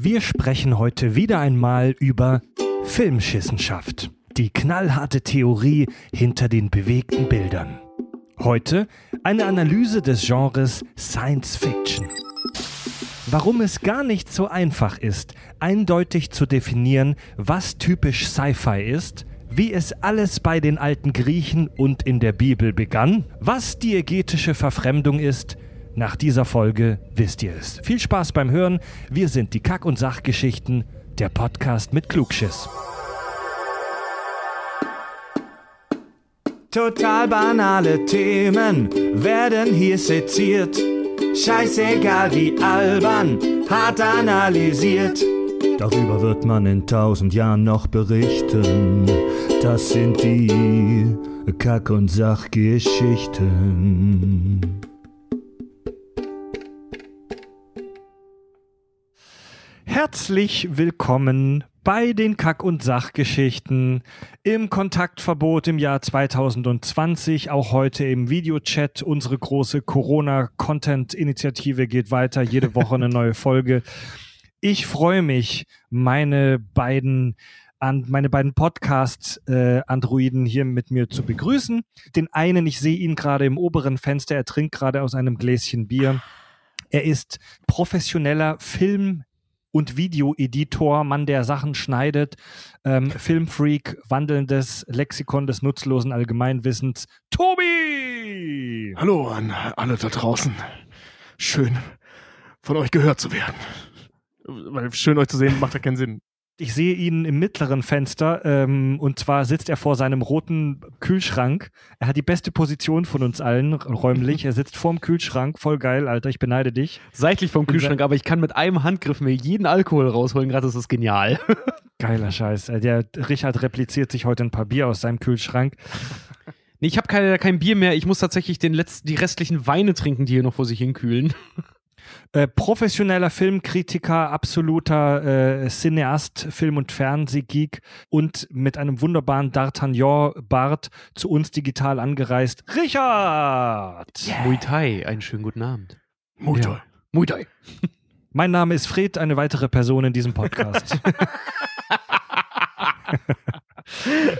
Wir sprechen heute wieder einmal über Filmschissenschaft, die knallharte Theorie hinter den bewegten Bildern. Heute eine Analyse des Genres Science Fiction. Warum es gar nicht so einfach ist, eindeutig zu definieren, was typisch Sci-Fi ist, wie es alles bei den alten Griechen und in der Bibel begann, was diegetische Verfremdung ist, nach dieser Folge wisst ihr es. Viel Spaß beim Hören. Wir sind die Kack- und Sachgeschichten, der Podcast mit Klugschiss. Total banale Themen werden hier seziert. Scheißegal wie albern, hart analysiert. Darüber wird man in tausend Jahren noch berichten. Das sind die Kack- und Sachgeschichten. Herzlich willkommen bei den Kack- und Sachgeschichten im Kontaktverbot im Jahr 2020, auch heute im Videochat. Unsere große Corona-Content-Initiative geht weiter, jede Woche eine neue Folge. Ich freue mich, meine beiden an meine beiden Podcast-Androiden äh, hier mit mir zu begrüßen. Den einen, ich sehe ihn gerade im oberen Fenster, er trinkt gerade aus einem Gläschen Bier. Er ist professioneller Film- und Videoeditor, Mann, der Sachen schneidet, ähm, Filmfreak, wandelndes Lexikon des nutzlosen Allgemeinwissens, Tobi! Hallo an alle da draußen. Schön von euch gehört zu werden. Weil schön euch zu sehen macht ja keinen Sinn. Ich sehe ihn im mittleren Fenster ähm, und zwar sitzt er vor seinem roten Kühlschrank. Er hat die beste Position von uns allen räumlich. Er sitzt vorm Kühlschrank, voll geil, Alter. Ich beneide dich. Seitlich vom Kühlschrank, aber ich kann mit einem Handgriff mir jeden Alkohol rausholen. Gerade ist das genial. Geiler Scheiß. Äh, der Richard repliziert sich heute ein paar Bier aus seinem Kühlschrank. Nee, ich habe kein, kein Bier mehr. Ich muss tatsächlich den letzten, die restlichen Weine trinken, die hier noch vor sich hinkühlen. Äh, professioneller Filmkritiker, absoluter äh, Cineast, Film- und Fernsehgeek und mit einem wunderbaren D'Artagnan-Bart zu uns digital angereist. Richard! Yeah. Muay Thai, einen schönen guten Abend. Muay Thai. Ja. Muay Thai. Mein Name ist Fred, eine weitere Person in diesem Podcast.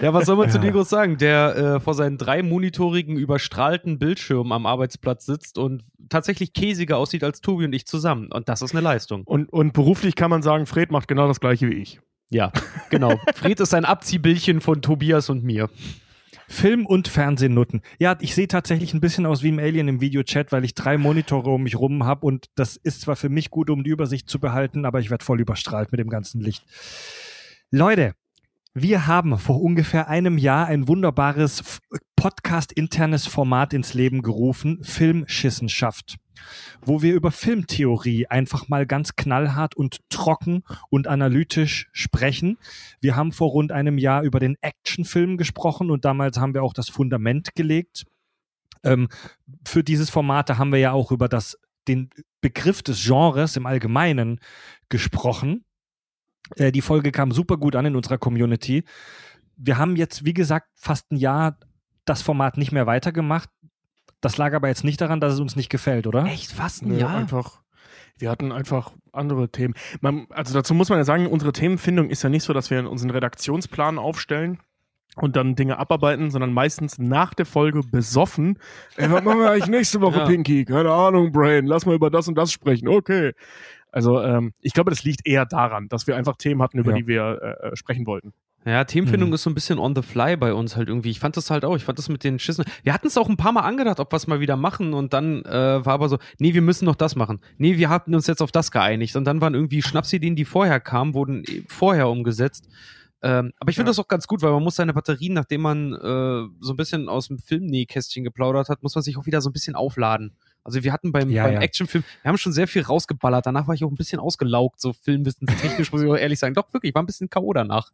ja, was soll man ja. zu dir groß sagen? Der äh, vor seinen drei monitorigen, überstrahlten Bildschirmen am Arbeitsplatz sitzt und tatsächlich käsiger aussieht als Tobi und ich zusammen. Und das ist eine Leistung. Und, und beruflich kann man sagen, Fred macht genau das gleiche wie ich. Ja, genau. Fred ist ein Abziehbildchen von Tobias und mir. Film- und Fernsehnutten. Ja, ich sehe tatsächlich ein bisschen aus wie ein Alien im Videochat, weil ich drei Monitore um mich rum habe und das ist zwar für mich gut, um die Übersicht zu behalten, aber ich werde voll überstrahlt mit dem ganzen Licht. Leute, wir haben vor ungefähr einem Jahr ein wunderbares Podcast-internes Format ins Leben gerufen, Filmschissenschaft, wo wir über Filmtheorie einfach mal ganz knallhart und trocken und analytisch sprechen. Wir haben vor rund einem Jahr über den Actionfilm gesprochen und damals haben wir auch das Fundament gelegt. Ähm, für dieses Format haben wir ja auch über das, den Begriff des Genres im Allgemeinen gesprochen. Äh, die Folge kam super gut an in unserer Community. Wir haben jetzt, wie gesagt, fast ein Jahr das Format nicht mehr weitergemacht. Das lag aber jetzt nicht daran, dass es uns nicht gefällt, oder? Echt? Fast ein Nö, Jahr? Einfach, wir hatten einfach andere Themen. Man, also dazu muss man ja sagen, unsere Themenfindung ist ja nicht so, dass wir unseren Redaktionsplan aufstellen und dann Dinge abarbeiten, sondern meistens nach der Folge besoffen. Ey, was machen wir eigentlich nächste Woche, ja. Pinky? Keine Ahnung, Brain. Lass mal über das und das sprechen. Okay. Also ähm, ich glaube, das liegt eher daran, dass wir einfach Themen hatten, über ja. die wir äh, sprechen wollten. Ja, Themenfindung mhm. ist so ein bisschen on the fly bei uns halt irgendwie. Ich fand das halt auch. Ich fand das mit den Schissen. Wir hatten es auch ein paar Mal angedacht, ob wir es mal wieder machen. Und dann äh, war aber so, nee, wir müssen noch das machen. Nee, wir hatten uns jetzt auf das geeinigt. Und dann waren irgendwie Schnapsideen, die vorher kamen, wurden vorher umgesetzt. Ähm, aber ich finde ja. das auch ganz gut, weil man muss seine Batterien, nachdem man äh, so ein bisschen aus dem Filmnähkästchen geplaudert hat, muss man sich auch wieder so ein bisschen aufladen. Also wir hatten beim, Ja, beim ja. Actionfilm, wir haben schon sehr viel rausgeballert. Danach war ich auch ein bisschen ausgelaugt, so filmwissenstechnisch, muss ich auch ehrlich sagen. Doch, wirklich, ich war ein bisschen K.O. danach.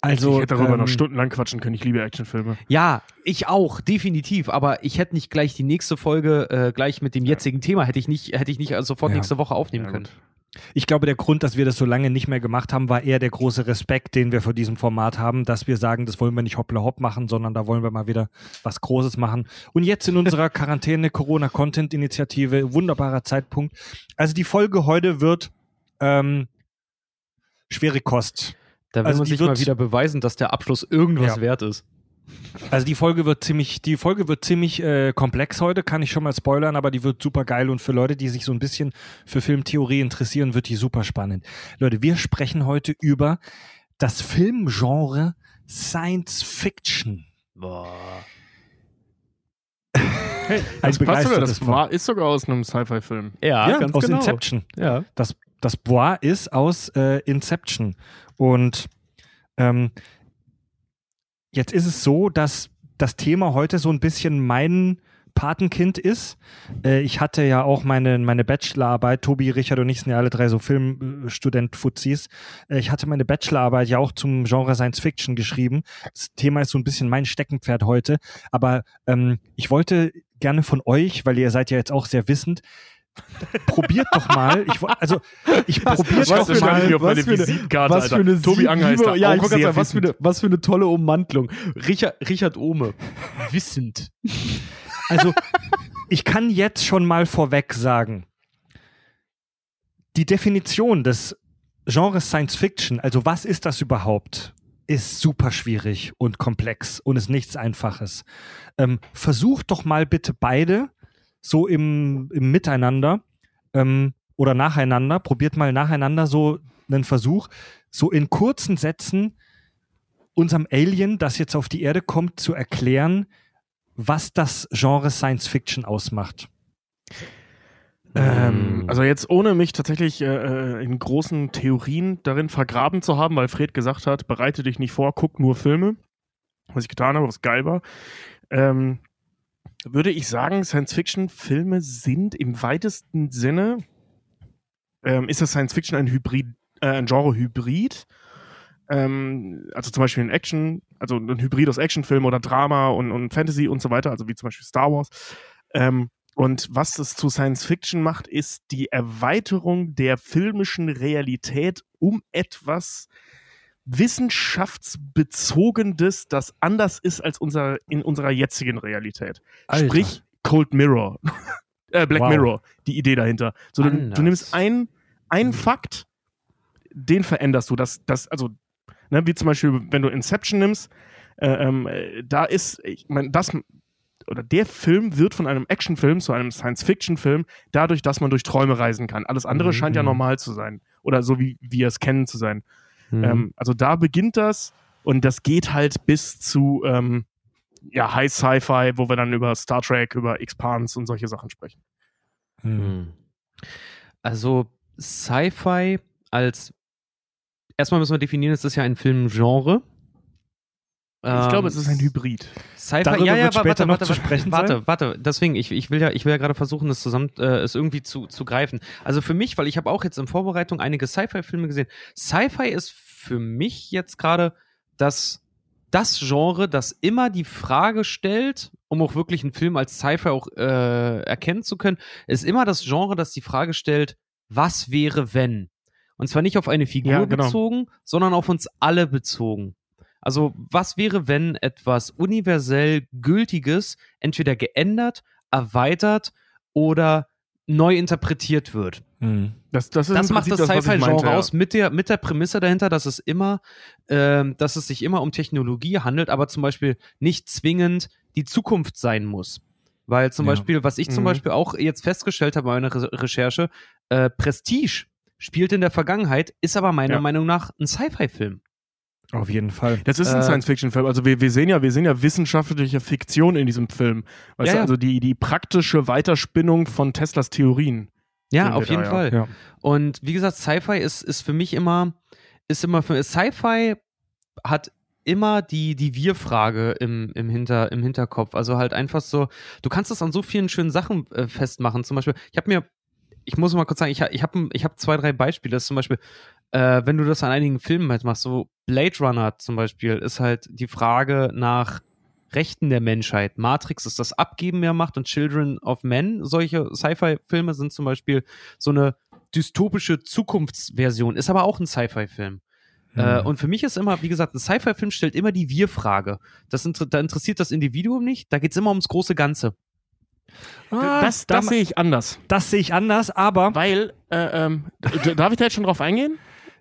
Also, ich hätte darüber ähm, noch stundenlang quatschen können. Ich liebe Actionfilme. Ja, ich auch, definitiv. Aber ich hätte nicht gleich die nächste Folge äh, gleich mit dem jetzigen Thema, hätte ich nicht, hätte ich nicht also sofort Ja. nächste Woche aufnehmen Ja, können. gut. Ich glaube, der Grund, dass wir das so lange nicht mehr gemacht haben, war eher der große Respekt, den wir vor diesem Format haben, dass wir sagen, das wollen wir nicht hoppla hopp machen, sondern da wollen wir mal wieder was Großes machen. Und jetzt in unserer Quarantäne Corona Content Initiative, wunderbarer Zeitpunkt. Also die Folge heute wird ähm, schwere Kost. Da will Also man sich mal wieder beweisen, dass der Abschluss irgendwas Ja. wert ist. Also die Folge wird ziemlich, die Folge wird ziemlich äh, komplex heute, kann ich schon mal spoilern, aber die wird super geil und für Leute, die sich so ein bisschen für Filmtheorie interessieren, wird die super spannend. Leute, wir sprechen heute über das Filmgenre Science Fiction. Boah. Hey, das passt sogar, das war, ist sogar aus einem Sci-Fi-Film. Ja, ganz aus genau. Inception. Ja. Das, das Bois ist aus äh, Inception. Und ähm, jetzt ist es so, dass das Thema heute so ein bisschen mein Patenkind ist. Äh, ich hatte ja auch meine, meine Bachelorarbeit, Tobi, Richard und ich sind ja alle drei so Filmstudent-Fuzis. Äh, ich hatte meine Bachelorarbeit ja auch zum Genre Science Fiction geschrieben. Das Thema ist so ein bisschen mein Steckenpferd heute. Aber ähm, ich wollte gerne von euch, weil ihr seid ja jetzt auch sehr wissend, probiert doch mal. Ich, also ich probiert doch mal. auf meine was für eine- Visitenkarte, was für eine Tobi da ja, ich sagen, was für, eine, was für eine tolle Ummantlung. Richard, Richard Ohme. Wissend. Also, ich kann jetzt schon mal vorweg sagen, die Definition des Genres Science Fiction, also was ist das überhaupt, ist super schwierig und komplex und ist nichts Einfaches. Ähm, versucht doch mal bitte beide so im, im Miteinander ähm, oder nacheinander, probiert mal nacheinander so einen Versuch, so in kurzen Sätzen unserem Alien, das jetzt auf die Erde kommt, zu erklären, was das Genre Science Fiction ausmacht. Ähm, also jetzt ohne mich tatsächlich äh, in großen Theorien darin vergraben zu haben, weil Fred gesagt hat, bereite dich nicht vor, guck nur Filme, was ich getan habe, was geil war, ähm, würde ich sagen, Science-Fiction-Filme sind im weitesten Sinne, ähm, ist das Science-Fiction ein Hybrid, äh, ein Genre-Hybrid, ähm, also zum Beispiel ein Action, also ein Hybrid aus Actionfilm oder Drama und, und Fantasy und so weiter, also wie zum Beispiel Star Wars. Ähm, und was es zu Science Fiction macht, ist die Erweiterung der filmischen Realität um etwas wissenschaftsbezogenes, das anders ist als unser, in unserer jetzigen Realität. Alter. Sprich Cold Mirror. äh, Black Wow. Mirror, die Idee dahinter. So, du, du nimmst ein, einen Fakt, den veränderst du. Das, das, also, ne, wie zum Beispiel, wenn du Inception nimmst, äh, äh, da ist, ich meine, das oder der Film wird von einem Actionfilm zu einem Science-Fiction-Film dadurch, dass man durch Träume reisen kann. Alles andere Mhm. scheint ja normal zu sein. Oder so wie wir es kennen zu sein. Mhm. Ähm, also da beginnt das und das geht halt bis zu ähm, ja, High Sci-Fi, wo wir dann über Star Trek, über Expans und solche Sachen sprechen. Hm. Also Sci-Fi als erstmal müssen wir definieren, es ist ja ein Filmgenre. Ich glaube, Ähm, es ist ein Hybrid. Sci-Fi, Darüber ja, ja, wird später warte, noch warte, zu warte, sprechen Warte, sein. warte, deswegen, ich, ich will ja, ich will ja gerade versuchen, es zusammen, äh, es irgendwie zu, zu greifen. Also für mich, weil ich habe auch jetzt in Vorbereitung einige Sci-Fi-Filme gesehen. Sci-Fi ist für mich jetzt gerade das, das Genre, das immer die Frage stellt, um auch wirklich einen Film als Sci-Fi auch äh, erkennen zu können, ist immer das Genre, das die Frage stellt, was wäre, wenn? Und zwar nicht auf eine Figur Ja, genau. bezogen, sondern auf uns alle bezogen. Also, was wäre, wenn etwas universell Gültiges entweder geändert, erweitert oder neu interpretiert wird? Mhm. Das, das ist Das macht das Sci-Fi-Genre ja. aus mit der, mit der Prämisse dahinter, dass es immer, ähm, dass es sich immer um Technologie handelt, aber zum Beispiel nicht zwingend die Zukunft sein muss. Weil zum Ja. Beispiel, was ich zum Mhm. Beispiel auch jetzt festgestellt habe bei meiner Re Recherche, äh, Prestige spielt in der Vergangenheit, ist aber meiner Ja. Meinung nach ein Sci-Fi-Film. Auf jeden Fall. Das ist ein Äh, Science-Fiction-Film. Also wir, wir sehen ja, wir sehen ja wissenschaftliche Fiktion in diesem Film. Weißt Ja, du, also die, die praktische Weiterspinnung von Teslas Theorien. Ja, auf da, jeden ja. Fall. Ja. Und wie gesagt, Sci-Fi ist, ist für mich immer, ist immer für Sci-Fi hat immer die, die Wir-Frage im, im, Hinter, im Hinterkopf. Also halt einfach so, du kannst das an so vielen schönen Sachen äh, festmachen. Zum Beispiel, ich habe mir, ich muss mal kurz sagen, ich, ich habe ich hab zwei, drei Beispiele. Das ist zum Beispiel, äh, wenn du das an einigen Filmen halt machst, so Blade Runner zum Beispiel, ist halt die Frage nach Rechten der Menschheit. Matrix ist das Abgeben der Macht und Children of Men, solche Sci-Fi-Filme sind zum Beispiel so eine dystopische Zukunftsversion, ist aber auch ein Sci-Fi-Film. Äh, und für mich ist immer, wie gesagt, ein Sci-Fi-Film stellt immer die Wir-Frage. Das inter da interessiert das Individuum nicht, da geht es immer ums große Ganze. Ah, das da- das sehe ich anders. das sehe ich anders, aber Weil, äh, ähm, darf ich da jetzt schon drauf eingehen?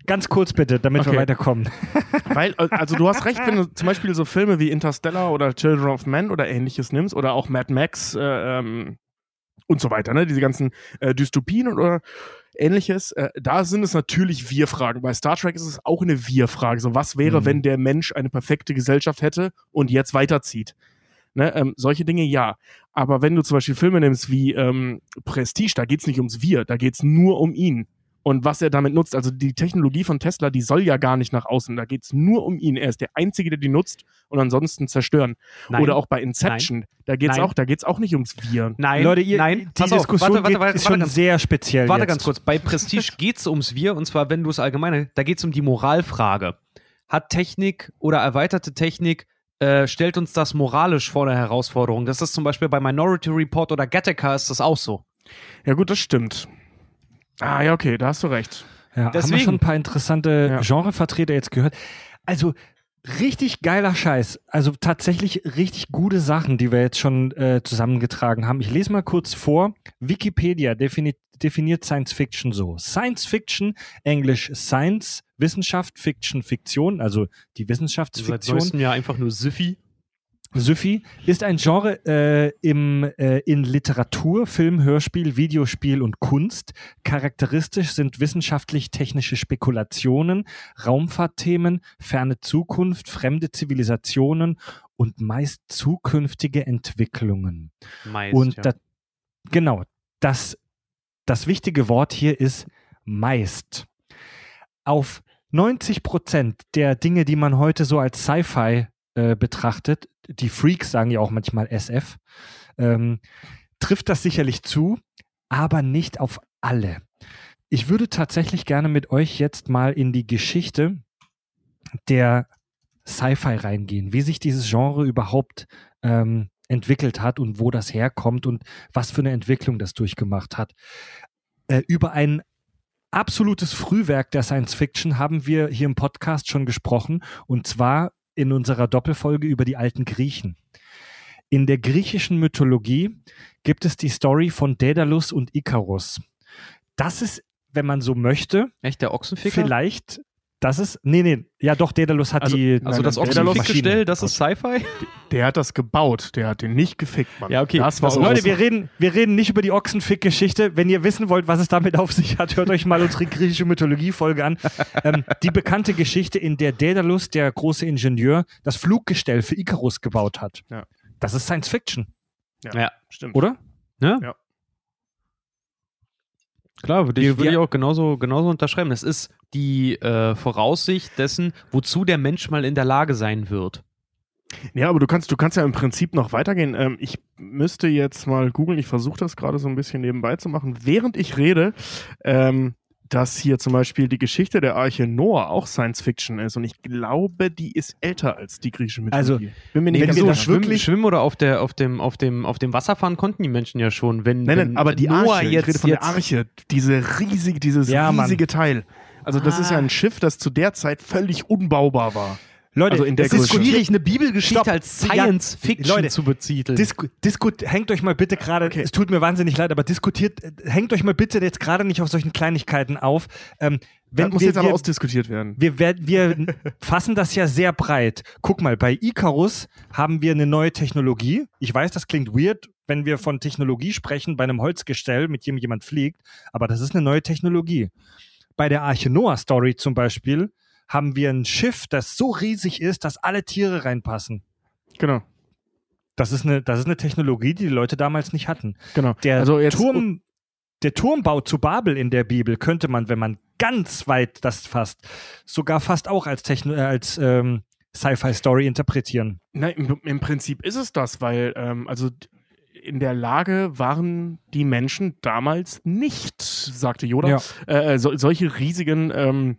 Ganz kurz bitte, damit Okay. wir weiterkommen. Weil, äh, also du hast recht, wenn du zum Beispiel so Filme wie Interstellar oder Children of Men oder ähnliches nimmst oder auch Mad Max äh, ähm, und so weiter, ne? Diese ganzen äh, Dystopien oder ähnliches, äh, da sind es natürlich Wir-Fragen. Bei Star Trek ist es auch eine Wir-Frage. So, was wäre, Mhm. wenn der Mensch eine perfekte Gesellschaft hätte und jetzt weiterzieht? Ne, ähm, solche Dinge ja. Aber wenn du zum Beispiel Filme nimmst wie ähm, Prestige, da geht's nicht ums Wir, da geht's nur um ihn. Und was er damit nutzt, also die Technologie von Tesla, die soll ja gar nicht nach außen. Da geht's nur um ihn. Er ist der Einzige, der die nutzt und ansonsten zerstören. Nein. Oder auch bei Inception, da geht's Nein. auch, da geht's auch nicht ums Wir. Nein, Leute, ihr, nein, die pass auf, Diskussion warte, warte, geht, warte, ist warte schon ganz, sehr speziell warte jetzt. ganz kurz. Bei Prestige geht es ums Wir und zwar, wenn du es allgemein, da geht es um die Moralfrage. Hat Technik oder erweiterte Technik äh, stellt uns das moralisch vor eine Herausforderung? Das ist zum Beispiel bei Minority Report oder Gattaca ist das auch so. Ja gut, das stimmt. Ah ja, okay, da hast du recht. Ja, haben wir Deswegen. schon ein paar interessante Ja. Genrevertreter jetzt gehört. Also richtig geiler Scheiß. Also tatsächlich richtig gute Sachen, die wir jetzt schon äh, zusammengetragen haben. Ich lese mal kurz vor. Wikipedia defini definiert Science Fiction so. Science Fiction, Englisch Science, Wissenschaft, Fiction, Fiktion, also die Seit Wissenschaftsfiktion. neuestem Jahr einfach nur Siffy. Syfy ist ein Genre äh, im, äh, in Literatur, Film, Hörspiel, Videospiel und Kunst. Charakteristisch sind wissenschaftlich-technische Spekulationen, Raumfahrtthemen, ferne Zukunft, fremde Zivilisationen und meist zukünftige Entwicklungen. Meist, und ja. da, genau, das, das wichtige Wort hier ist meist. Auf 90 Prozent der Dinge, die man heute so als Sci-Fi äh, betrachtet, die Freaks sagen ja auch manchmal SF, ähm, trifft das sicherlich zu, aber nicht auf alle. Ich würde tatsächlich gerne mit euch jetzt mal in die Geschichte der Sci-Fi reingehen, wie sich dieses Genre überhaupt ähm, entwickelt hat und wo das herkommt und was für eine Entwicklung das durchgemacht hat. Äh, über ein absolutes Frühwerk der Science Fiction haben wir hier im Podcast schon gesprochen und zwar in unserer Doppelfolge über die alten Griechen. In der griechischen Mythologie gibt es die Story von Daedalus und Ikarus. Das ist, wenn man so möchte, Echt, der Ochsenficker? vielleicht, das ist, nee, nee, ja doch, Daedalus hat Also- die, Also das Nein, Ochsenfickgestell, das ist Sci-Fi? Der hat das gebaut, der hat den nicht gefickt, Mann. Ja, okay. Das war Also, Leute, wir reden, wir reden nicht über die Ochsenfick-Geschichte. Wenn ihr wissen wollt, was es damit auf sich hat, hört euch mal unsere griechische Mythologie-Folge an. Ähm, die bekannte Geschichte, in der Daedalus, der große Ingenieur, das Fluggestell für Icarus gebaut hat. Ja. Das ist Science Fiction, Ja. stimmt. oder? Ne? Ja. Klar, würde ich, würde ich auch genauso, genauso unterschreiben. Es ist die äh, Voraussicht dessen, wozu der Mensch mal in der Lage sein wird. Ja, aber du kannst, du kannst ja im Prinzip noch weitergehen. Ähm, ich müsste jetzt mal googeln, ich versuche das gerade so ein bisschen nebenbei zu machen, während ich rede, ähm, dass hier zum Beispiel die Geschichte der Arche Noah auch Science Fiction ist. Und ich glaube, die ist älter als die griechische Mythologie. Also, bin mir nicht wenn ganz wir sicher. das schwimmen, wirklich- schwimmen oder auf, der, auf, dem, auf, dem, auf dem Wasser fahren konnten die Menschen ja schon. Wenn, Nein, wenn nein, aber die Noah Arche, jetzt, ich rede von jetzt der Arche, diese riesige, dieses Ja, Mann. riesige Teil. Also das ist ja Ah. ein Schiff, das zu der Zeit völlig unbaubar war. Leute, Also in der es ist schwierig, eine Bibelgeschichte Stopp. als Science Fiction Leute, zu betiteln. Disku diskut hängt euch mal bitte gerade, Okay. es tut mir wahnsinnig leid, aber diskutiert, äh, hängt euch mal bitte jetzt gerade nicht auf solchen Kleinigkeiten auf. Ähm, wenn das muss wir, jetzt aber wir, ausdiskutiert werden. wir, werden, wir fassen das ja sehr breit. Guck mal, bei Icarus haben wir eine neue Technologie. Ich weiß, das klingt weird, wenn wir von Technologie sprechen bei einem Holzgestell, mit dem jemand fliegt, aber das ist eine neue Technologie. Bei der Arche Noah Story zum Beispiel haben wir ein Schiff, das so riesig ist, dass alle Tiere reinpassen. Genau, Das ist eine, das ist eine Technologie, die die Leute damals nicht hatten. genau. Der also jetzt, Turm, der Turmbau zu Babel in der Bibel könnte man, wenn man ganz weit das fasst, sogar fast auch als, Techno äh, als ähm, Sci-Fi-Story interpretieren. Nein, im, im Prinzip ist es das, weil ähm, also in der Lage waren die Menschen damals nicht, sagte Yoda, Ja. äh, so, solche riesigen ähm,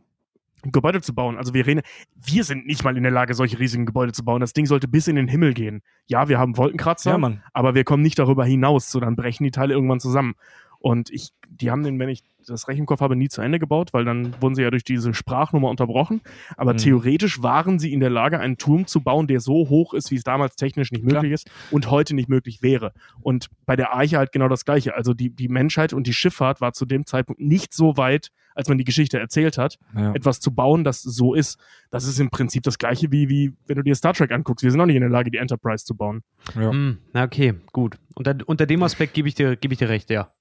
Gebäude zu bauen. Also wir reden, wir sind nicht mal in der Lage, solche riesigen Gebäude zu bauen. Das Ding sollte bis in den Himmel gehen. Ja, wir haben Wolkenkratzer, Ja, aber wir kommen nicht darüber hinaus, so dann brechen die Teile irgendwann zusammen. Und ich, die haben den, wenn ich das recht im Kopf habe, nie zu Ende gebaut, weil dann wurden sie ja durch diese Sprachnummer unterbrochen. Aber Mhm. theoretisch waren sie in der Lage, einen Turm zu bauen, der so hoch ist, wie es damals technisch nicht möglich ist und heute nicht möglich wäre. Und bei der Arche halt genau das Gleiche. Also die, die Menschheit und die Schifffahrt war zu dem Zeitpunkt nicht so weit, als man die Geschichte erzählt hat, Ja. etwas zu bauen, das so ist. Das ist im Prinzip das gleiche wie, wie wenn du dir Star Trek anguckst. Wir sind auch nicht in der Lage, die Enterprise zu bauen. Ja. Na okay, gut. Unter, unter dem Aspekt gebe ich, dir- gebe ich dir recht, ja.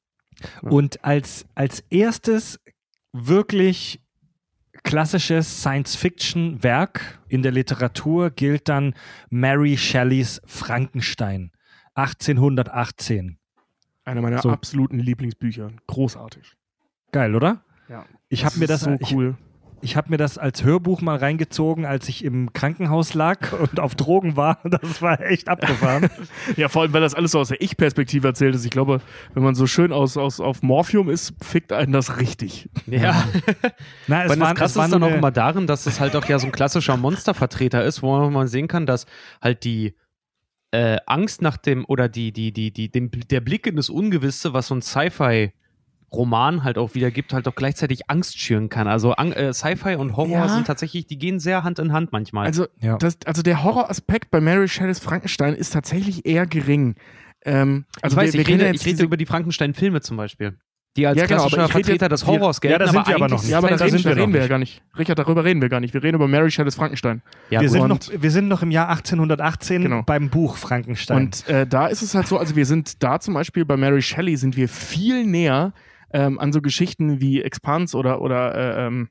Und als, als erstes wirklich klassisches Science-Fiction-Werk in der Literatur gilt dann Mary Shelleys Frankenstein 1818. Einer meiner So. absoluten Lieblingsbücher. Großartig. Geil, oder? Ja. Ich habe mir das so ich, cool. ich habe mir das als Hörbuch mal reingezogen, als ich im Krankenhaus lag und auf Drogen war. Das war echt abgefahren. Ja, vor allem, weil das alles so aus der Ich-Perspektive erzählt ist. Ich glaube, wenn man so schön aus, aus, auf Morphium ist, fickt einen das richtig. Ja. Na, es Weil war, das Krasse ist dann auch immer darin, dass es halt auch ja so ein klassischer Monstervertreter ist, wo man mal sehen kann, dass halt die äh, Angst nach dem oder die, die, die, die, dem, der Blick in das Ungewisse, was so ein Sci-Fi-Roman halt auch wieder gibt, halt auch gleichzeitig Angst schüren kann. Also äh, Sci-Fi und Horror Ja. sind tatsächlich, die gehen sehr Hand in Hand manchmal. Also, Ja. das, also der Horroraspekt bei Mary Shelleys Frankenstein ist tatsächlich eher gering. Ähm, also ich weiß, wir, wir ich, rede, ja ich jetzt rede über die Frankenstein-Filme zum Beispiel. Die als Ja, genau, aber klassischer rede Vertreter jetzt- des Horrors gelten. Ja, da sind wir aber noch nicht. Ja, aber Da reden, wir reden wir ja gar nicht. Richard, darüber reden wir gar nicht. Wir reden über Mary Shelleys Frankenstein. Ja, wir, sind noch, wir sind noch im Jahr 1818 Genau. beim Buch Frankenstein. Und äh, da ist es halt so, also wir sind da zum Beispiel bei Mary Shelley sind wir viel näher ähm, an so Geschichten wie Expanse oder oder äh, ähm,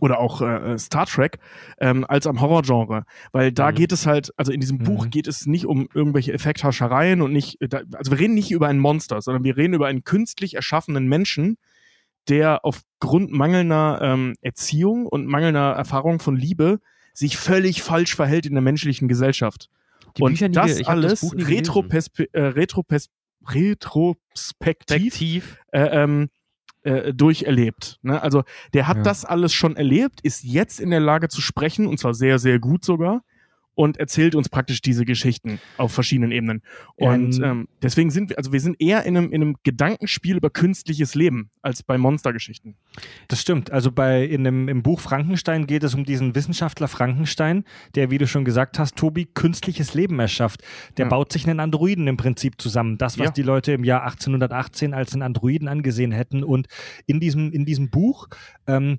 oder auch äh, Star Trek ähm, als am Horrorgenre, weil da Mhm. geht es halt, also in diesem Buch Mhm. geht es nicht um irgendwelche Effekthaschereien und nicht, äh, also wir reden nicht über ein Monster, sondern wir reden über einen künstlich erschaffenen Menschen, der aufgrund mangelnder ähm, Erziehung und mangelnder Erfahrung von Liebe sich völlig falsch verhält in der menschlichen Gesellschaft. Die und Bücher das das alles Buch retropespe- äh, retropes retrospektiv äh, ähm, äh, durcherlebt. Ne? Also der hat Ja. das alles schon erlebt, ist jetzt in der Lage zu sprechen und zwar sehr, sehr gut sogar und erzählt uns praktisch diese Geschichten auf verschiedenen Ebenen. Und Ähm, ähm, deswegen sind wir, also wir sind eher in einem, in einem Gedankenspiel über künstliches Leben als bei Monstergeschichten. Das stimmt. Also bei in dem, im Buch Frankenstein geht es um diesen Wissenschaftler Frankenstein, der, wie du schon gesagt hast, Tobi, künstliches Leben erschafft. Der Ja. baut sich einen Androiden im Prinzip zusammen. Das, was Ja. die Leute im Jahr 1818 als einen Androiden angesehen hätten. Und in diesem, in diesem Buch ähm,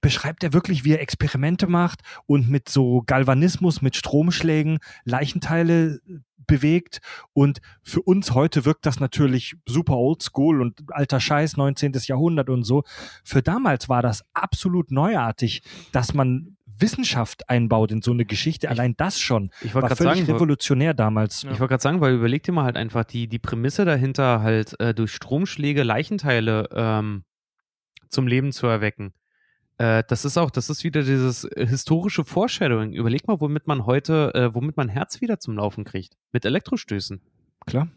beschreibt er wirklich, wie er Experimente macht und mit so Galvanismus, mit Stromschlägen Leichenteile bewegt. Und für uns heute wirkt das natürlich super oldschool und alter Scheiß, 19. Jahrhundert und so. Für damals war das absolut neuartig, dass man Wissenschaft einbaut in so eine Geschichte. Allein das schon Ich war völlig sagen, revolutionär damals. Ich wollte gerade sagen, weil überleg dir mal halt einfach die, die Prämisse dahinter, halt äh, durch Stromschläge Leichenteile ähm, zum Leben zu erwecken. Äh, das ist auch, das ist wieder dieses äh, historische Foreshadowing. Überleg mal, womit man heute, äh, womit man Herz wieder zum Laufen kriegt. Mit Elektrostößen. Klar.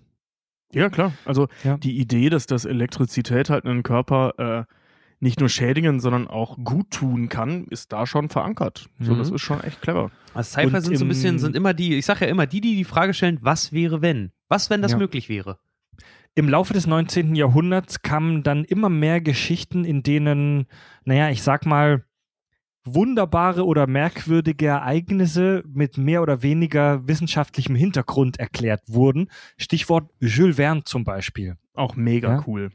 Ja, klar. Also Ja. die Idee, dass das Elektrizität halt einen Körper äh, nicht nur schädigen, sondern auch gut tun kann, ist da schon verankert. So, Mhm. das ist schon echt clever. Also Sci-Fi Und sind so ein bisschen, sind immer die, ich sage ja immer, die, die die Frage stellen, was wäre wenn? Was, wenn das Ja. möglich wäre? Im Laufe des 19. Jahrhunderts kamen dann immer mehr Geschichten, in denen, naja, ich sag mal, wunderbare oder merkwürdige Ereignisse mit mehr oder weniger wissenschaftlichem Hintergrund erklärt wurden. Stichwort Jules Verne zum Beispiel. Auch mega Ja. cool.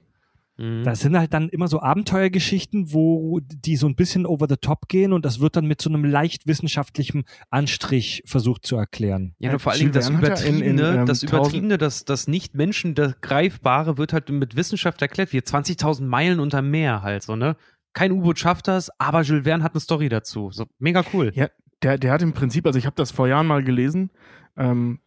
Mhm. Das sind halt dann immer so Abenteuergeschichten, wo die so ein bisschen over the top gehen und das wird dann mit so einem leicht wissenschaftlichen Anstrich versucht zu erklären. Ja, Ja, nur vor allen Dingen das ja in- in, Übertriebene, ähm, das 1000 Übertriebene, das, das Nicht-Menschen, das Greifbare wird halt mit Wissenschaft erklärt, wie 20.000 Meilen unter Meer halt so, ne? Kein U-Boot schafft das, aber Jules Verne hat eine Story dazu. So, mega cool. Ja, der, der hat im Prinzip, also ich habe das vor Jahren mal gelesen, ähm,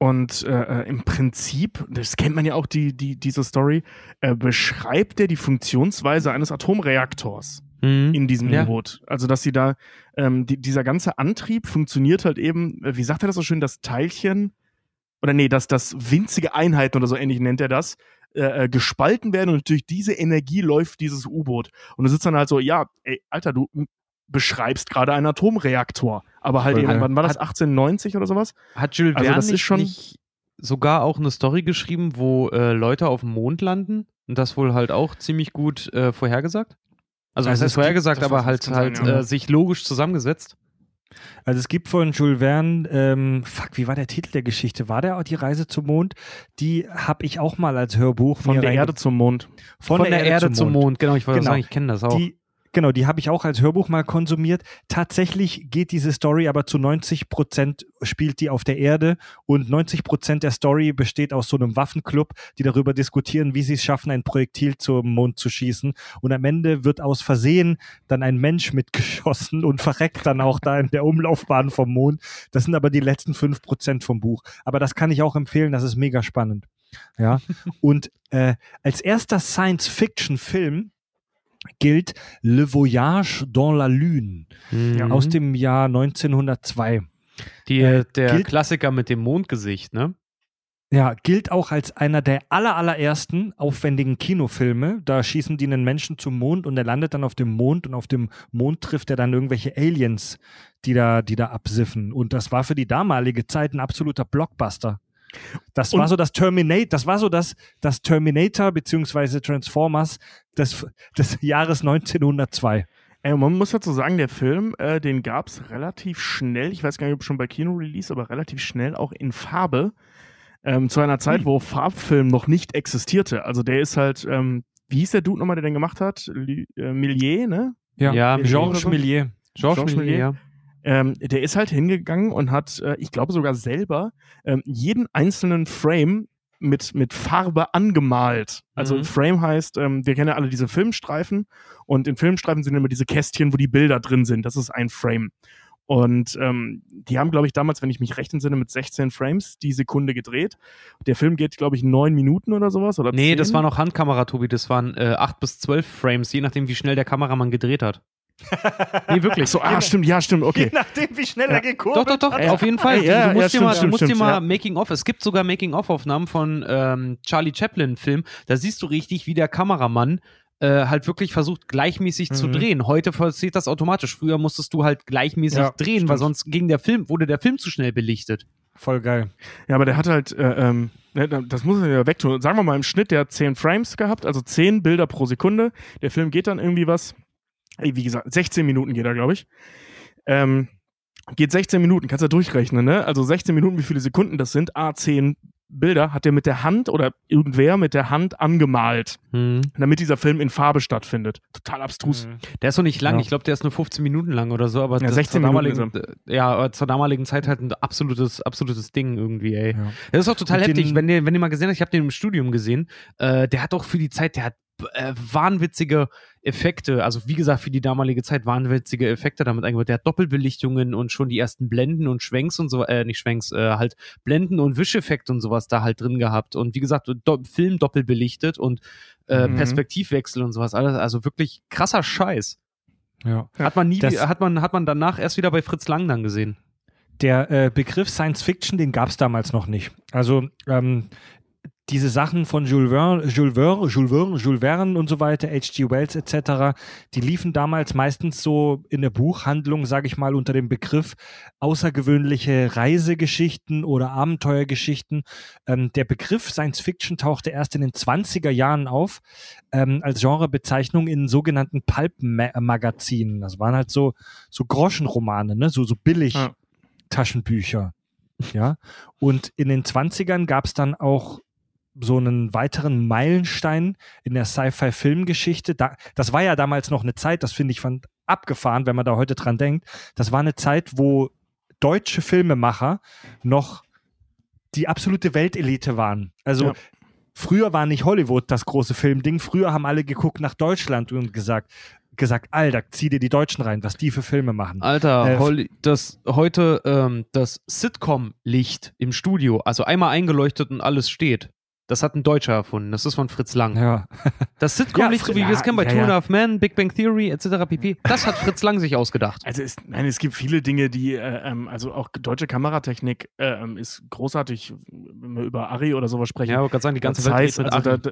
und äh, äh, im Prinzip, das kennt man ja auch, die, die, diese Story, äh, beschreibt er die Funktionsweise eines Atomreaktors Mhm. in diesem Ja. U-Boot. Also, dass sie da, ähm, die, dieser ganze Antrieb funktioniert halt eben, äh, wie sagt er das so schön, das Teilchen, oder nee, dass das winzige Einheiten oder so ähnlich nennt er das, äh, äh, gespalten werden und durch diese Energie läuft dieses U-Boot. Und du sitzt dann halt so, ja, ey, Alter, du beschreibst gerade einen Atomreaktor. Aber halt eben, wann war das? Hat- 1890 oder sowas? Hat Jules Also Verne das ist nicht, schon- nicht sogar auch eine Story geschrieben, wo äh, Leute auf dem Mond landen und das wohl halt auch ziemlich gut äh, vorhergesagt? Also, Also es heißt vorhergesagt, das aber halt, sein, halt ja. äh, sich logisch zusammengesetzt. Also es gibt von Jules Verne, ähm, fuck, wie war der Titel der Geschichte? War der auch die Reise zum Mond? Die habe ich auch mal als Hörbuch Von der Erde zum Mond. von, der, Erde, zum Mond. Genau, ich wollte Genau. sagen, ich kenne das auch. Die Genau, die habe ich auch als Hörbuch mal konsumiert. Tatsächlich geht diese Story aber zu 90 Prozent spielt die auf der Erde und 90 Prozent der Story besteht aus so einem Waffenclub, die darüber diskutieren, wie sie es schaffen, ein Projektil zum Mond zu schießen. Und am Ende wird aus Versehen dann ein Mensch mitgeschossen und verreckt dann auch da in der Umlaufbahn vom Mond. Das sind aber die letzten fünf Prozent vom Buch. Aber das kann ich auch empfehlen, das ist mega spannend. Ja. und äh, als erster Science-Fiction-Film gilt Le Voyage dans la Lune Mhm. aus dem Jahr 1902. Die, äh, der gilt- Klassiker mit dem Mondgesicht, ne? Ja, gilt auch als einer der aller, allerersten aufwendigen Kinofilme. Da schießen die einen Menschen zum Mond und er landet dann auf dem Mond und auf dem Mond trifft er dann irgendwelche Aliens, die da, die da absiffen. Und das war für die damalige Zeit ein absoluter Blockbuster. Das war Und- so das Terminator, das war so das, das Terminator beziehungsweise Transformers des, des Jahres 1902. Ey, man muss dazu sagen, der Film, äh, den gab es relativ schnell, ich weiß gar nicht, ob schon bei Kino-Release, aber relativ schnell auch in Farbe. Ähm, zu einer Zeit, wo Farbfilm noch nicht existierte. Also der ist halt, ähm, wie hieß der Dude nochmal, der den gemacht hat? Lü- äh, Millier, ne? Ja, Georges so. Méliès. Georges Georges Méliès, Méliès. ja. Ähm, der ist halt hingegangen und hat, äh, ich glaube sogar selber, ähm, jeden einzelnen Frame mit, mit Farbe angemalt. Also Mhm. Frame heißt, ähm, wir kennen ja alle diese Filmstreifen und in Filmstreifen sind immer diese Kästchen, wo die Bilder drin sind. Das ist ein Frame. Und ähm, die haben, glaube ich, damals, wenn ich mich recht entsinne, mit 16 Frames die Sekunde gedreht. Der Film geht, glaube ich, neun Minuten oder sowas. Oder Nee, 10. das war noch Handkamera, Tobi. Das waren äh, 8 bis 12 Frames, je nachdem, wie schnell der Kameramann gedreht hat. Nee, wirklich. So, ah, stimmt, ja, stimmt, okay. nachdem, wie schnell Ja. er gekurbelt Doch, doch, doch, Ja. auf jeden Fall. Ja, du ja, musst dir stimmt, mal, stimmt, musst dir stimmt, mal ja. Making-of. Es gibt sogar Making-of-Aufnahmen von ähm, Charlie Chaplin-Film. Da siehst du richtig, wie der Kameramann äh, halt wirklich versucht, gleichmäßig zu Mhm. drehen. Heute passiert das automatisch. Früher musstest du halt gleichmäßig Ja, drehen, weil stimmt. sonst ging der Film, wurde der Film zu schnell belichtet. Voll geil. Ja, aber der hat halt, äh, ähm, ne, das muss man ja wegtun. Sagen wir mal im Schnitt, der hat 10 Frames gehabt, also 10 Bilder pro Sekunde. Der Film geht dann irgendwie was, wie gesagt, 16 Minuten geht er, glaube ich. Ähm, geht 16 Minuten, kannst du ja durchrechnen, ne? Also 16 Minuten, wie viele Sekunden das sind, A, 10 Bilder hat er mit der Hand oder irgendwer mit der Hand angemalt, Hm. damit dieser Film in Farbe stattfindet. Total abstrus. Der ist noch nicht lang. Ja. Ich glaube, der ist nur 15 Minuten lang oder so, aber Ja, das 16 zur Minuten damaligen, ja, zur damaligen Zeit halt ein absolutes, absolutes Ding irgendwie, ey. Ja. Das ist auch total Und heftig, wenn ihr, wenn ihr mal gesehen habt, ich habe den im Studium gesehen, äh, der hat auch für die Zeit, der hat äh, wahnwitzige Effekte, also wie gesagt, für die damalige Zeit wahnwitzige Effekte damit eingebaut. Der hat Doppelbelichtungen und schon die ersten Blenden und Schwenks und so, äh, nicht Schwenks, äh, halt Blenden und Wischeffekte und sowas da halt drin gehabt. Und wie gesagt, do Film doppelbelichtet und äh, Mhm. Perspektivwechsel und sowas. Alles, also wirklich krasser Scheiß. Ja. Hat man nie, Das- hat man, hat man danach erst wieder bei Fritz Lang dann gesehen. Der äh, Begriff Science Fiction, den gab es damals noch nicht. Also ähm, diese Sachen von Jules Verne, Jules Verne, Jules Verne, Jules Verne und so weiter, H.G. Wells etc., die liefen damals meistens so in der Buchhandlung, sage ich mal, unter dem Begriff außergewöhnliche Reisegeschichten oder Abenteuergeschichten. Ähm, der Begriff Science Fiction tauchte erst in den 20er Jahren auf ähm, als Genrebezeichnung in sogenannten Pulp-Magazinen. Das waren halt so, so Groschenromane, ne? so, so billig. Ja. Taschenbücher. Ja. Und in den 20ern gab es dann auch so einen weiteren Meilenstein in der Sci-Fi-Filmgeschichte. Da, das war ja damals noch eine Zeit, das finde ich fand abgefahren, wenn man da heute dran denkt. Das war eine Zeit, wo deutsche Filmemacher noch die absolute Weltelite waren. Also Ja. früher war nicht Hollywood das große Filmding. Früher haben alle geguckt nach Deutschland und gesagt, gesagt, Alter, zieh dir die Deutschen rein, was die für Filme machen. Alter, Äh, das heute ähm, das Sitcom-Licht im Studio, also einmal eingeleuchtet und alles steht. Das hat ein Deutscher erfunden. Das ist von Fritz Lang. Ja. Das Sitcom-Licht, Ja, so wie wir es kennen bei ja, Two and a Half Men, Big Bang Theory etc. pp. Das hat Fritz Lang sich ausgedacht. Also es, nein, es gibt viele Dinge, die, äh, ähm, also auch deutsche Kameratechnik äh, ähm, ist großartig, wenn wir über Ari oder sowas sprechen. Ja, ich wollte gerade sagen, die ganze das Welt heißt, mit also, da,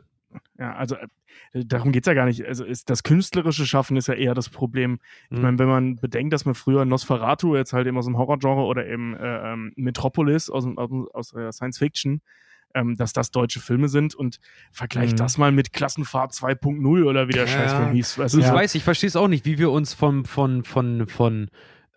ja, also äh, darum geht es ja gar nicht. Also ist, das künstlerische Schaffen ist ja eher das Problem. Ich Mhm. meine, wenn man bedenkt, dass man früher Nosferatu jetzt halt eben aus dem Horrorgenre oder eben äh, ähm, Metropolis aus, aus, aus der Science Fiction, ähm, dass das deutsche Filme sind und vergleicht Mhm. das mal mit Klassenfahrt 2.0 oder wie der Ja. Scheißfilm hieß. Also Ich Ja. weiß, ich verstehe es auch nicht, wie wir uns von, von, von, von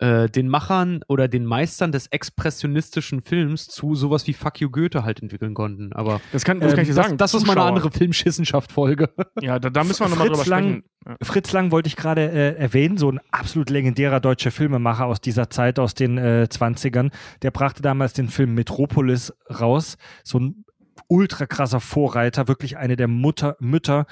äh, den Machern oder den Meistern des expressionistischen Films zu sowas wie Fuck You Goethe halt entwickeln konnten. Aber Das kann, das kann ich dir ähm, sagen. das, das ist mal eine andere Filmschissenschaft-Folge. Ja, da, da müssen wir nochmal drüber Fritz Lang, sprechen. Ja. Fritz Lang wollte ich gerade äh, erwähnen, so ein absolut legendärer deutscher Filmemacher aus dieser Zeit, aus den äh, 20ern. Der brachte damals den Film Metropolis raus. So ein ultra krasser Vorreiter, wirklich eine der Mutter, Mütter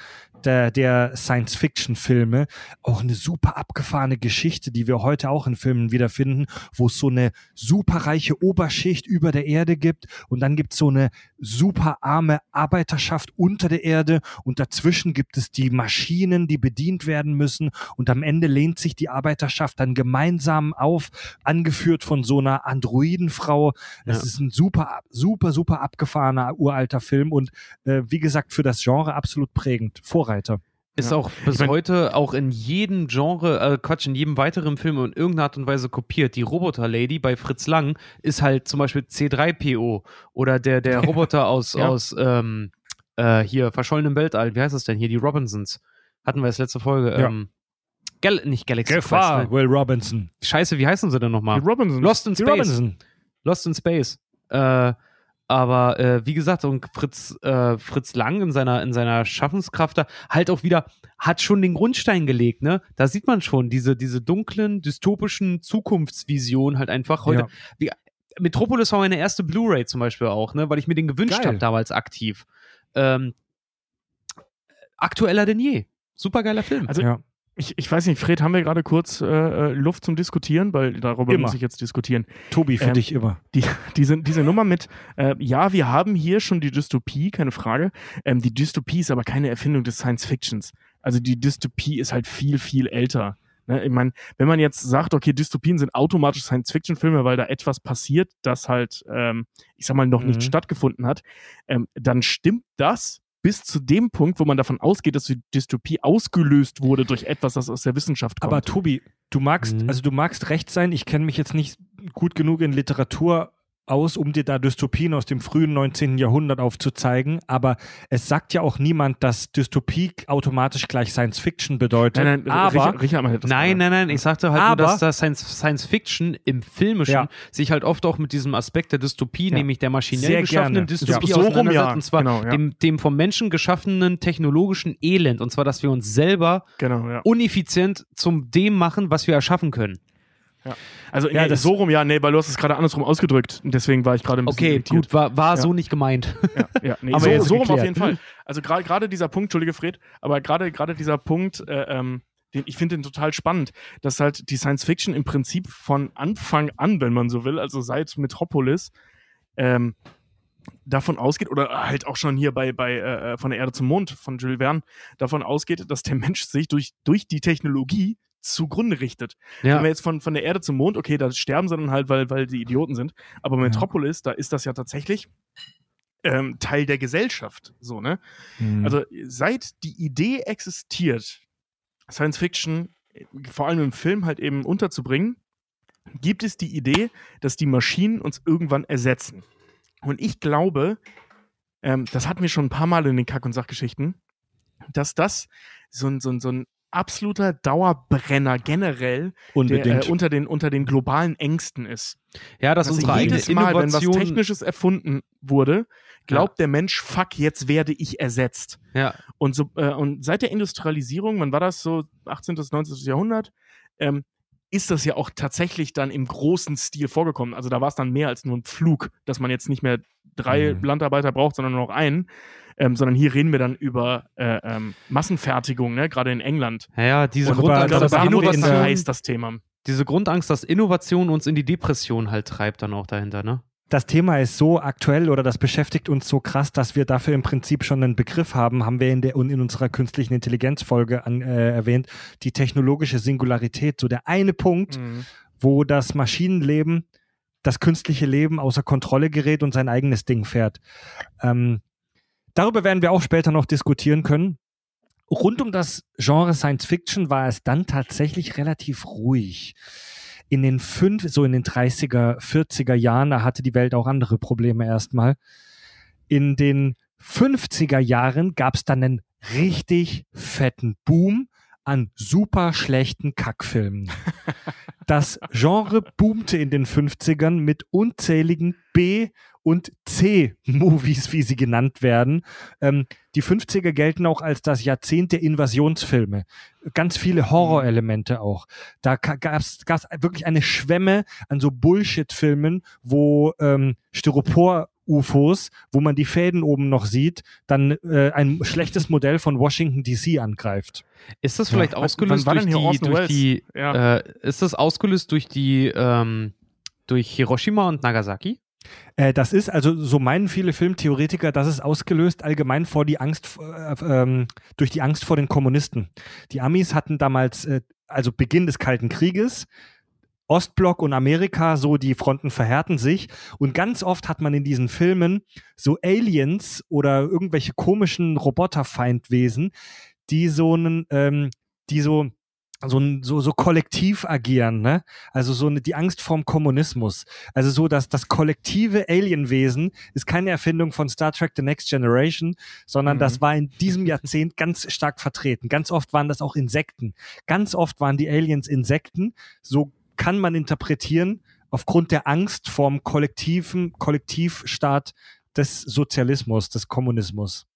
der, der Science-Fiction-Filme. Auch eine super abgefahrene Geschichte, die wir heute auch in Filmen wiederfinden, wo es so eine superreiche Oberschicht über der Erde gibt und dann gibt es so eine super arme Arbeiterschaft unter der Erde und dazwischen gibt es die Maschinen, die bedient werden müssen und am Ende lehnt sich die Arbeiterschaft dann gemeinsam auf, angeführt von so einer Androidenfrau. Es Ja. ist ein super, super, super abgefahrener uralter Film und äh, wie gesagt für das Genre absolut prägend. Vorreiter. Ist Ja. auch bis mein- heute auch in jedem Genre, äh, Quatsch, in jedem weiteren Film in irgendeiner Art und Weise kopiert. Die Roboter-Lady bei Fritz Lang ist halt zum Beispiel C3PO oder der, der Roboter aus, Ja. aus ähm, äh, hier, verschollenem Weltall, wie heißt es denn hier? Die Robinsons. Hatten wir als letzte Folge. Ja. Ähm, Gal nicht Galaxy Gefahr, Quest. Ne? Will Robinson. Scheiße, wie heißen sie denn nochmal? Die Robinson. Lost in Die Space. Robinson. Lost in Space. Äh, aber äh, wie gesagt, und Fritz, äh, Fritz Lang in seiner, in seiner Schaffenskraft da halt auch wieder, hat schon den Grundstein gelegt, ne? Da sieht man schon diese, diese dunklen, dystopischen Zukunftsvisionen halt einfach heute. Ja. Wie, Metropolis war meine erste Blu-ray zum Beispiel auch, ne? Weil ich mir den gewünscht habe damals aktiv. Ähm, aktueller denn je. Supergeiler Film. Also Ja. Ich, ich weiß nicht, Fred, haben wir gerade kurz äh, äh, Luft zum Diskutieren, weil darüber Immer. muss ich jetzt diskutieren. Tobi, für Ähm, dich immer. Die, diese, diese Nummer mit, äh, ja, wir haben hier schon die Dystopie, keine Frage. Ähm, die Dystopie ist aber keine Erfindung des Science Fictions. Also die Dystopie ist halt viel, viel älter. Ne? Ich meine, wenn man jetzt sagt, okay, Dystopien sind automatisch Science-Fiction-Filme, weil da etwas passiert, das halt, ähm, ich sag mal, noch nicht Mhm. stattgefunden hat, ähm, dann stimmt das bis zu dem Punkt, wo man davon ausgeht, dass die Dystopie ausgelöst wurde durch etwas, das aus der Wissenschaft kommt. Aber Tobi, du magst, Mhm. also du magst recht sein, ich kenne mich jetzt nicht gut genug in Literatur aus, um dir da Dystopien aus dem frühen 19. Jahrhundert aufzuzeigen, aber es sagt ja auch niemand, dass Dystopie automatisch gleich Science Fiction bedeutet. nein, nein, aber Richard, Richard Nein, nein, nein, ich sagte halt Aber- nur, dass das Science, Science Fiction im Filmischen Ja. sich halt oft auch mit diesem Aspekt der Dystopie, Ja. nämlich der maschinell Sehr geschaffenen. Dystopie Ja, so rum, ja. und zwar Genau, ja. dem, dem vom Menschen geschaffenen technologischen Elend, und zwar, dass wir uns selber Genau, uneffizient zum dem machen, was wir erschaffen können. Also Ja, nee, so rum, ja, nee, weil du hast es gerade andersrum ausgedrückt. Und deswegen war ich gerade ein bisschen Okay, irritiert. gut, war, war Ja. so nicht gemeint. Ja, ja, nee, Aber so, so rum auf jeden Fall. Also gerade gerade dieser Punkt, Entschuldige Fred, aber gerade gerade dieser Punkt, äh, ähm, den, ich finde den total spannend, dass halt die Science Fiction im Prinzip von Anfang an, wenn man so will, also seit Metropolis, ähm, davon ausgeht, oder halt auch schon hier bei, bei äh, von der Erde zum Mond von Jules Verne, davon ausgeht, dass der Mensch sich durch, durch die Technologie zugrunde richtet. Wenn Ja, wir jetzt von, von der Erde zum Mond, okay, da sterben sie dann halt, weil, weil die Idioten sind. Aber Metropolis, da ist das ja tatsächlich ähm, Teil der Gesellschaft. So, ne? Mhm. Also seit die Idee existiert, Science Fiction äh, vor allem im Film halt eben unterzubringen, gibt es die Idee, dass die Maschinen uns irgendwann ersetzen. Und ich glaube, ähm, das hatten wir schon ein paar Mal in den Kack- und Sachgeschichten, dass das so ein, so ein, so ein absoluter Dauerbrenner generell der, äh, unter, den, unter den globalen Ängsten ist. ja, dass Also unsere eigene jedes Mal, wenn was Innovation. Technisches erfunden wurde, glaubt der Mensch, fuck, jetzt werde ich ersetzt. ja, Und, so, äh, und seit der Industrialisierung, wann war das so, 18. bis 19. Jahrhundert, ähm, ist das ja auch tatsächlich dann im großen Stil vorgekommen. Also da war es dann mehr als nur ein Flug, dass man jetzt nicht mehr drei Mhm. Landarbeiter braucht, sondern nur noch einen. Ähm, sondern hier reden wir dann über äh, ähm, Massenfertigung, ne? gerade in England. ja, ja, diese Grundangst, glaube, das dass da haben wir das in dann der- heiß, das Thema. diese Grundangst, dass Innovation uns in die Depression halt treibt, dann auch dahinter, ne? Das Thema ist so aktuell oder das beschäftigt uns so krass, dass wir dafür im Prinzip schon einen Begriff haben, haben wir in, der, in unserer künstlichen Intelligenzfolge an, äh, erwähnt, die technologische Singularität. So der eine Punkt, Mhm. wo das Maschinenleben, das künstliche Leben außer Kontrolle gerät und sein eigenes Ding fährt. Ähm, darüber werden wir auch später noch diskutieren können. Rund um das Genre Science Fiction war es dann tatsächlich relativ ruhig. In den fünf, so in den 30er, 40er Jahren, da hatte die Welt auch andere Probleme erstmal. In den 50er Jahren gab es dann einen richtig fetten Boom an super schlechten Kackfilmen. Das Genre boomte in den 50ern mit unzähligen B- und C-Movies, wie sie genannt werden. Ähm, die 50er gelten auch als das Jahrzehnt der Invasionsfilme. Ganz viele Horrorelemente auch. Da gab es wirklich eine Schwemme an so Bullshit-Filmen, wo ähm, Styropor UFOs, wo man die Fäden oben noch sieht, dann äh, ein schlechtes Modell von Washington DC angreift. Ist das vielleicht Ja. ausgelöst durch die, durch die Ja. äh, ist das ausgelöst durch die ähm, durch Hiroshima und Nagasaki? Äh, das ist, also so meinen viele Filmtheoretiker, das ist ausgelöst allgemein vor die Angst, äh, ähm, durch die Angst vor den Kommunisten. Die Amis hatten damals, äh, also Beginn des Kalten Krieges, Ostblock und Amerika, so die Fronten verhärten sich. Und ganz oft hat man in diesen Filmen so Aliens oder irgendwelche komischen Roboterfeindwesen, die so einen, ähm, die so so, so, so kollektiv agieren, ne? Also so eine, die Angst vorm Kommunismus. Also so, dass das kollektive Alienwesen ist keine Erfindung von Star Trek The Next Generation, sondern Mhm. das war in diesem Jahrzehnt ganz stark vertreten. Ganz oft waren das auch Insekten. Ganz oft waren die Aliens Insekten. So kann man interpretieren, aufgrund der Angst vorm kollektiven Kollektivstaat des Sozialismus, des Kommunismus.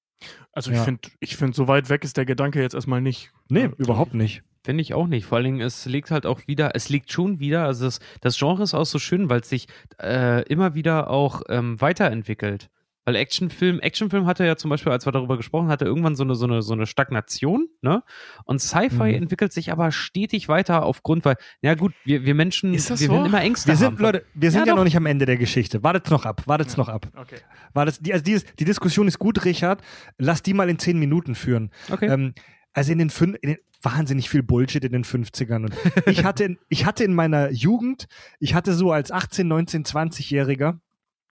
Also ich Ja. finde, ich find, so weit weg ist der Gedanke jetzt erstmal nicht. Nee, überhaupt nicht. Finde ich auch nicht. Vor allen Dingen, es liegt halt auch wieder, es liegt schon wieder, also das, das Genre ist auch so schön, weil es sich äh, immer wieder auch ähm, weiterentwickelt. Weil Actionfilm, Actionfilm hatte ja zum Beispiel, als wir darüber gesprochen hatten, irgendwann so eine, so eine, so eine Stagnation, ne? Und Sci-Fi Mhm. entwickelt sich aber stetig weiter aufgrund, weil, ja gut, wir, wir Menschen, Ist das wir so? werden immer Ängste Wir sind, haben. Leute, wir sind Ja, ja, noch nicht am Ende der Geschichte. Wartet's noch ab, wartet's noch ab. Okay. War das, die, also dieses, die Diskussion ist gut, Richard. Lass die mal in zehn Minuten führen. Okay. Ähm, also in den, fün in den wahnsinnig viel Bullshit in den 50ern. Und ich hatte, in, ich hatte in meiner Jugend, ich hatte so als 18, 19, 20-Jähriger,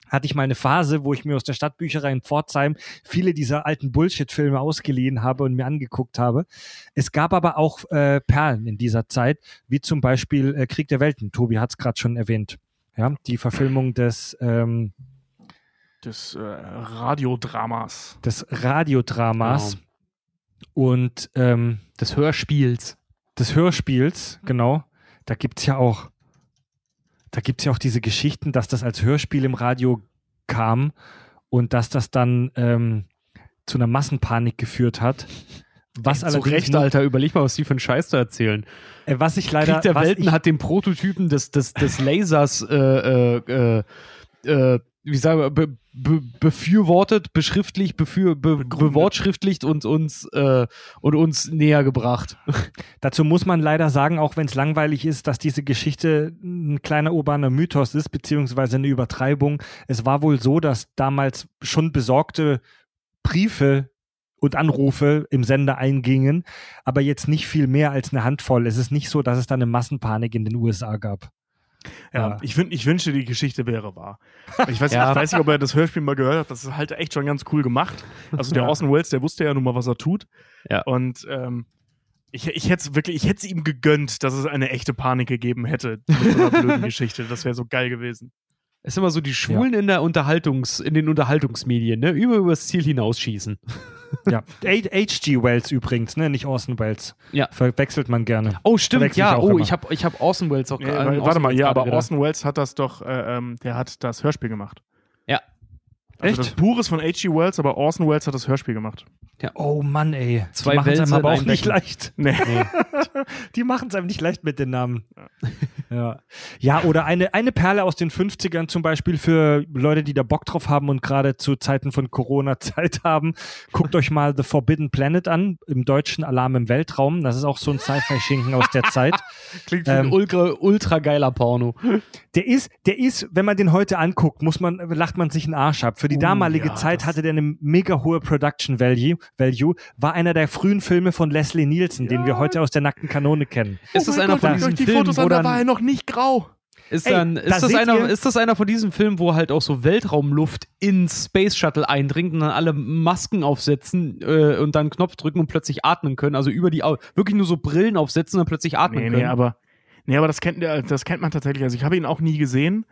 hatte ich mal eine Phase, wo ich mir aus der Stadtbücherei in Pforzheim viele dieser alten Bullshit-Filme ausgeliehen habe und mir angeguckt habe. Es gab aber auch äh, Perlen in dieser Zeit, wie zum Beispiel äh, Krieg der Welten. Tobi hat es gerade schon erwähnt. Ja, die Verfilmung des, ähm, Des äh, Radiodramas. des Radiodramas Genau. Und ähm, des Hörspiels. des Hörspiels, genau. Da gibt's ja auch, da gibt's ja auch diese Geschichten, dass das als Hörspiel im Radio kam und dass das dann ähm, zu einer Massenpanik geführt hat. Was Zu allerdings Recht, nur- Alter, überleg mal, was die für einen Scheiß da erzählen. äh, was ich leider, Krieg der Welten ich, hat den Prototypen des, des, des Lasers äh, äh, äh, äh, wie sagen wir, be, be, befürwortet, beschriftlicht, befür, be, bewortschriftlicht und uns, äh, und uns näher gebracht. Dazu muss man leider sagen, auch wenn es langweilig ist, dass diese Geschichte ein kleiner urbaner Mythos ist, beziehungsweise eine Übertreibung. Es war wohl so, dass damals schon besorgte Briefe und Anrufe im Sender eingingen, aber jetzt nicht viel mehr als eine Handvoll. Es ist nicht so, dass es da eine Massenpanik in den USA gab. Ja, Ja. ich, wün- ich wünschte, die Geschichte wäre wahr. Ich weiß, Ja. ich weiß nicht, ob er das Hörspiel mal gehört hat. Das ist halt echt schon ganz cool gemacht. Also der Ja. Orson Welles, der wusste ja nun mal, was er tut. Ja. Und ähm, ich, ich hätte es wirklich, ich hätte es ihm gegönnt, dass es eine echte Panik gegeben hätte mit so einer blöden Geschichte. Das wäre so geil gewesen. Es ist immer so die Schwulen in der Unterhaltungs, in den Unterhaltungsmedien, ne? Immer übers Ziel hinausschießen. Ja. H.G. Wells übrigens, ne? nicht Orson Welles. Ja. Verwechselt man gerne. Oh, stimmt, ich ja. Oh, immer. ich habe ich hab Orson Welles auch äh, warte Orson mal, Welles ja, aber. Orson Welles hat das doch, äh, ähm, der hat das Hörspiel gemacht. Ja. Also Echt? das Buch ist von H.G. Wells, aber Orson Welles hat das Hörspiel gemacht. Oh Mann, ey. Zwei die machen es einem aber auch nicht leicht. Nee. Die machen es einem nicht leicht mit den Namen. Ja, ja oder eine, eine Perle aus den 50ern zum Beispiel für Leute, die da Bock drauf haben und gerade zu Zeiten von Corona Zeit haben. Guckt euch mal The Forbidden Planet an, im deutschen Alarm im Weltraum. Das ist auch so ein Sci-Fi-Schinken aus der Zeit. Klingt wie ein Ähm, ultra, ultra geiler Porno. Der ist, der ist, wenn man den heute anguckt, muss man, lacht man sich einen Arsch ab. Für die Oh, damalige ja, Zeit hatte der eine mega hohe Production Value, Value, war einer der frühen Filme von Leslie Nielsen, den wir heute aus der nackten Kanone kennen. Ist das einer von Gott, diesen euch die Filmen, Fotos wo an, da dann, war er noch nicht grau. ist, Ey, dann, da ist, das einer, ihr- ist das einer von diesen Filmen, wo halt auch so Weltraumluft ins Space Shuttle eindringt und dann alle Masken aufsetzen äh, und dann einen Knopf drücken und plötzlich atmen können? Also über die, Au wirklich nur so Brillen aufsetzen und dann plötzlich atmen Nee, können. nee, aber, nee, aber das kennt, der- das kennt man tatsächlich. Also ich habe ihn auch nie gesehen.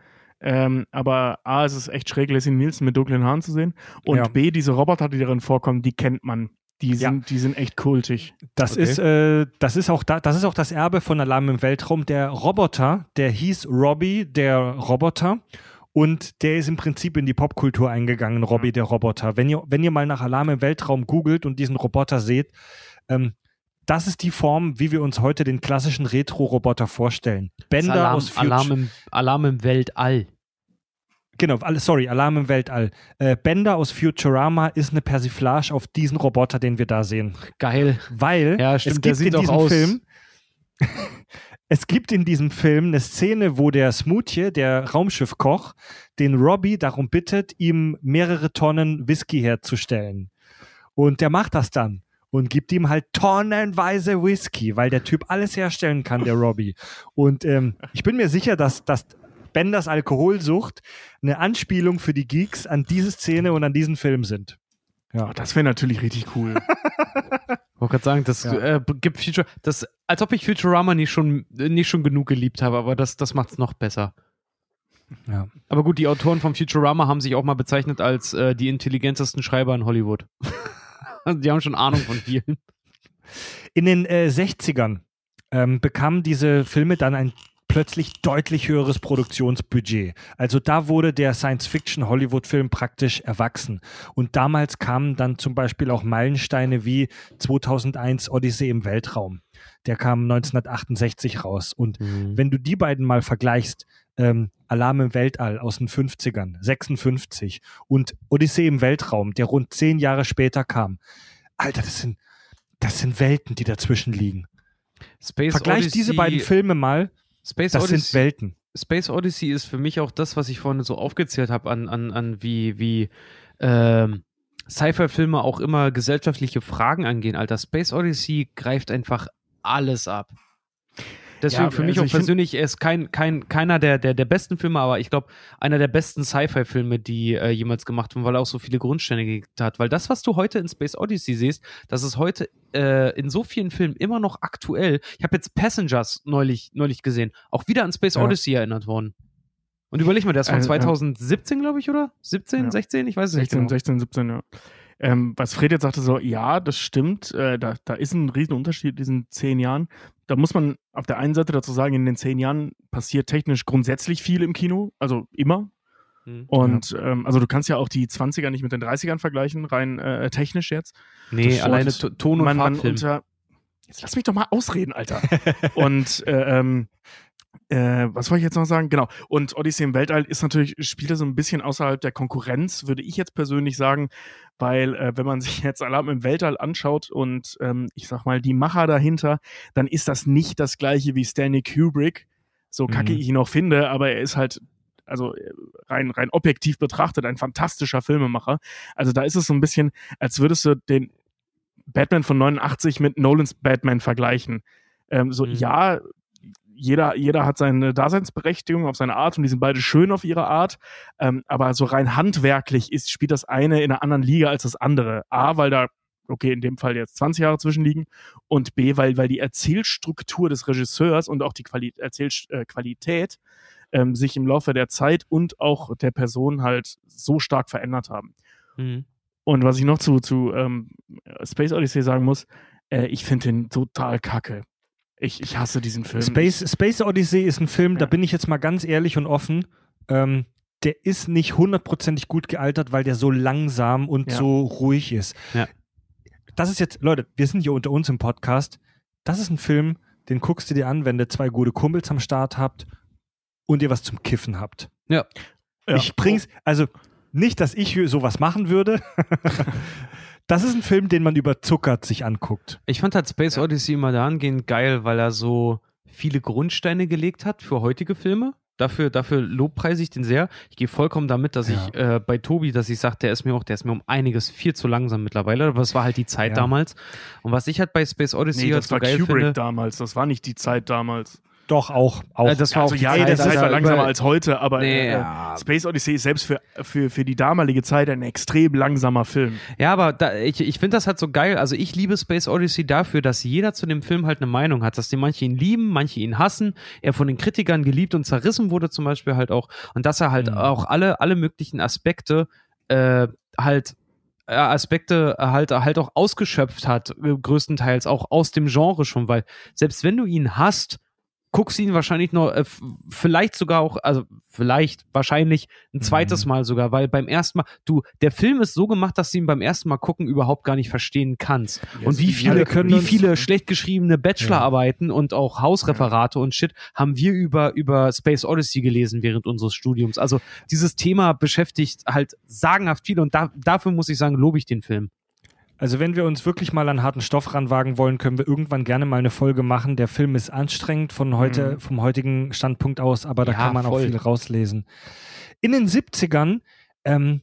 Ähm, aber A, es ist echt schräg, Leslie Nielsen mit dunklen Haaren zu sehen. Und Ja. B, diese Roboter, die darin vorkommen, die kennt man. Die Ja. sind, die sind echt kultig. Das Okay. ist, äh, das ist auch da, das ist auch das Erbe von Alarm im Weltraum. Der Roboter, der hieß Robbie, der Roboter. Und der ist im Prinzip in die Popkultur eingegangen, Robbie, der Roboter. Wenn ihr, wenn ihr mal nach Alarm im Weltraum googelt und diesen Roboter seht, ähm, das ist die Form, wie wir uns heute den klassischen Retro-Roboter vorstellen. Bänder Alarm, aus Future Alarm, im, Alarm im Weltall. Genau, sorry, Alarm im Weltall. Äh, Bender aus Futurama ist eine Persiflage auf diesen Roboter, den wir da sehen. Geil. Weil Ja, stimmt, es der gibt sieht in diesem aus. Film es gibt in diesem Film eine Szene, wo der Smoothie, der Raumschiffkoch, den Robbie darum bittet, ihm mehrere Tonnen Whisky herzustellen. Und der macht das dann und gibt ihm halt tonnenweise Whisky, weil der Typ alles herstellen kann, der Robbie. Und ähm, ich bin mir sicher, dass, dass Benders Alkoholsucht eine Anspielung für die Geeks an diese Szene und an diesen Film sind. Ja. Oh, das wäre natürlich richtig cool. Ich wollte gerade sagen, das Ja. äh, gibt Future, das, als ob ich Futurama nicht schon, nicht schon genug geliebt habe, aber das, das macht es noch besser. Ja. Aber gut, die Autoren von Futurama haben sich auch mal bezeichnet als äh, die intelligentesten Schreiber in Hollywood. also die haben schon Ahnung von vielen. In den äh, 60ern ähm, bekamen diese Filme dann ein plötzlich deutlich höheres Produktionsbudget. Also da wurde der Science-Fiction-Hollywood-Film praktisch erwachsen. Und damals kamen dann zum Beispiel auch Meilensteine wie 2001 Odyssee im Weltraum. Der kam 1968 raus. Und wenn du die beiden mal vergleichst, ähm, Alarm im Weltall aus den 50ern, 56 und Odyssee im Weltraum, der rund zehn Jahre später kam. Alter, das sind, das sind Welten, die dazwischen liegen. Space Vergleich Odyssey, diese beiden Filme mal, Space das Odyssey, sind Welten. Space Odyssey ist für mich auch das, was ich vorhin so aufgezählt habe, an, an, an wie, wie ähm, Sci-Fi-Filme auch immer gesellschaftliche Fragen angehen, Alter. Space Odyssey greift einfach alles ab. Deswegen Ja, für mich also auch persönlich, er ist kein, kein, keiner der, der, der besten Filme, aber ich glaube, einer der besten Sci-Fi-Filme, die äh, jemals gemacht wurden, weil er auch so viele Grundsteine gelegt hat. Weil das, was du heute in Space Odyssey siehst, das ist heute äh, in so vielen Filmen immer noch aktuell. Ich habe jetzt Passengers neulich, neulich gesehen, auch wieder an Space Ja. Odyssey erinnert worden. Und überleg mal, der ist von Also, ja. 2017, glaube ich, oder? 17, Ja. 16? Ich weiß es nicht 16, genau. 16, 17, ja. Ähm, was Fred jetzt sagte, so, ja, das stimmt, äh, da, da ist ein riesen Unterschied in diesen zehn Jahren. Da muss man auf der einen Seite dazu sagen, in den zehn Jahren passiert technisch grundsätzlich viel im Kino, also immer. Hm. Und ähm, also du kannst ja auch die 20er nicht mit den 30ern vergleichen, rein äh, technisch jetzt. Nee, Das alleine Ton und man, man unter. Jetzt lass mich doch mal ausreden, Alter. und äh, ähm, äh, was wollte ich jetzt noch sagen? Genau. Und Odyssey im Weltall ist natürlich, spielt so ein bisschen außerhalb der Konkurrenz, würde ich jetzt persönlich sagen, weil äh, wenn man sich jetzt Alarm im Weltall anschaut und ähm, ich sag mal die Macher dahinter, dann ist das nicht das gleiche wie Stanley Kubrick, so kacke Mhm. ich ihn auch finde, aber er ist halt also äh, rein, rein objektiv betrachtet ein fantastischer Filmemacher. Also da ist es so ein bisschen, als würdest du den Batman von 89 mit Nolans Batman vergleichen. Ähm, so, Mhm. ja, jeder, jeder hat seine Daseinsberechtigung auf seine Art und die sind beide schön auf ihre Art. Ähm, aber so rein handwerklich ist, spielt das eine in einer anderen Liga als das andere. A, weil da, okay, in dem Fall jetzt 20 Jahre zwischenliegen und B, weil, weil die Erzählstruktur des Regisseurs und auch die Quali Erzählqualität ähm, sich im Laufe der Zeit und auch der Person halt so stark verändert haben. Mhm. Und was ich noch zu, zu ähm, Space Odyssey sagen muss, äh, ich finde den total kacke. Ich, ich hasse diesen Film. Space, Space Odyssey ist ein Film, da Ja. bin ich jetzt mal ganz ehrlich und offen. Ähm, der ist nicht hundertprozentig gut gealtert, weil der so langsam und Ja. so ruhig ist. Ja. Das ist jetzt, Leute, wir sind hier unter uns im Podcast. Das ist ein Film, den guckst du dir an, wenn ihr zwei gute Kumpels am Start habt und ihr was zum Kiffen habt. Ja. Ja. Ich bring's, also nicht, dass ich sowas machen würde. das ist ein Film, den man überzuckert sich anguckt. Ich fand halt Space Ja. Odyssey immer dahingehend geil, weil er so viele Grundsteine gelegt hat für heutige Filme. Dafür, dafür lobpreise ich den sehr. Ich gehe vollkommen damit, dass Ja. ich äh, bei Tobi, dass ich sage, der ist mir auch, der ist mir um einiges viel zu langsam mittlerweile. Aber es war halt die Zeit Ja. damals. Und was ich halt bei Space Odyssey nee, halt das so war geil Kubrick finde, damals, das war nicht die Zeit damals. Doch, auch. auch. Äh, das war also auch ja, Zeit, die Zeit Alter, war langsamer als heute, aber Nee, äh, ja. Space Odyssey ist selbst für, für, für die damalige Zeit ein extrem langsamer Film. Ja, aber da, ich, ich finde das halt so geil. Also ich liebe Space Odyssey dafür, dass jeder zu dem Film halt eine Meinung hat, dass die manche ihn lieben, manche ihn hassen, er von den Kritikern geliebt und zerrissen wurde zum Beispiel halt auch und dass er halt Mhm. auch alle, alle möglichen Aspekte äh, halt äh, Aspekte halt, halt auch ausgeschöpft hat, äh, größtenteils auch aus dem Genre schon, weil selbst wenn du ihn hast, guckst ihn wahrscheinlich noch, äh, vielleicht sogar auch, also vielleicht, wahrscheinlich ein zweites Mhm. Mal sogar, weil beim ersten Mal, du, der Film ist so gemacht, dass du ihn beim ersten Mal gucken überhaupt gar nicht verstehen kannst. und wie viele, wie uns- viele schlecht geschriebene Bachelorarbeiten und auch Hausreferate und Shit haben wir über, über Space Odyssey gelesen während unseres Studiums. Also dieses Thema beschäftigt halt sagenhaft viel und da, dafür muss ich sagen, lobe ich den Film. Also wenn wir uns wirklich mal an harten Stoff ranwagen wollen, können wir irgendwann gerne mal eine Folge machen. Der Film ist anstrengend von heute, vom heutigen Standpunkt aus, aber da Ja, kann man auch voll. viel rauslesen. In den 70ern ähm,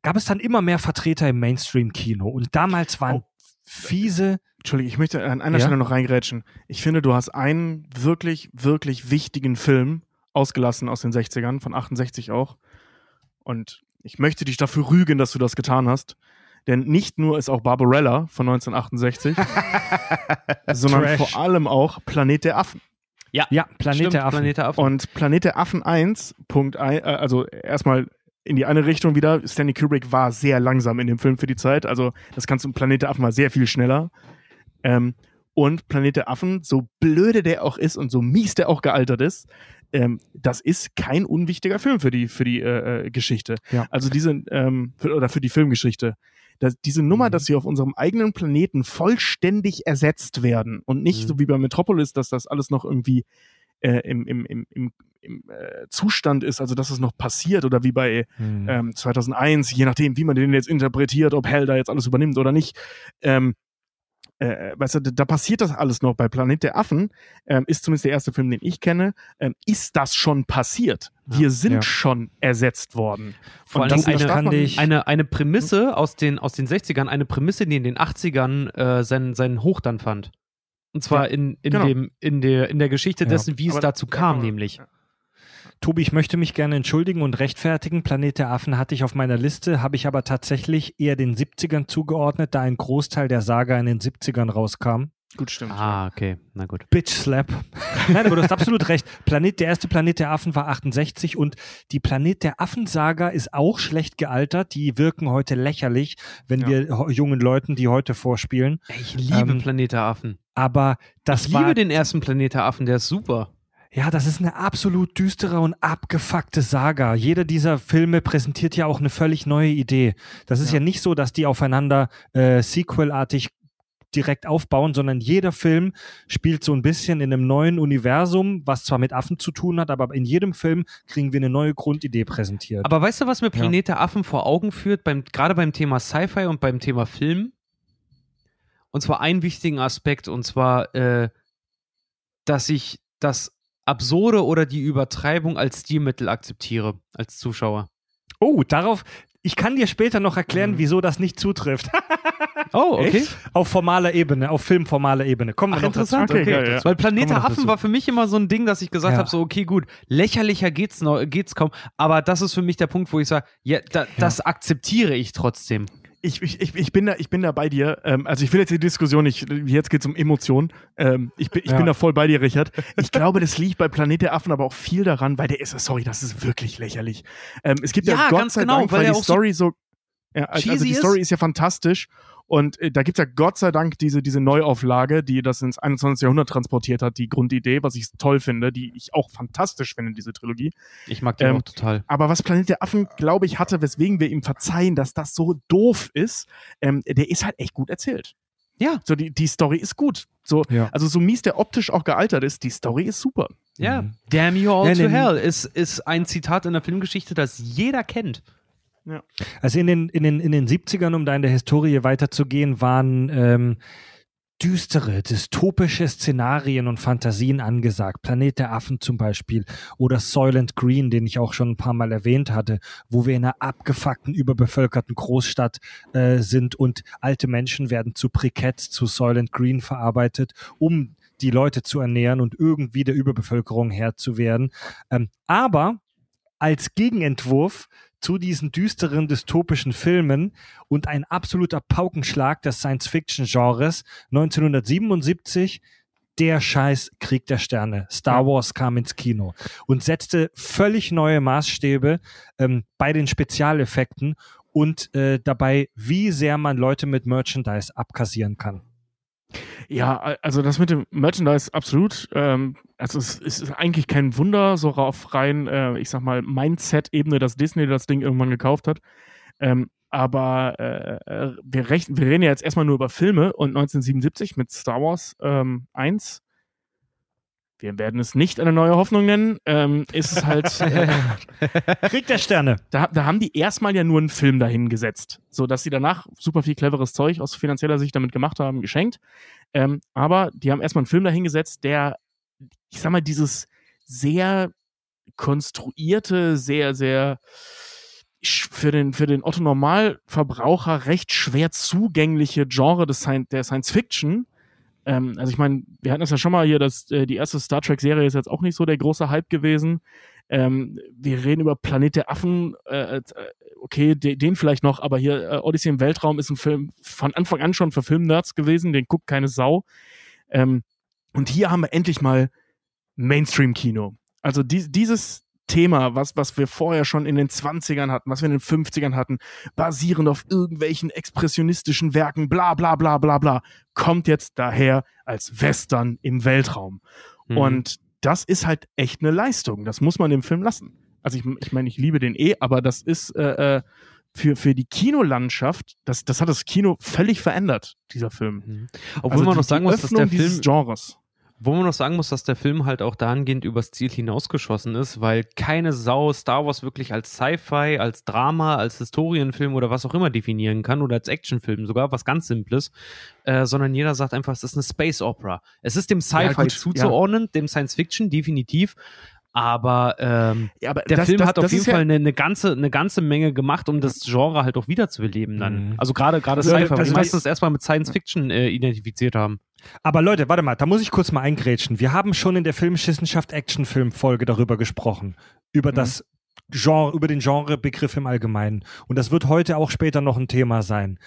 gab es dann immer mehr Vertreter im Mainstream-Kino und damals waren Oh. fiese Entschuldige, ich möchte an einer Ja? Stelle noch reingrätschen. Ich finde, du hast einen wirklich, wirklich wichtigen Film ausgelassen aus den 60ern, von 68 auch. Und ich möchte dich dafür rügen, dass du das getan hast. Denn nicht nur ist auch Barbarella von 1968, sondern Trash. vor allem auch Planet der Affen. ja, Planet Stimmt, der Affen. Planet der Affen. Und Planet der Affen 1, Punkt ein, äh, also erstmal in die eine Richtung wieder. Stanley Kubrick war sehr langsam in dem Film für die Zeit. Also das kannst du im Planet der Affen mal sehr viel schneller. Ähm, und Planet der Affen, so blöde der auch ist und so mies der auch gealtert ist, ähm, das ist kein unwichtiger Film für die, für die äh, äh, Geschichte. Ja. Also diese, ähm, für, oder für die Filmgeschichte. Das, diese Nummer, Mhm. dass sie auf unserem eigenen Planeten vollständig ersetzt werden und nicht Mhm. so wie bei Metropolis, dass das alles noch irgendwie äh, im, im, im, im, im äh, Zustand ist, also dass es noch passiert oder wie bei Hm. ähm, 2001, je nachdem, wie man den jetzt interpretiert, ob Hell da jetzt alles übernimmt oder nicht. Ähm, äh, weißt du, da passiert das alles noch. Bei Planet der Affen ähm, ist zumindest der erste Film, den ich kenne, ähm, ist das schon passiert. Wir sind Ja. schon ersetzt worden. Vor das eine, eine, eine Prämisse aus den, aus den 60ern, eine Prämisse, die in den 80ern äh, seinen, seinen Hoch dann fand. Und zwar Ja, in, in, genau. dem, in, der, in der Geschichte Ja. dessen, wie es Aber dazu da kam, nämlich. Tobi, ich möchte mich gerne entschuldigen und rechtfertigen. Planet der Affen hatte ich auf meiner Liste, habe ich aber tatsächlich eher den 70ern zugeordnet, da ein Großteil der Saga in den 70ern rauskam. Gut, stimmt. Ah, okay, na gut. Bitch Slap. Nein, aber du hast absolut recht. Planet, der erste Planet der Affen war 68 und die Planet der Affen-Saga ist auch schlecht gealtert. Die wirken heute lächerlich, wenn Ja. wir jungen Leuten die heute vorspielen. Ich liebe Ähm, Planet der Affen. Aber das Ich war liebe den ersten Planet der Affen, der ist super. Ja, das ist eine absolut düstere und abgefuckte Saga. Jeder dieser Filme präsentiert ja auch eine völlig neue Idee. Das ist ja, Ja. nicht so, dass die aufeinander äh, sequelartig direkt aufbauen, sondern jeder Film spielt so ein bisschen in einem neuen Universum, was zwar mit Affen zu tun hat, aber in jedem Film kriegen wir eine neue Grundidee präsentiert. Aber weißt du, was mir Planet der Affen vor Augen führt, beim, gerade beim Thema Sci-Fi und beim Thema Film? Und zwar einen wichtigen Aspekt, und zwar, äh, dass ich das Absurde oder die Übertreibung als Stilmittel akzeptiere, als Zuschauer. oh, darauf, ich kann dir später noch erklären, Mhm. wieso das nicht zutrifft. Oh, okay. Echt? auf formaler Ebene, auf filmformaler Ebene. Kommen wir Ach, noch dazu. interessant, Okay, okay. geil, ja. Weil Planet Kommen wir der noch Affen dazu. war für mich immer so ein Ding, dass ich gesagt Ja. habe, so, okay, gut, lächerlicher geht's, noch, geht's kaum, aber das ist für mich der Punkt, wo ich sage, ja, da, das akzeptiere ich trotzdem. Ich, ich, ich, bin da, ich bin da bei dir. Ähm, also ich will jetzt die Diskussion nicht, jetzt geht es um Emotionen. Ähm, ich bin, ich Ja. bin da voll bei dir, Richard. Ich glaube, das liegt bei Planet der Affen aber auch viel daran, weil der ist, sorry, das ist wirklich lächerlich. Ähm, es gibt ja, Ja, Gott ganz sei genau, Dank, weil weil, die auch so Story so, ja, also cheesy die ist. Story ist ja fantastisch. Und äh, da gibt es ja Gott sei Dank diese, diese Neuauflage, die das ins 21. Jahrhundert transportiert hat, die Grundidee, was ich toll finde, die ich auch fantastisch finde, diese Trilogie. Ich mag den Ähm, auch total. Aber was Planet der Affen, glaube ich, hatte, weswegen wir ihm verzeihen, dass das so doof ist, ähm, der ist halt echt gut erzählt. Ja. So, die, die Story ist gut. So, Ja. Also so mies der optisch auch gealtert ist, die Story ist super. Ja, Mhm. Damn you all Ja, to hell ist, ist ein Zitat in der Filmgeschichte, das jeder kennt. Also in den, in den, in den 70ern, um da in der Historie weiterzugehen, waren ähm, düstere, dystopische Szenarien und Fantasien angesagt. Planet der Affen zum Beispiel oder Soylent Green, den ich auch schon ein paar Mal erwähnt hatte, wo wir in einer abgefuckten, überbevölkerten Großstadt äh, sind und alte Menschen werden zu Briketts, zu Soylent Green verarbeitet, um die Leute zu ernähren und irgendwie der Überbevölkerung Herr zu werden. Ähm, aber als Gegenentwurf zu diesen düsteren dystopischen Filmen und ein absoluter Paukenschlag des Science-Fiction-Genres 1977 der Scheiß Krieg der Sterne. Star Wars kam ins Kino und setzte völlig neue Maßstäbe ähm, bei den Spezialeffekten und äh, dabei, wie sehr man Leute mit Merchandise abkassieren kann. Ja, also das mit dem Merchandise absolut. Ähm, also es ist eigentlich kein Wunder, so auf rein, äh, ich sag mal, Mindset-Ebene, dass Disney das Ding irgendwann gekauft hat. Ähm, aber äh, äh wir, recht, wir reden ja jetzt erstmal nur über Filme und 1977 mit Star Wars ähm, 1 wir werden es nicht eine neue Hoffnung nennen, ähm, ist es halt. Äh, Krieg der Sterne. Da, da haben die erstmal ja nur einen Film dahin gesetzt, so dass sie danach super viel cleveres Zeug aus finanzieller Sicht damit gemacht haben, geschenkt. Ähm, aber die haben erstmal einen Film dahin gesetzt, der, ich sag mal, dieses sehr konstruierte, sehr, sehr für den, für den Otto Normalverbraucher recht schwer zugängliche Genre des Science, der Science Fiction ähm, also ich meine, wir hatten es ja schon mal hier, dass äh, die erste Star Trek-Serie ist jetzt auch nicht so der große Hype gewesen. Ähm, wir reden über Planet der Affen, äh, äh okay, de den vielleicht noch, aber hier äh, Odyssey im Weltraum ist ein Film von Anfang an schon für Filmnerds gewesen, den guckt keine Sau. Ähm, und hier haben wir endlich mal Mainstream-Kino. Also die, dieses, Thema, was, was wir vorher schon in den 20ern hatten, was wir in den 50ern hatten, basierend auf irgendwelchen expressionistischen Werken, bla bla bla bla bla, kommt jetzt daher als Western im Weltraum. Mhm. Und das ist halt echt eine Leistung. Das muss man dem Film lassen. Also ich, ich meine, ich liebe den eh, aber das ist äh, äh, für, für die Kinolandschaft, das, das hat das Kino völlig verändert, dieser Film. Mhm. Obwohl also man noch sagen muss, dass der Film Genres. Wo man noch sagen muss, dass der Film halt auch dahingehend übers Ziel hinausgeschossen ist, weil keine Sau Star Wars wirklich als Sci-Fi, als Drama, als Historienfilm oder was auch immer definieren kann oder als Actionfilm, sogar was ganz Simples, äh, sondern jeder sagt einfach, es ist eine Space Opera. Es ist dem Sci-Fi ja, zuzuordnen, ja. dem Science Fiction definitiv, aber, ähm, ja, aber der das, Film das, hat auf jeden Fall eine, eine, ganze, eine ganze Menge gemacht, um das Genre halt auch wiederzubeleben dann. Mhm. Also gerade gerade also, Sci-Fi, weil die meisten das erstmal mit Science Fiction äh, identifiziert haben. Aber Leute, warte mal, da muss ich kurz mal eingrätschen. Wir haben schon in der Filmschissenschaft Actionfilm-Folge darüber gesprochen. Über mhm. das Genre, über den Genrebegriff im Allgemeinen. Und das wird heute auch später noch ein Thema sein.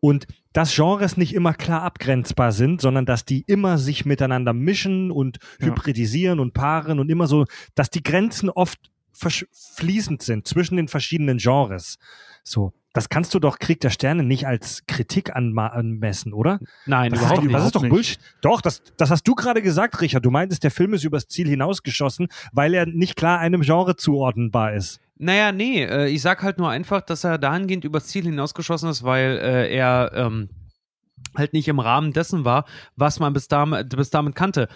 Und dass Genres nicht immer klar abgrenzbar sind, sondern dass die immer sich miteinander mischen und ja. hybridisieren und paaren und immer so, dass die Grenzen oft fließend sind zwischen den verschiedenen Genres. So. Das kannst du doch Krieg der Sterne nicht als Kritik anmessen, oder? Nein, das überhaupt ist, nicht. Das ist doch Bullshit. Doch, das, das hast du gerade gesagt, Richard. Du meintest, der Film ist übers Ziel hinausgeschossen, weil er nicht klar einem Genre zuordnenbar ist. Naja, nee, äh, ich sag halt nur einfach, dass er dahingehend übers Ziel hinausgeschossen ist, weil äh, er ähm, halt nicht im Rahmen dessen war, was man bis, damit, bis damit kannte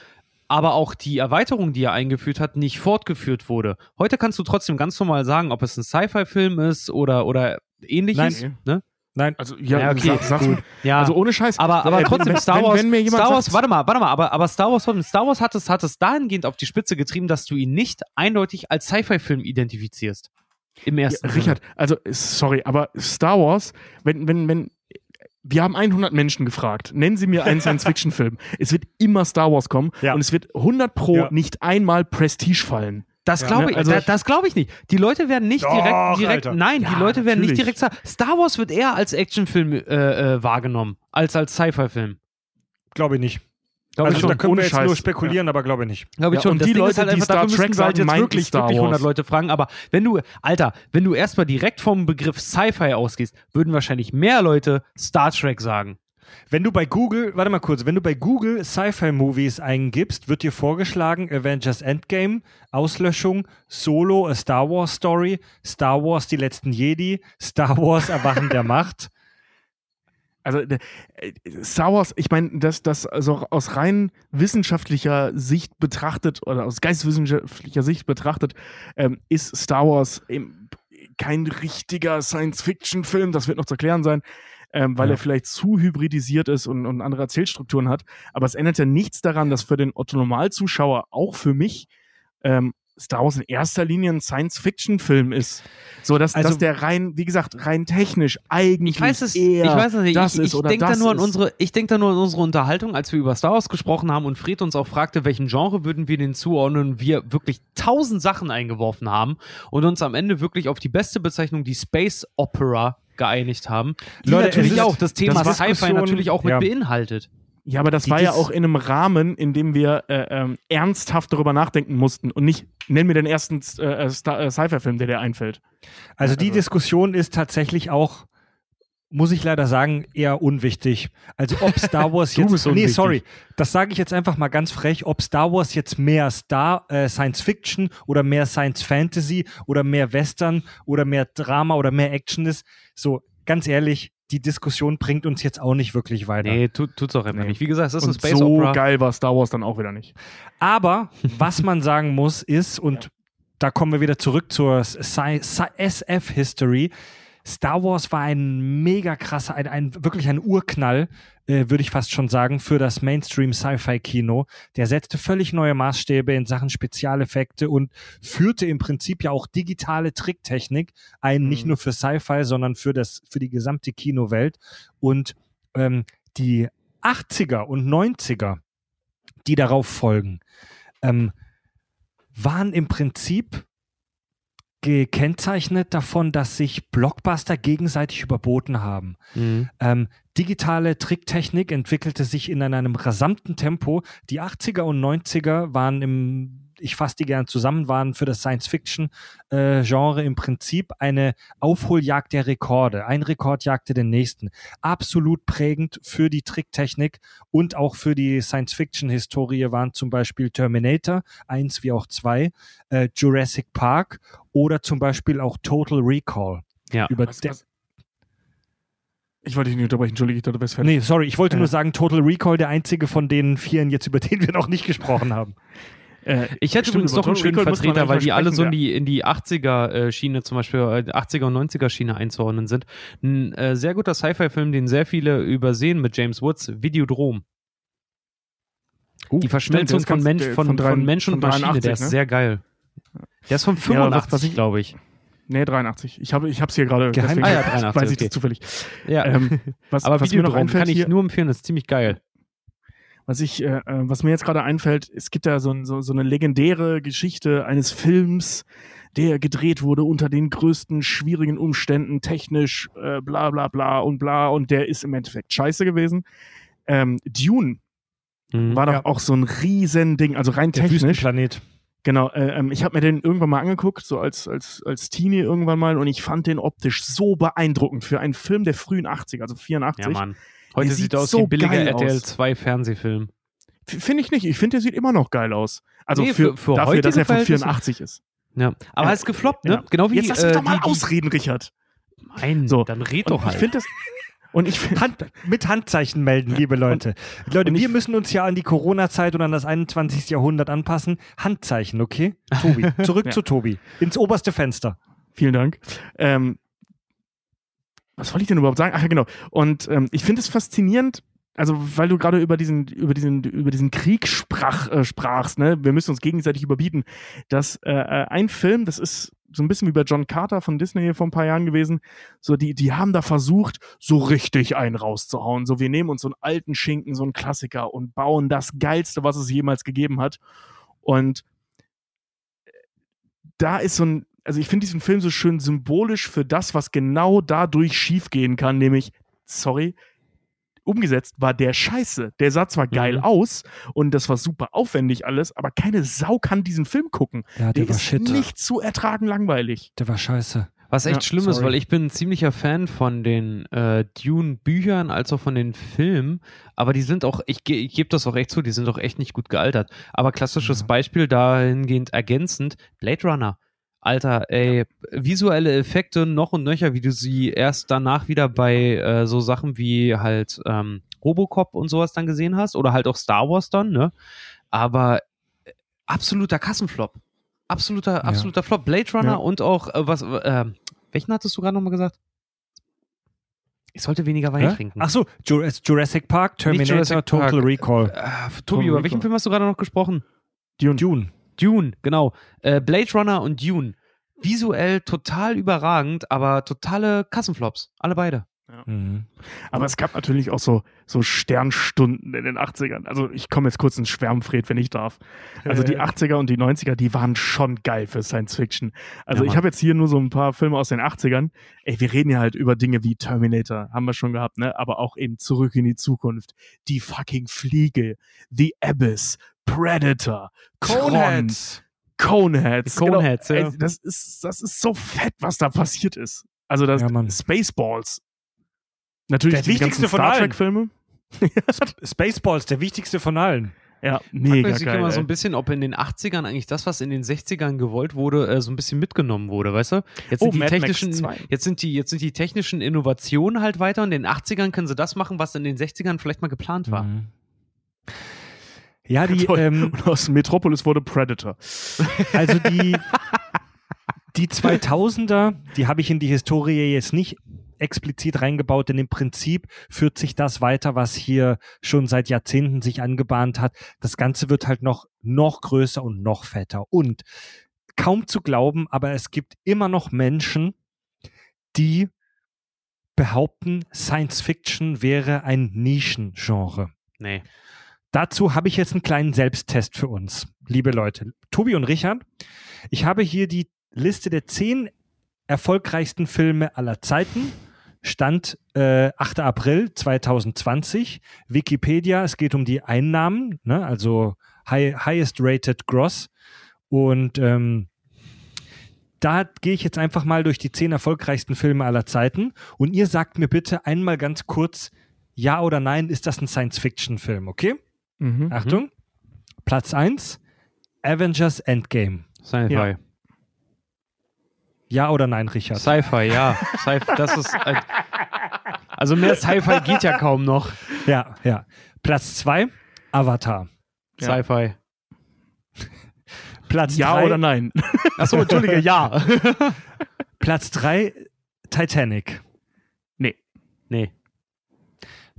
aber auch die Erweiterung, die er eingeführt hat, nicht fortgeführt wurde. Heute kannst du trotzdem ganz normal sagen, ob es ein Sci-Fi-Film ist oder, oder ähnliches. Nein. Ne? Nein. Also, ja, ja okay. Sag, sagst ja. Also ohne Scheiß. Aber, aber trotzdem, Star Wars, wenn, wenn Star Wars, warte mal, warte mal, aber, aber Star Wars, Star Wars hat es, hat es dahingehend auf die Spitze getrieben, dass du ihn nicht eindeutig als Sci-Fi-Film identifizierst. Im ersten ja, Richard, also, sorry, aber Star Wars, wenn, wenn, wenn, wir haben 100 Menschen gefragt, nennen Sie mir einen Science-Fiction-Film. Es wird immer Star Wars kommen ja. und es wird 100 pro ja. nicht einmal Prestige fallen. Das glaube ich, also, da, das glaube ich nicht. Die Leute werden nicht Doch, direkt, direkt nein, ja, die Leute werden natürlich. nicht direkt sagen. Star Wars wird eher als Actionfilm äh, äh, wahrgenommen, als als Sci-Fi-Film. Glaube ich nicht. Glaube also, ich schon. Da können wir jetzt Scheiß. nur spekulieren, ja. aber glaube ich nicht. Glaube ich ja, schon. Und das die Ding Leute, halt die einfach, Star Trek halt jetzt wirklich, wirklich 100 Leute fragen. Aber wenn du, Alter, wenn du erstmal direkt vom Begriff Sci-Fi ausgehst, würden wahrscheinlich mehr Leute Star Trek sagen. Wenn du bei Google, warte mal kurz, wenn du bei Google Sci-Fi-Movies eingibst, wird dir vorgeschlagen Avengers Endgame, Auslöschung, Solo, A Star Wars Story, Star Wars Die letzten Jedi, Star Wars Erwachen der Macht. Also äh, Star Wars, ich meine, das, das also aus rein wissenschaftlicher Sicht betrachtet oder aus geistwissenschaftlicher Sicht betrachtet, ähm, ist Star Wars eben kein richtiger Science-Fiction-Film, das wird noch zu erklären sein ähm, weil ja. er vielleicht zu hybridisiert ist und, und andere Erzählstrukturen hat. Aber es ändert ja nichts daran, dass für den Otto-Normalzuschauer, auch für mich, ähm, Star Wars in erster Linie ein Science-Fiction-Film ist. So, dass, also, dass der rein, wie gesagt, rein technisch eigentlich ich weiß es, eher ich weiß es nicht. das ich, ist oder denk das da nur an unsere, Ich denke da nur an unsere Unterhaltung, als wir über Star Wars gesprochen haben und Fred uns auch fragte, welchen Genre würden wir den zuordnen, wir wirklich tausend Sachen eingeworfen haben und uns am Ende wirklich auf die beste Bezeichnung, die Space Opera, geeinigt haben, die Leute, natürlich auch das Thema Sci-Fi natürlich auch mit ja. beinhaltet. Ja, aber das Die war ja auch in einem Rahmen, in dem wir äh, ähm, ernsthaft darüber nachdenken mussten und nicht, nenn mir den ersten äh, Star- äh, Sci-Fi-Film, der dir einfällt. Also die Also- Diskussion ist tatsächlich auch, muss ich leider sagen, eher unwichtig. Also ob Star Wars jetzt, nee, sorry, das sage ich jetzt einfach mal ganz frech, ob Star Wars jetzt mehr Star äh, Science Fiction oder mehr Science Fantasy oder mehr Western oder mehr Drama oder mehr Action ist, so ganz ehrlich, die Diskussion bringt uns jetzt auch nicht wirklich weiter. Nee, tut, tut's auch immer Nee. nicht. Wie gesagt, es ist ein Und Space so Opera. geil war Star Wars dann auch wieder nicht. Aber was man sagen muss ist, und da kommen wir wieder zurück zur Sci- Sci- SF-History, Star Wars war ein mega krasser, ein, ein wirklich ein Urknall, äh, würde ich fast schon sagen, für das Mainstream-Sci-Fi-Kino. Der setzte völlig neue Maßstäbe in Sachen Spezialeffekte und führte im Prinzip ja auch digitale Tricktechnik ein, nicht Mhm. nur für Sci-Fi, sondern für, das, für die gesamte Kinowelt. Und ähm, die 80er und 90er, die darauf folgen, ähm, waren im Prinzip gekennzeichnet davon, dass sich Blockbuster gegenseitig überboten haben. Mhm. Ähm, digitale Tricktechnik entwickelte sich in einem rasanten Tempo. Die 80er und 90er waren im, ich fasse die gern zusammen, waren für das Science-Fiction-Genre im Prinzip eine Aufholjagd der Rekorde. Ein Rekord jagte den nächsten. Absolut prägend für die Tricktechnik und auch für die Science-Fiction-Historie waren zum Beispiel Terminator 1 wie auch 2, äh, Jurassic Park oder zum Beispiel auch Total Recall. Ja. Über Was- der- was- Ich wollte dich nicht unterbrechen, entschuldige, ich dachte, du wärst fertig. Nee, sorry, ich wollte Ja. nur sagen, Total Recall, der einzige von den vieren jetzt, über den wir noch nicht gesprochen haben. Äh, Ich hätte Stimmt, übrigens noch einen schönen Vertreter, weil die alle so in die, in die 80er-Schiene, zum Beispiel äh, 80er- und 90er-Schiene einzuordnen sind. Ein äh, sehr guter Sci-Fi-Film, den sehr viele übersehen mit James Woods, Videodrom. die Verschmelzung stimmt, von, ganz- Mensch, von, von von, drei- Mensch und von Maschine, 83, der ist ne? sehr geil. Der ist von Ja, aber was- 85, was ich- glaube ich. Nee, 83. Ich habe ich hier gerade. Geheim- Ah ja, 83, Weiß ich okay. das zufällig. Ja. Ähm, was, Aber was mir noch Videodrom einfällt kann ich hier, nur empfehlen, das ist ziemlich geil. Was ich, äh, äh, was mir jetzt gerade einfällt, es gibt ja so, ein- so, so eine legendäre Geschichte eines Films, der gedreht wurde unter den größten schwierigen Umständen, technisch, äh, bla bla bla und bla, und der ist im Endeffekt scheiße gewesen. Ähm, Dune Mhm. war doch Ja. auch so ein riesen Ding, also rein Der technisch. Wüstenplanet. Genau, äh, ähm, ich habe mir den irgendwann mal angeguckt, so als, als, als Teenie irgendwann mal, und ich fand den optisch so beeindruckend für einen Film der frühen 80er, also 84. Ja, Mann. Heute Der sieht sieht er aus so wie ein billiger RTL aus. 2 Fernsehfilm. Finde ich nicht. Ich finde, der sieht immer noch geil aus. Also Nee, für, für- für dafür, dass er von Verhältnisse- 84 ist. Ja. Aber Ja. er ist gefloppt, ne? Ja. Genau wie Jetzt lass mich äh, doch mal die, ausreden, Richard. Nein, So. dann red Und doch ich halt. finde das. Und ich finde. Hand, mit Handzeichen melden, liebe Leute. Leute, und ich- wir müssen uns ja an die Corona-Zeit und an das 21. Jahrhundert anpassen. Handzeichen, okay? Tobi, zurück Ja. zu Tobi. Ins oberste Fenster. Vielen Dank. Ähm, was wollte ich denn überhaupt sagen? Ach ja, genau. Und ähm, ich finde es faszinierend, also weil du gerade über diesen, über diesen, über diesen Krieg sprach, äh, sprachst, ne? Wir müssen uns gegenseitig überbieten, dass äh, äh, ein Film, das ist so ein bisschen wie bei John Carter von Disney vor ein paar Jahren gewesen, so die, die haben da versucht, so richtig einen rauszuhauen. So, wir nehmen uns so einen alten Schinken, so einen Klassiker und bauen das Geilste, was es jemals gegeben hat. Und da ist so ein, also ich finde diesen Film so schön symbolisch für das, was genau dadurch schiefgehen kann, nämlich, sorry, umgesetzt war der scheiße. Der sah zwar geil Mhm. aus und das war super aufwendig alles, aber keine Sau kann diesen Film gucken. Ja, Der ist nicht zu ertragen langweilig. Der war scheiße. Was echt Ja, schlimm ist, sorry. weil ich bin ein ziemlicher Fan von den äh, Dune-Büchern als auch von den Filmen, aber die sind auch, ich, ge- ich gebe das auch echt zu, die sind auch echt nicht gut gealtert. Aber klassisches Ja. Beispiel dahingehend ergänzend, Blade Runner. Alter, ey, visuelle Effekte noch und nöcher, wie du sie erst danach wieder bei äh, so Sachen wie halt ähm, Robocop und sowas dann gesehen hast oder halt auch Star Wars dann, ne? Aber äh, absoluter Kassenflop. Absoluter, absoluter Flop. Blade Runner Ja. und auch, äh, was, äh, welchen hattest du gerade nochmal gesagt? Ich sollte weniger Wein Hä? trinken. Ach so, Ju- Jurassic Park, Terminator, Jurassic Total Park. Recall. Äh, Tobi, Total über Recall. welchen Film hast du gerade noch gesprochen? Dune. Dune. Dune, genau. Äh, Blade Runner und Dune. Visuell total überragend, aber totale Kassenflops. Alle beide. Mhm. Aber es gab natürlich auch so, so Sternstunden in den 80ern. Also ich komme jetzt kurz ins Schwärmfred, wenn ich darf. Also die 80er und die 90er, die waren schon geil für Science Fiction. Also Ja, ich habe jetzt hier nur so ein paar Filme aus den 80ern. Ey, wir reden ja halt über Dinge wie Terminator, haben wir schon gehabt, ne? Aber auch eben Zurück in die Zukunft. Die fucking Fliege, The Abyss, Predator, Coneheads. Coneheads. Die Coneheads, genau. ja. Ey, das ist, das ist so fett, was da passiert ist. Also das Ja. Spaceballs. Natürlich Der die wichtigste von Star allen. Trek Filme. Spaceballs, der wichtigste von allen. Ja, Fragt mega man sich geil. immer so ein bisschen, ob in den 80ern eigentlich das, was in den 60ern gewollt wurde, äh, so ein bisschen mitgenommen wurde, weißt du? Jetzt Oh, sind die Mad Max technischen, 2. jetzt sind die, jetzt sind die technischen Innovationen halt weiter und in den 80ern können sie das machen, was in den 60ern vielleicht mal geplant war. Mhm. Ja, die, ähm, Und aus Metropolis wurde Predator. also die, die 2000er, die habe ich in die Historie jetzt nicht explizit reingebaut, denn im Prinzip führt sich das weiter, was hier schon seit Jahrzehnten sich angebahnt hat. Das Ganze wird halt noch, noch größer und noch fetter. Und kaum zu glauben, aber es gibt immer noch Menschen, die behaupten, Science Fiction wäre ein Nischengenre. Nee. Dazu habe ich jetzt einen kleinen Selbsttest für uns, liebe Leute. Tobi und Richard, ich habe hier die Liste der zehn erfolgreichsten Filme aller Zeiten. Stand äh, 8. April 2020. Wikipedia, es geht um die Einnahmen, ne? also high, highest rated gross. Und ähm, da gehe ich jetzt einfach mal durch die zehn erfolgreichsten Filme aller Zeiten. Und ihr sagt mir bitte einmal ganz kurz, ja oder nein, ist das ein Science-Fiction-Film, okay? Mhm. Achtung. Platz 1, Avengers Endgame. Sci-Fi. Ja. Ja oder nein, Richard? Sci-Fi, ja. Sci das ist. Äh, also mehr Sci-Fi geht ja kaum noch. ja, ja. Platz 2, Avatar. Ja. Sci-Fi. Platz Ja drei, oder nein? Achso, entschuldige, ja. Platz 3, Titanic. nee.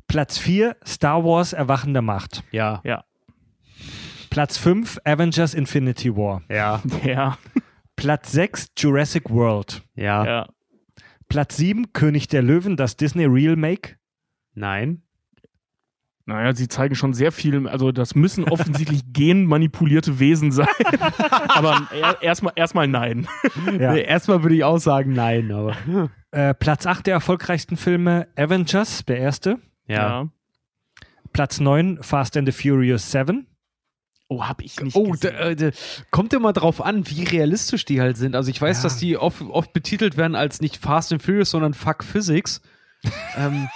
Platz 4, Star Wars Erwachen der Macht. Ja. Platz 5, Avengers Infinity War. Ja. Ja. Platz 6, Jurassic World. Ja. ja. Platz 7, König der Löwen, das Disney Real Make. Nein. Naja, sie zeigen schon sehr viel, also das müssen offensichtlich genmanipulierte Wesen sein. Aber er- erstmal erstmal nein. Ja. Nee, erstmal würde ich auch sagen, nein, aber. Äh, Platz 8 der erfolgreichsten Filme, Avengers, der erste. Ja. Platz 9, Fast and the Furious 7. Oh, hab ich nicht Oh, gesehen. da, äh, da, kommt immer drauf an, wie realistisch die halt sind. Also ich weiß, Ja. dass die oft, oft betitelt werden als nicht Fast and Furious, sondern Fuck Physics. ähm,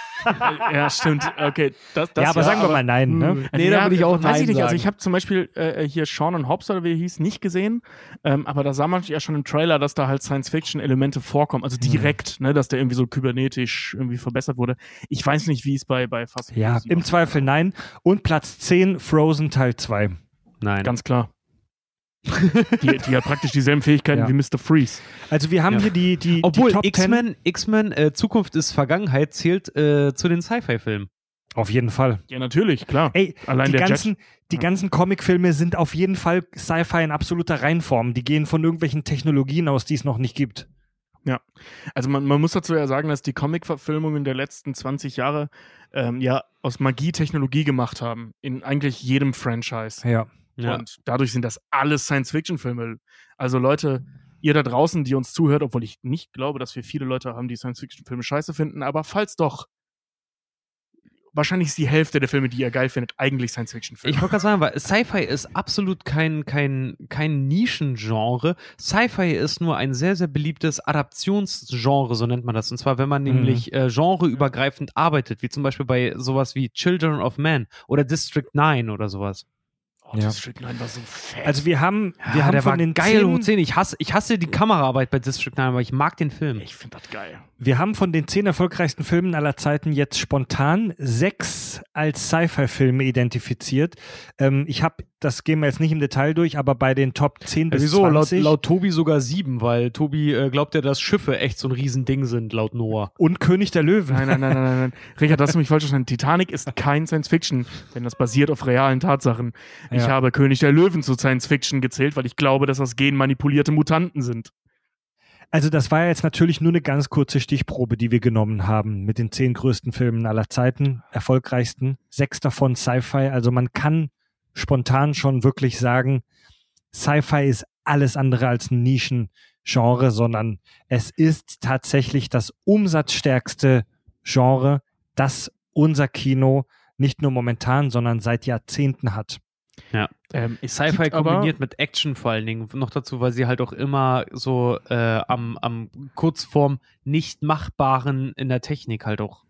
ja, stimmt. Okay, das, das ja, aber sagen wir mal nein. Ne? Nee, da würde ich auch weiß Nein ich nicht. Also sagen. ich habe zum Beispiel äh, hier Sean und Hobbs oder wie er hieß, nicht gesehen. Ähm, aber da sah man ja schon im Trailer, dass da halt Science-Fiction-Elemente vorkommen. Also direkt, ne, dass der irgendwie so kybernetisch irgendwie verbessert wurde. Ich weiß nicht, wie es bei, bei Fast Ja, im. Zweifel nein. Und Platz 10, Frozen Teil 2. nein. Ganz klar. Die, die hat praktisch dieselben Fähigkeiten Ja. wie Mr. Freeze. Also wir haben Ja. hier die, die, Obwohl die Top 10. X-Men, X-Men, äh, Zukunft ist Vergangenheit zählt äh, zu den Sci-Fi-Filmen. Auf jeden Fall. Ja, natürlich, klar. Ey, Allein die der ganzen, die Ja. ganzen Comicfilme sind auf jeden Fall Sci-Fi in absoluter Reinform. Die gehen von irgendwelchen Technologien aus, die es noch nicht gibt. Also man, man muss dazu ja sagen, dass die Comic-Verfilmungen der letzten 20 Jahre ähm, ja aus Magie Technologie gemacht haben. In eigentlich jedem Franchise. Ja. Und dadurch sind das alles Science-Fiction-Filme. Also Leute, ihr da draußen, die uns zuhört, obwohl ich nicht glaube, dass wir viele Leute haben, die Science-Fiction-Filme scheiße finden, aber falls doch, wahrscheinlich ist die Hälfte der Filme, die ihr geil findet, eigentlich Science-Fiction-Filme. Ich wollte gerade sagen, weil Sci-Fi ist absolut kein, kein, kein Nischengenre. Sci-Fi ist nur ein sehr, sehr beliebtes Adaptionsgenre, so nennt man das. Und zwar, wenn man nämlich äh, genreübergreifend arbeitet, wie zum Beispiel bei sowas wie Children of Man oder District 9 oder sowas. Oh, Ja. District 9 war so fett. Also wir haben, wir Ja, haben der von war den geil hoch zehn, 10. Ich hasse, ich hasse die Kameraarbeit bei District 9, aber ich mag den Film. ich finde das geil. Wir haben von den zehn erfolgreichsten Filmen aller Zeiten jetzt spontan sechs als Sci-Fi-Filme identifiziert. Ähm, ich habe, das gehen wir jetzt nicht im Detail durch, aber bei den Top 10 bis Wieso? Laut, 20 laut Tobi sogar sieben, weil Tobi äh, glaubt ja, dass Schiffe echt so ein Riesending sind, laut Noah. und König der Löwen. Nein, nein, nein, nein, nein, nein. Richard, hast du mich falsch verstanden. Titanic ist kein Science-Fiction, denn das basiert auf realen Tatsachen. Ich Ja. habe König der Löwen zu Science-Fiction gezählt, weil ich glaube, dass das genmanipulierte Mutanten sind. Also das war jetzt natürlich nur eine ganz kurze Stichprobe, die wir genommen haben mit den zehn größten Filmen aller Zeiten, erfolgreichsten, sechs davon Sci-Fi. Also man kann spontan schon wirklich sagen, Sci-Fi ist alles andere als ein Nischengenre, sondern es ist tatsächlich das umsatzstärkste Genre, das unser Kino nicht nur momentan, sondern seit Jahrzehnten hat. Ja. Ähm, Sci-Fi kombiniert mit Action vor allen Dingen. Noch dazu, weil sie halt auch immer so äh, am, am kurz vorm nicht machbaren in der Technik halt auch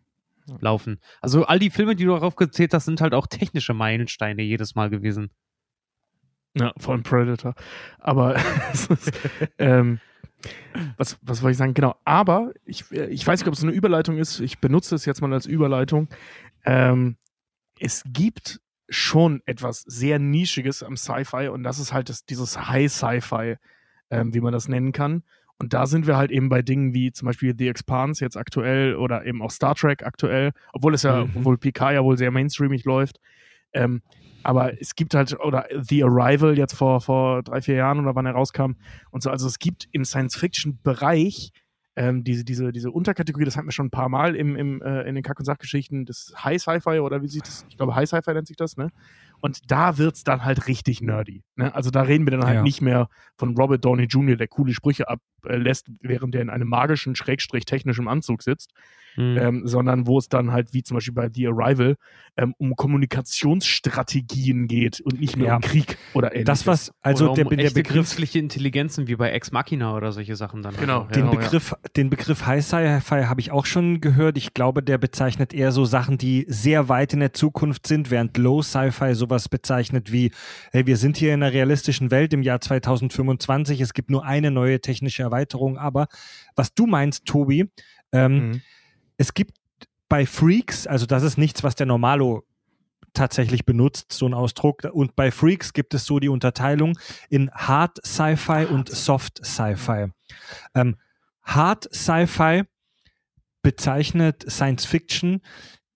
laufen. Also all die Filme, die du darauf gezählt hast, sind halt auch technische Meilensteine jedes Mal gewesen. Ja, vor allem Predator. Aber ist, ähm, was, was wollte ich sagen? Genau. Aber ich, äh, ich weiß nicht, ob es eine Überleitung ist. Ich benutze es jetzt mal als Überleitung. Ähm, es gibt schon etwas sehr Nischiges am Sci-Fi und das ist halt das, dieses High-Sci-Fi, ähm, wie man das nennen kann. Und da sind wir halt eben bei Dingen wie zum Beispiel The Expanse jetzt aktuell oder eben auch Star Trek aktuell, obwohl es ja, Mhm. obwohl Picard ja wohl sehr mainstreamig läuft. Ähm, aber es gibt halt, oder The Arrival jetzt vor, vor drei, vier Jahren oder wann er rauskam und so. Also es gibt im Science-Fiction-Bereich ähm, diese, diese, diese Unterkategorie, das hatten wir schon ein paar Mal im, im, äh, in den Kack- und Sachgeschichten, das High Sci-Fi oder wie sieht das? Ich glaube, High Sci-Fi nennt sich das, ne? Und da wird's dann halt richtig nerdy. Ne? Also da reden wir dann halt Ja. nicht mehr von Robert Downey Jr., der coole Sprüche ablässt, während er in einem magischen, schrägstrich technischen Anzug sitzt, Mhm. ähm, sondern wo es dann halt, wie zum Beispiel bei The Arrival, ähm, um Kommunikationsstrategien geht und nicht mehr Ja. um Krieg oder ähnliches. Das, was, also Oder der, um der echte Begriff, künstliche Intelligenzen wie bei Ex Machina oder solche Sachen dann. Genau, Also, den Genau, ja. Begriff, den Begriff High Sci-Fi habe ich auch schon gehört. Ich glaube, der bezeichnet eher so Sachen, die sehr weit in der Zukunft sind, während Low Sci-Fi sowas bezeichnet wie, hey, wir sind hier in einer realistischen Welt im Jahr 2025, es gibt nur eine neue technische Erweiterung. Aber was du meinst, Tobi, ähm, Mhm. Es gibt bei Freaks, also das ist nichts, was der Normalo tatsächlich benutzt, so ein Ausdruck. Und bei Freaks gibt es so die Unterteilung in Hard Sci-Fi und Soft Sci-Fi. Ähm, Hard Sci-Fi bezeichnet Science Fiction,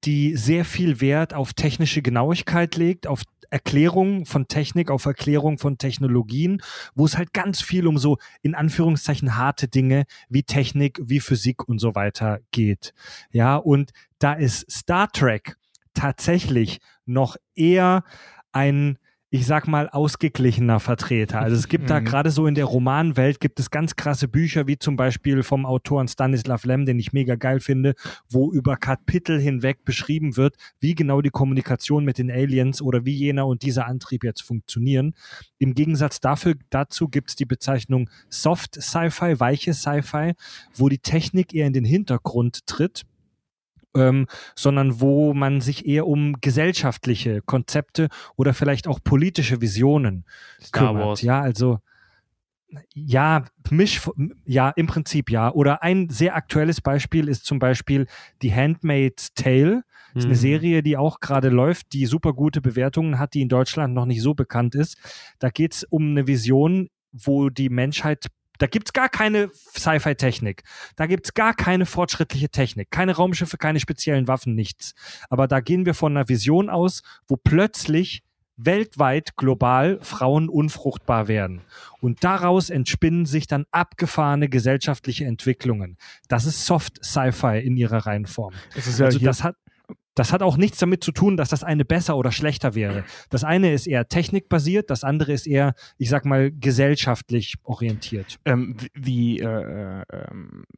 die sehr viel Wert auf technische Genauigkeit legt, auf Erklärung von Technik, auf Erklärung von Technologien, wo es halt ganz viel um so in Anführungszeichen harte Dinge wie Technik, wie Physik und so weiter geht. Ja, und da ist Star Trek tatsächlich noch eher ein ich sag mal, ausgeglichener Vertreter. Also es gibt da Mhm. gerade so in der Romanwelt gibt es ganz krasse Bücher, wie zum Beispiel vom Autoren Stanislav Lem, den ich mega geil finde, wo über Kapitel hinweg beschrieben wird, wie genau die Kommunikation mit den Aliens oder wie jener und dieser Antrieb jetzt funktionieren. Im Gegensatz dafür, dazu gibt es die Bezeichnung Soft Sci-Fi, weiche Sci-Fi, wo die Technik eher in den Hintergrund tritt ähm, sondern wo man sich eher um gesellschaftliche Konzepte oder vielleicht auch politische Visionen Star kümmert. Wars. Ja, also ja, Misch, ja, im Prinzip ja. Oder ein sehr aktuelles Beispiel ist zum Beispiel die Handmaid's Tale. Das ist eine Mhm. Serie, die auch gerade läuft, die super gute Bewertungen hat, die in Deutschland noch nicht so bekannt ist. Da geht es um eine Vision, wo die Menschheit, da gibt's gar keine Sci-Fi-Technik. Da gibt's gar keine fortschrittliche Technik. Keine Raumschiffe, keine speziellen Waffen, nichts. Aber da gehen wir von einer Vision aus, wo plötzlich weltweit global Frauen unfruchtbar werden. Und daraus entspinnen sich dann abgefahrene gesellschaftliche Entwicklungen. Das ist Soft Sci-Fi in ihrer Reihenform. Das ist ja Also das hat, das hat auch nichts damit zu tun, dass das eine besser oder schlechter wäre. Das eine ist eher technikbasiert, das andere ist eher, ich sag mal, gesellschaftlich orientiert. ähm, wie- äh, äh,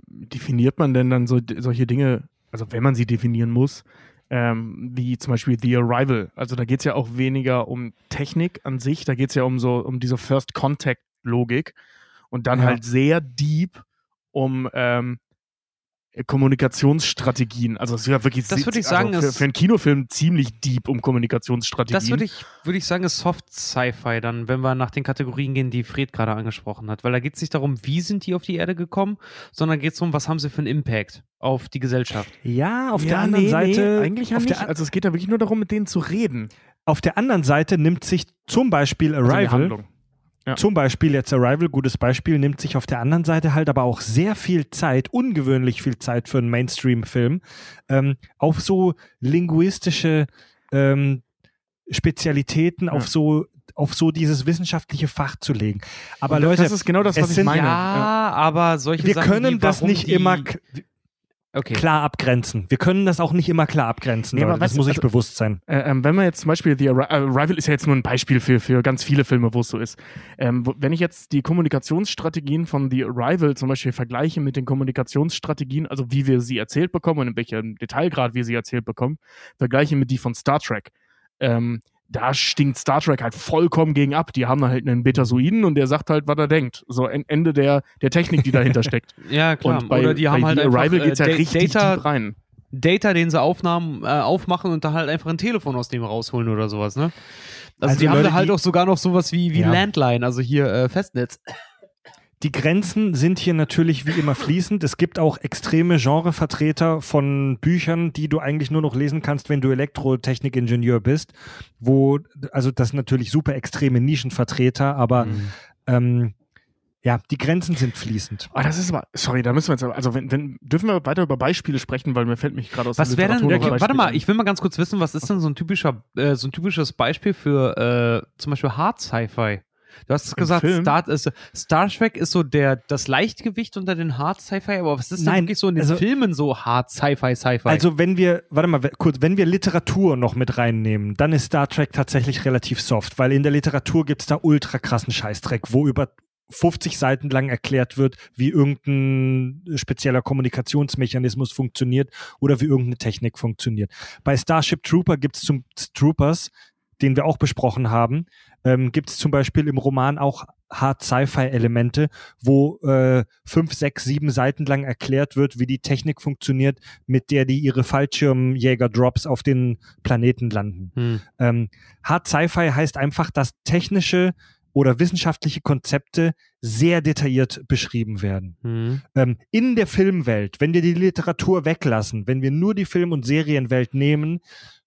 definiert man denn dann so, solche Dinge, also wenn man sie definieren muss, ähm, wie zum Beispiel The Arrival. Also da geht es ja auch weniger um Technik an sich, da geht es ja um so um diese First Contact Logik und dann Ja. halt sehr deep um ähm, Kommunikationsstrategien. Also es ist ja wirklich Das würde ich sagen, also für, für einen Kinofilm ziemlich deep um Kommunikationsstrategien. Das würde ich, würde ich sagen, ist Soft Sci-Fi dann, wenn wir nach den Kategorien gehen, die Fred gerade angesprochen hat. Weil da geht es nicht darum, wie sind die auf die Erde gekommen, sondern geht es darum, was haben sie für einen Impact auf die Gesellschaft. Ja, auf ja, der anderen nee, Seite, nee, eigentlich ja nicht. der, also es geht da wirklich nur darum, mit denen zu reden. auf der anderen Seite nimmt sich zum Beispiel Also Arrival, Handlung. Ja. Zum Beispiel jetzt Arrival, gutes Beispiel, nimmt sich auf der anderen Seite halt aber auch sehr viel Zeit, ungewöhnlich viel Zeit für einen Mainstream-Film, ähm, auf so linguistische ähm, Spezialitäten, auf so auf so dieses wissenschaftliche Fach zu legen. Aber Und Leute, das ist genau das, was ich sind- meine. ja, aber solche wir Sachen können wie, das nicht immer Okay. klar abgrenzen. Wir können das auch nicht immer klar abgrenzen. Nee, aber. Das muss ich also- bewusst sein. Äh, ähm, wenn man jetzt zum Beispiel The äh, Arrival ist ja jetzt nur ein Beispiel für, für ganz viele Filme, wo es so ist. Ähm, wo, wenn ich jetzt die Kommunikationsstrategien von The Arrival zum Beispiel vergleiche mit den Kommunikationsstrategien, also wie wir sie erzählt bekommen und in welchem Detailgrad wir sie erzählt bekommen, vergleiche mit die von Star Trek. Ähm, da stinkt Star Trek halt vollkommen gegen ab. Die haben halt einen Betasoiden und der sagt halt, was er denkt. So en- Ende der, der Technik, die dahinter steckt. Ja, klar. Und bei, Oder die haben bei halt The Arrival geht's ja äh, richtig Data, rein. Data, den sie aufnahmen, äh, aufmachen und da halt einfach ein Telefon aus dem rausholen oder sowas, ne? Also, Also die haben Leute, da halt die- auch sogar noch sowas wie, wie Ja. Landline, also hier äh, Festnetz. Die Grenzen sind hier natürlich wie immer fließend. Es gibt auch extreme Genrevertreter von Büchern, die du eigentlich nur noch lesen kannst, wenn du Elektrotechnikingenieur bist, wo, also das sind natürlich super extreme Nischenvertreter, aber Mhm. ähm, ja, die Grenzen sind fließend. Ah, das ist aber, sorry, da müssen wir jetzt, aber- also wenn, wenn, dürfen wir weiter über Beispiele sprechen, weil mir fällt mich gerade aus Was der wäre denn, Literatur noch okay, ein warte mal, ich will mal ganz kurz wissen, was ist denn so ein typischer, äh, so ein typisches Beispiel für äh, zum Beispiel Hard Sci-Fi? Du hast Im gesagt, Film? Star, ist, Star Trek ist so der, das Leichtgewicht unter den Hard Sci-Fi, aber was ist denn Nein, wirklich so in den also- Filmen so Hard Sci-Fi, Sci-Fi? Also wenn wir, warte mal, kurz, wenn wir Literatur noch mit reinnehmen, dann ist Star Trek tatsächlich relativ soft, weil in der Literatur gibt es da ultra krassen Scheißdreck, wo über 50 Seiten lang erklärt wird, wie irgendein spezieller Kommunikationsmechanismus funktioniert oder wie irgendeine Technik funktioniert. Bei Starship Trooper gibt es zum Troopers, den wir auch besprochen haben, ähm, gibt es zum Beispiel im Roman auch Hard Sci-Fi-Elemente, wo äh, fünf, sechs, sieben Seiten lang erklärt wird, wie die Technik funktioniert, mit der die ihre Fallschirmjäger-Drops auf den Planeten landen. hm. Ähm, Hard Sci-Fi heißt einfach, dass technische oder wissenschaftliche Konzepte sehr detailliert beschrieben werden. Hm. Ähm, in der Filmwelt, wenn wir die Literatur weglassen, wenn wir nur die Film- und Serienwelt nehmen,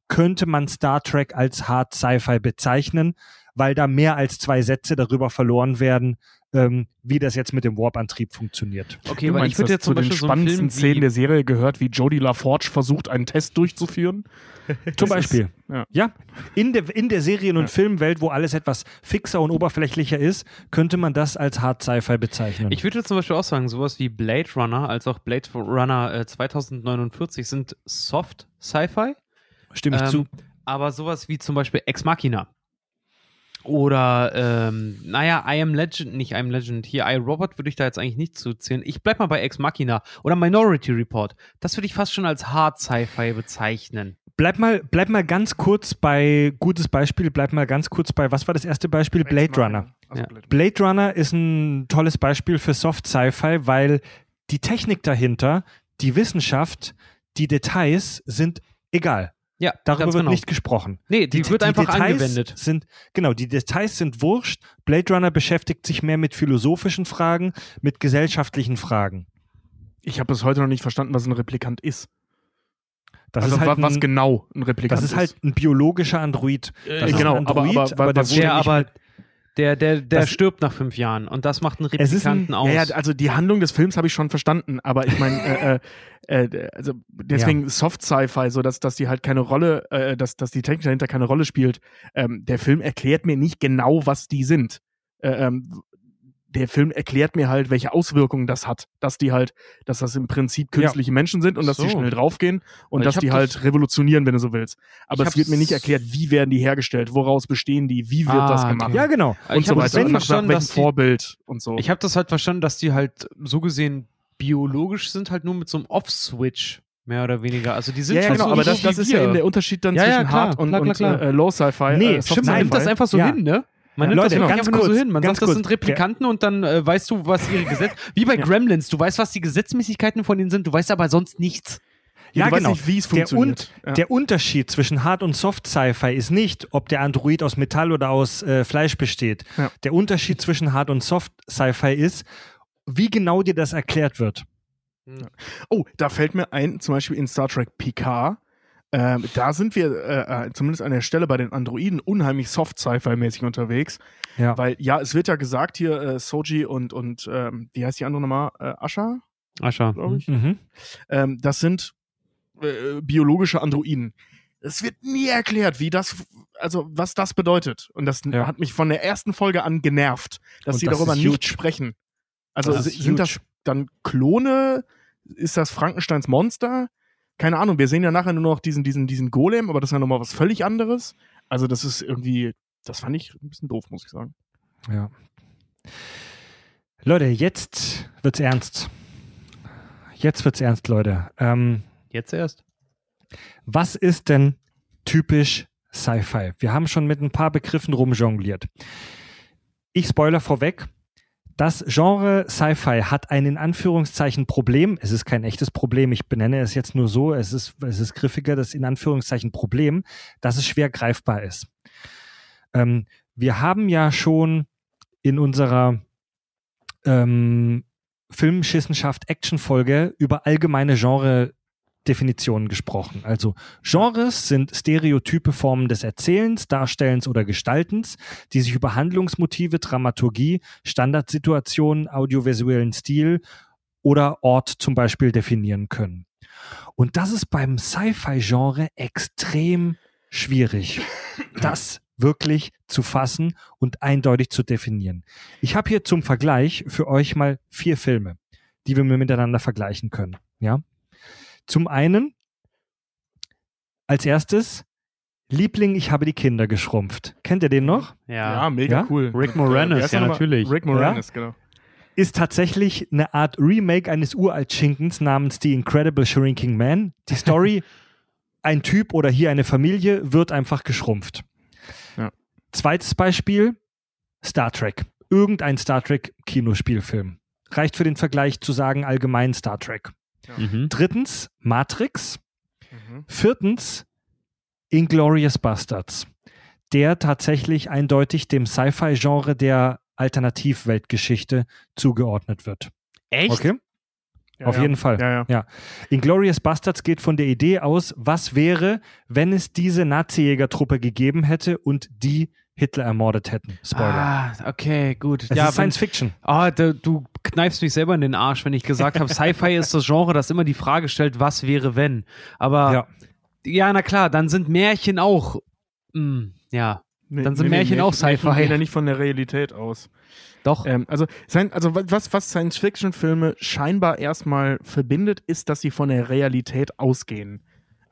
könnte man Star Trek als Hard Sci-Fi bezeichnen, weil da mehr als zwei Sätze darüber verloren werden, ähm, wie das jetzt mit dem Warp-Antrieb funktioniert. Okay, Du weil meinst, ich würde jetzt zum zu den so spannendsten Film Szenen der Serie gehört, wie Jodie LaForge versucht, einen Test durchzuführen. Zum Beispiel. Ist, ja. Ja, in der, in der Serien- und Ja. Filmwelt, wo alles etwas fixer und oberflächlicher ist, könnte man das als Hard Sci-Fi bezeichnen. Ich würde jetzt zum Beispiel auch sagen, sowas wie Blade Runner als auch Blade Runner äh, 2049 sind Soft Sci-Fi. Stimme ich Ähm, zu. Aber sowas wie zum Beispiel Ex Machina. Oder, ähm, naja, I Am Legend, nicht I Am Legend, hier I Robot würde ich da jetzt eigentlich nicht zuzählen. Ich bleib mal bei Ex Machina oder Minority Report. Das würde ich fast schon als Hard Sci-Fi bezeichnen. Bleib mal, bleib mal ganz kurz bei, gutes Beispiel, bleib mal ganz kurz bei, was war das erste Beispiel? Blade Runner. Also Ja. Blade Runner. Blade Runner ist ein tolles Beispiel für Soft Sci-Fi, weil die Technik dahinter, die Wissenschaft, die Details sind egal. Ja, Darüber ganz wird genau. nicht gesprochen. Nee, die, wird einfach Details angewendet. Sind, genau, die Details sind wurscht. Blade Runner beschäftigt sich mehr mit philosophischen Fragen, mit gesellschaftlichen Fragen. Ich habe bis heute noch nicht verstanden, was ein Replikant ist. Das also ist halt wa- was ein, genau ein Replikant das ist halt ein biologischer Android. Äh, Das ist genau, ein aber- Android, aber- aber, der was- wurde Der nicht aber, mit- der, der, der Das- stirbt nach fünf Jahren und das macht einen ist ein- Replikanten aus. Ja, ja, also die Handlung des Films habe ich schon verstanden, aber ich meine, äh, äh, äh, also deswegen Soft Sci-Fi, so dass, dass die halt keine Rolle, äh, dass, dass die Technik dahinter keine Rolle spielt. Ähm, der Film erklärt mir nicht genau, was die sind. Äh, ähm, der Film erklärt mir halt, welche Auswirkungen das hat, dass die halt, dass das im Prinzip künstliche Menschen sind und dass die So. schnell draufgehen und dass ich die halt das- revolutionieren, wenn du so willst. Aber Ich es wird mir nicht erklärt, wie werden die hergestellt, woraus bestehen die, wie wird Ah, das okay. gemacht Ja, genau. Ich und so hab das weiter. so Und nach, nach verstanden, welchem die- Vorbild und so. Ich habe das halt verstanden, dass die halt so gesehen biologisch sind, halt nur mit so einem Off-Switch, mehr oder weniger. Also die sind ja, ja, schon genau, so aber so das, das ist ja eben der Unterschied dann Ja, ja, zwischen klar, Hard und, klar, klar, und klar. Äh, Low Sci-Fi. Nee, äh, stimmt, Man nimmt das einfach so Ja. hin, ne? Man Ja, nimmt Leute, das wirklich ganz einfach nur so kurz, hin. Man sagt, das kurz. sind Replikanten und dann äh, weißt du, was ihre Gesetze. Wie bei Ja. Gremlins, du weißt, was die Gesetzmäßigkeiten von denen sind, du weißt aber sonst nichts. Ja, Ja, genau. nicht, wie es Der, funktioniert. und, ja. der Unterschied zwischen Hard- und Soft-Sci-Fi ist nicht, ob der Android aus Metall oder aus äh, Fleisch besteht. Ja. Der Unterschied zwischen Hard- und Soft-Sci-Fi ist, wie genau dir das erklärt wird. oh, da fällt mir ein, zum Beispiel in Star Trek Picard, ähm, da sind wir äh, äh, zumindest an der Stelle bei den Androiden unheimlich Soft-Sci-Fi-mäßig unterwegs. Ja. Weil, ja, es wird ja gesagt hier, äh, Soji und, und ähm, wie heißt die andere nochmal? Äh, Asha, Ascha. glaube ich. Mhm. Ähm, das sind äh, biologische Androiden. es wird nie erklärt, wie das, also was das bedeutet. Und das Ja. hat mich von der ersten Folge an genervt, dass Und sie das darüber nicht sprechen. Also Das sind huge. das dann Klone? Ist das Frankensteins Monster? Keine Ahnung, wir sehen ja nachher nur noch diesen, diesen, diesen Golem, aber das ist ja nochmal was völlig anderes. Also das ist irgendwie, das fand ich ein bisschen doof, muss ich sagen. Ja. Leute, jetzt wird's ernst. Jetzt wird's ernst, Leute. Ähm, Jetzt erst. was ist denn typisch Sci-Fi? Wir haben schon mit ein paar Begriffen rumjongliert. Ich spoiler vorweg. Das Genre Sci-Fi hat ein in Anführungszeichen Problem. Es ist kein echtes Problem. Ich benenne es jetzt nur so. Es ist, es ist griffiger, das in Anführungszeichen Problem, dass es schwer greifbar ist. Ähm, wir haben ja schon in unserer ähm, Filmschissenschaft Action-Folge über allgemeine Genre-Definitionen gesprochen. Also Genres sind stereotype Formen des Erzählens, Darstellens oder Gestaltens, die sich über Handlungsmotive, Dramaturgie, Standardsituationen, audiovisuellen Stil oder Ort zum Beispiel definieren können. Und das ist beim Sci-Fi-Genre extrem schwierig, das wirklich zu fassen und eindeutig zu definieren. Ich habe hier zum Vergleich für euch mal vier Filme, die wir miteinander vergleichen können. Ja. Zum einen als erstes Liebling, ich habe die Kinder geschrumpft. Kennt ihr den noch? Ja. mega Ja? cool. Rick Moranis, ja, nochmal? natürlich. Rick Moranis, genau. Ist tatsächlich eine Art Remake eines Uralt-Schinkens namens The Incredible Shrinking Man. Die Story, ein Typ oder hier eine Familie wird einfach geschrumpft. Ja. Zweites Beispiel, Star Trek. Irgendein Star Trek Kinospielfilm. Reicht für den Vergleich zu sagen allgemein Star Trek. Mhm. Drittens, Matrix. Mhm. Viertens, Inglorious Bastards, der tatsächlich eindeutig dem Sci-Fi-Genre der Alternativweltgeschichte zugeordnet wird. Echt? Okay? Ja, Auf ja. jeden Fall. Ja, ja. Inglorious Bastards geht von der Idee aus, was wäre, wenn es diese Nazi-Jägertruppe gegeben hätte und die Hitler ermordet hätten. Spoiler. Ah, okay, gut. es ja, ist Science Fiction. Ah, du, du kneifst mich selber in den Arsch, wenn ich gesagt habe, Sci-Fi ist das Genre, das immer die Frage stellt, was wäre wenn. Aber Ja. ja, na klar, dann sind Märchen auch. Mh, ja, Nee, Dann sind Märchen auch Sci-Fi. Märchen gehen ja nicht von der Realität aus. doch. Ähm, also, also wa- was, was Science-Fiction-Filme scheinbar erstmal verbindet, ist, dass sie von der Realität ausgehen.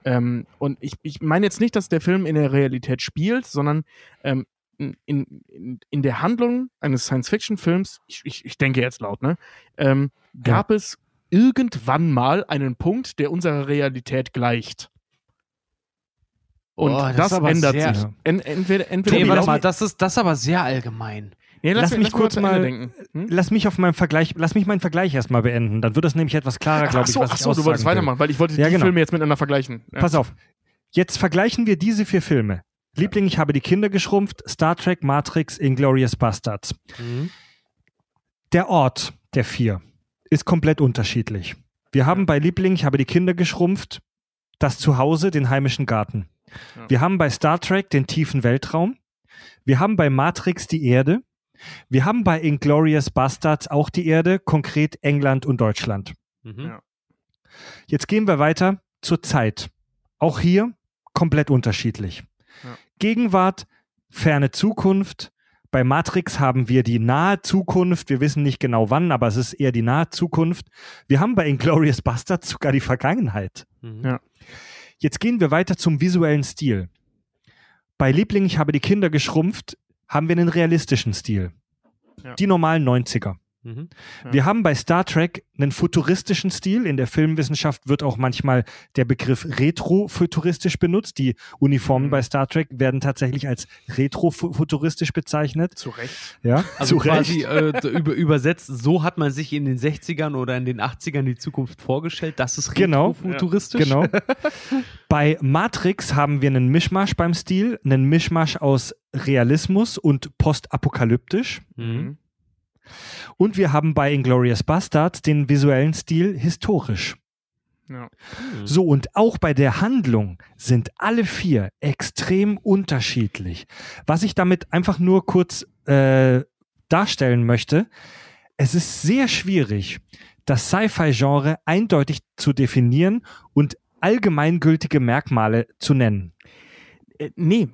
Ähm, und ich, ich meine jetzt nicht, dass der Film in der Realität spielt, sondern ähm, in, in, in der Handlung eines Science-Fiction-Films, ich, ich, ich denke jetzt laut, ne, ähm, gab es irgendwann mal einen Punkt, der unserer Realität gleicht. Und Boah, das das, ändert sehr- sich. En, entweder, entweder nee, warte lass mal, das ist, das aber sehr allgemein. Nee, Lass mich kurz mal- denken. Hm? Lass mich auf meinem Vergleich, lass mich meinen Vergleich erstmal beenden. Dann wird das nämlich etwas klarer, glaube ich, so, was ach ich so du wolltest will. weitermachen, weil ich wollte Ja, die genau. Filme jetzt miteinander vergleichen. Ja. Pass auf. Jetzt vergleichen wir diese vier Filme. Liebling, ich habe die Kinder geschrumpft, Star Trek, Matrix, Inglorious Bastards. Mhm. Der Ort der vier ist komplett unterschiedlich. Wir haben bei Liebling, ich habe die Kinder geschrumpft, das Zuhause, den heimischen Garten. Ja. Wir haben bei Star Trek den tiefen Weltraum. Wir haben bei Matrix die Erde. Wir haben bei Inglorious Bastards auch die Erde, konkret England und Deutschland. Mhm. Ja. Jetzt gehen wir weiter zur Zeit. Auch hier komplett unterschiedlich. Gegenwart, ferne Zukunft. Bei Matrix haben wir die nahe Zukunft. Wir wissen nicht genau wann, aber es ist eher die nahe Zukunft. Wir haben bei Inglorious Bastards sogar die Vergangenheit. Mhm. Ja. Jetzt gehen wir weiter zum visuellen Stil. Bei Liebling, ich habe die Kinder geschrumpft, haben wir einen realistischen Stil. Ja. Die normalen 90er. Mhm. Ja. Wir haben bei Star Trek einen futuristischen Stil. In der Filmwissenschaft wird auch manchmal der Begriff retrofuturistisch benutzt. Die Uniformen Mhm. bei Star Trek werden tatsächlich als retrofuturistisch bezeichnet. Zu Recht. Ja, Also zu quasi Recht. äh, über, übersetzt, so hat man sich in den 60ern oder in den 80ern die Zukunft vorgestellt. Das ist Genau. futuristisch. Genau. Bei Matrix haben wir einen Mischmasch beim Stil, einen Mischmasch aus Realismus und postapokalyptisch. Mhm. Und wir haben bei Inglorious Bastards den visuellen Stil historisch. Ja. So, und auch bei der Handlung sind alle vier extrem unterschiedlich. Was ich damit einfach nur kurz äh, darstellen möchte, es ist sehr schwierig, das Sci-Fi-Genre eindeutig zu definieren und allgemeingültige Merkmale zu nennen. Äh, nee.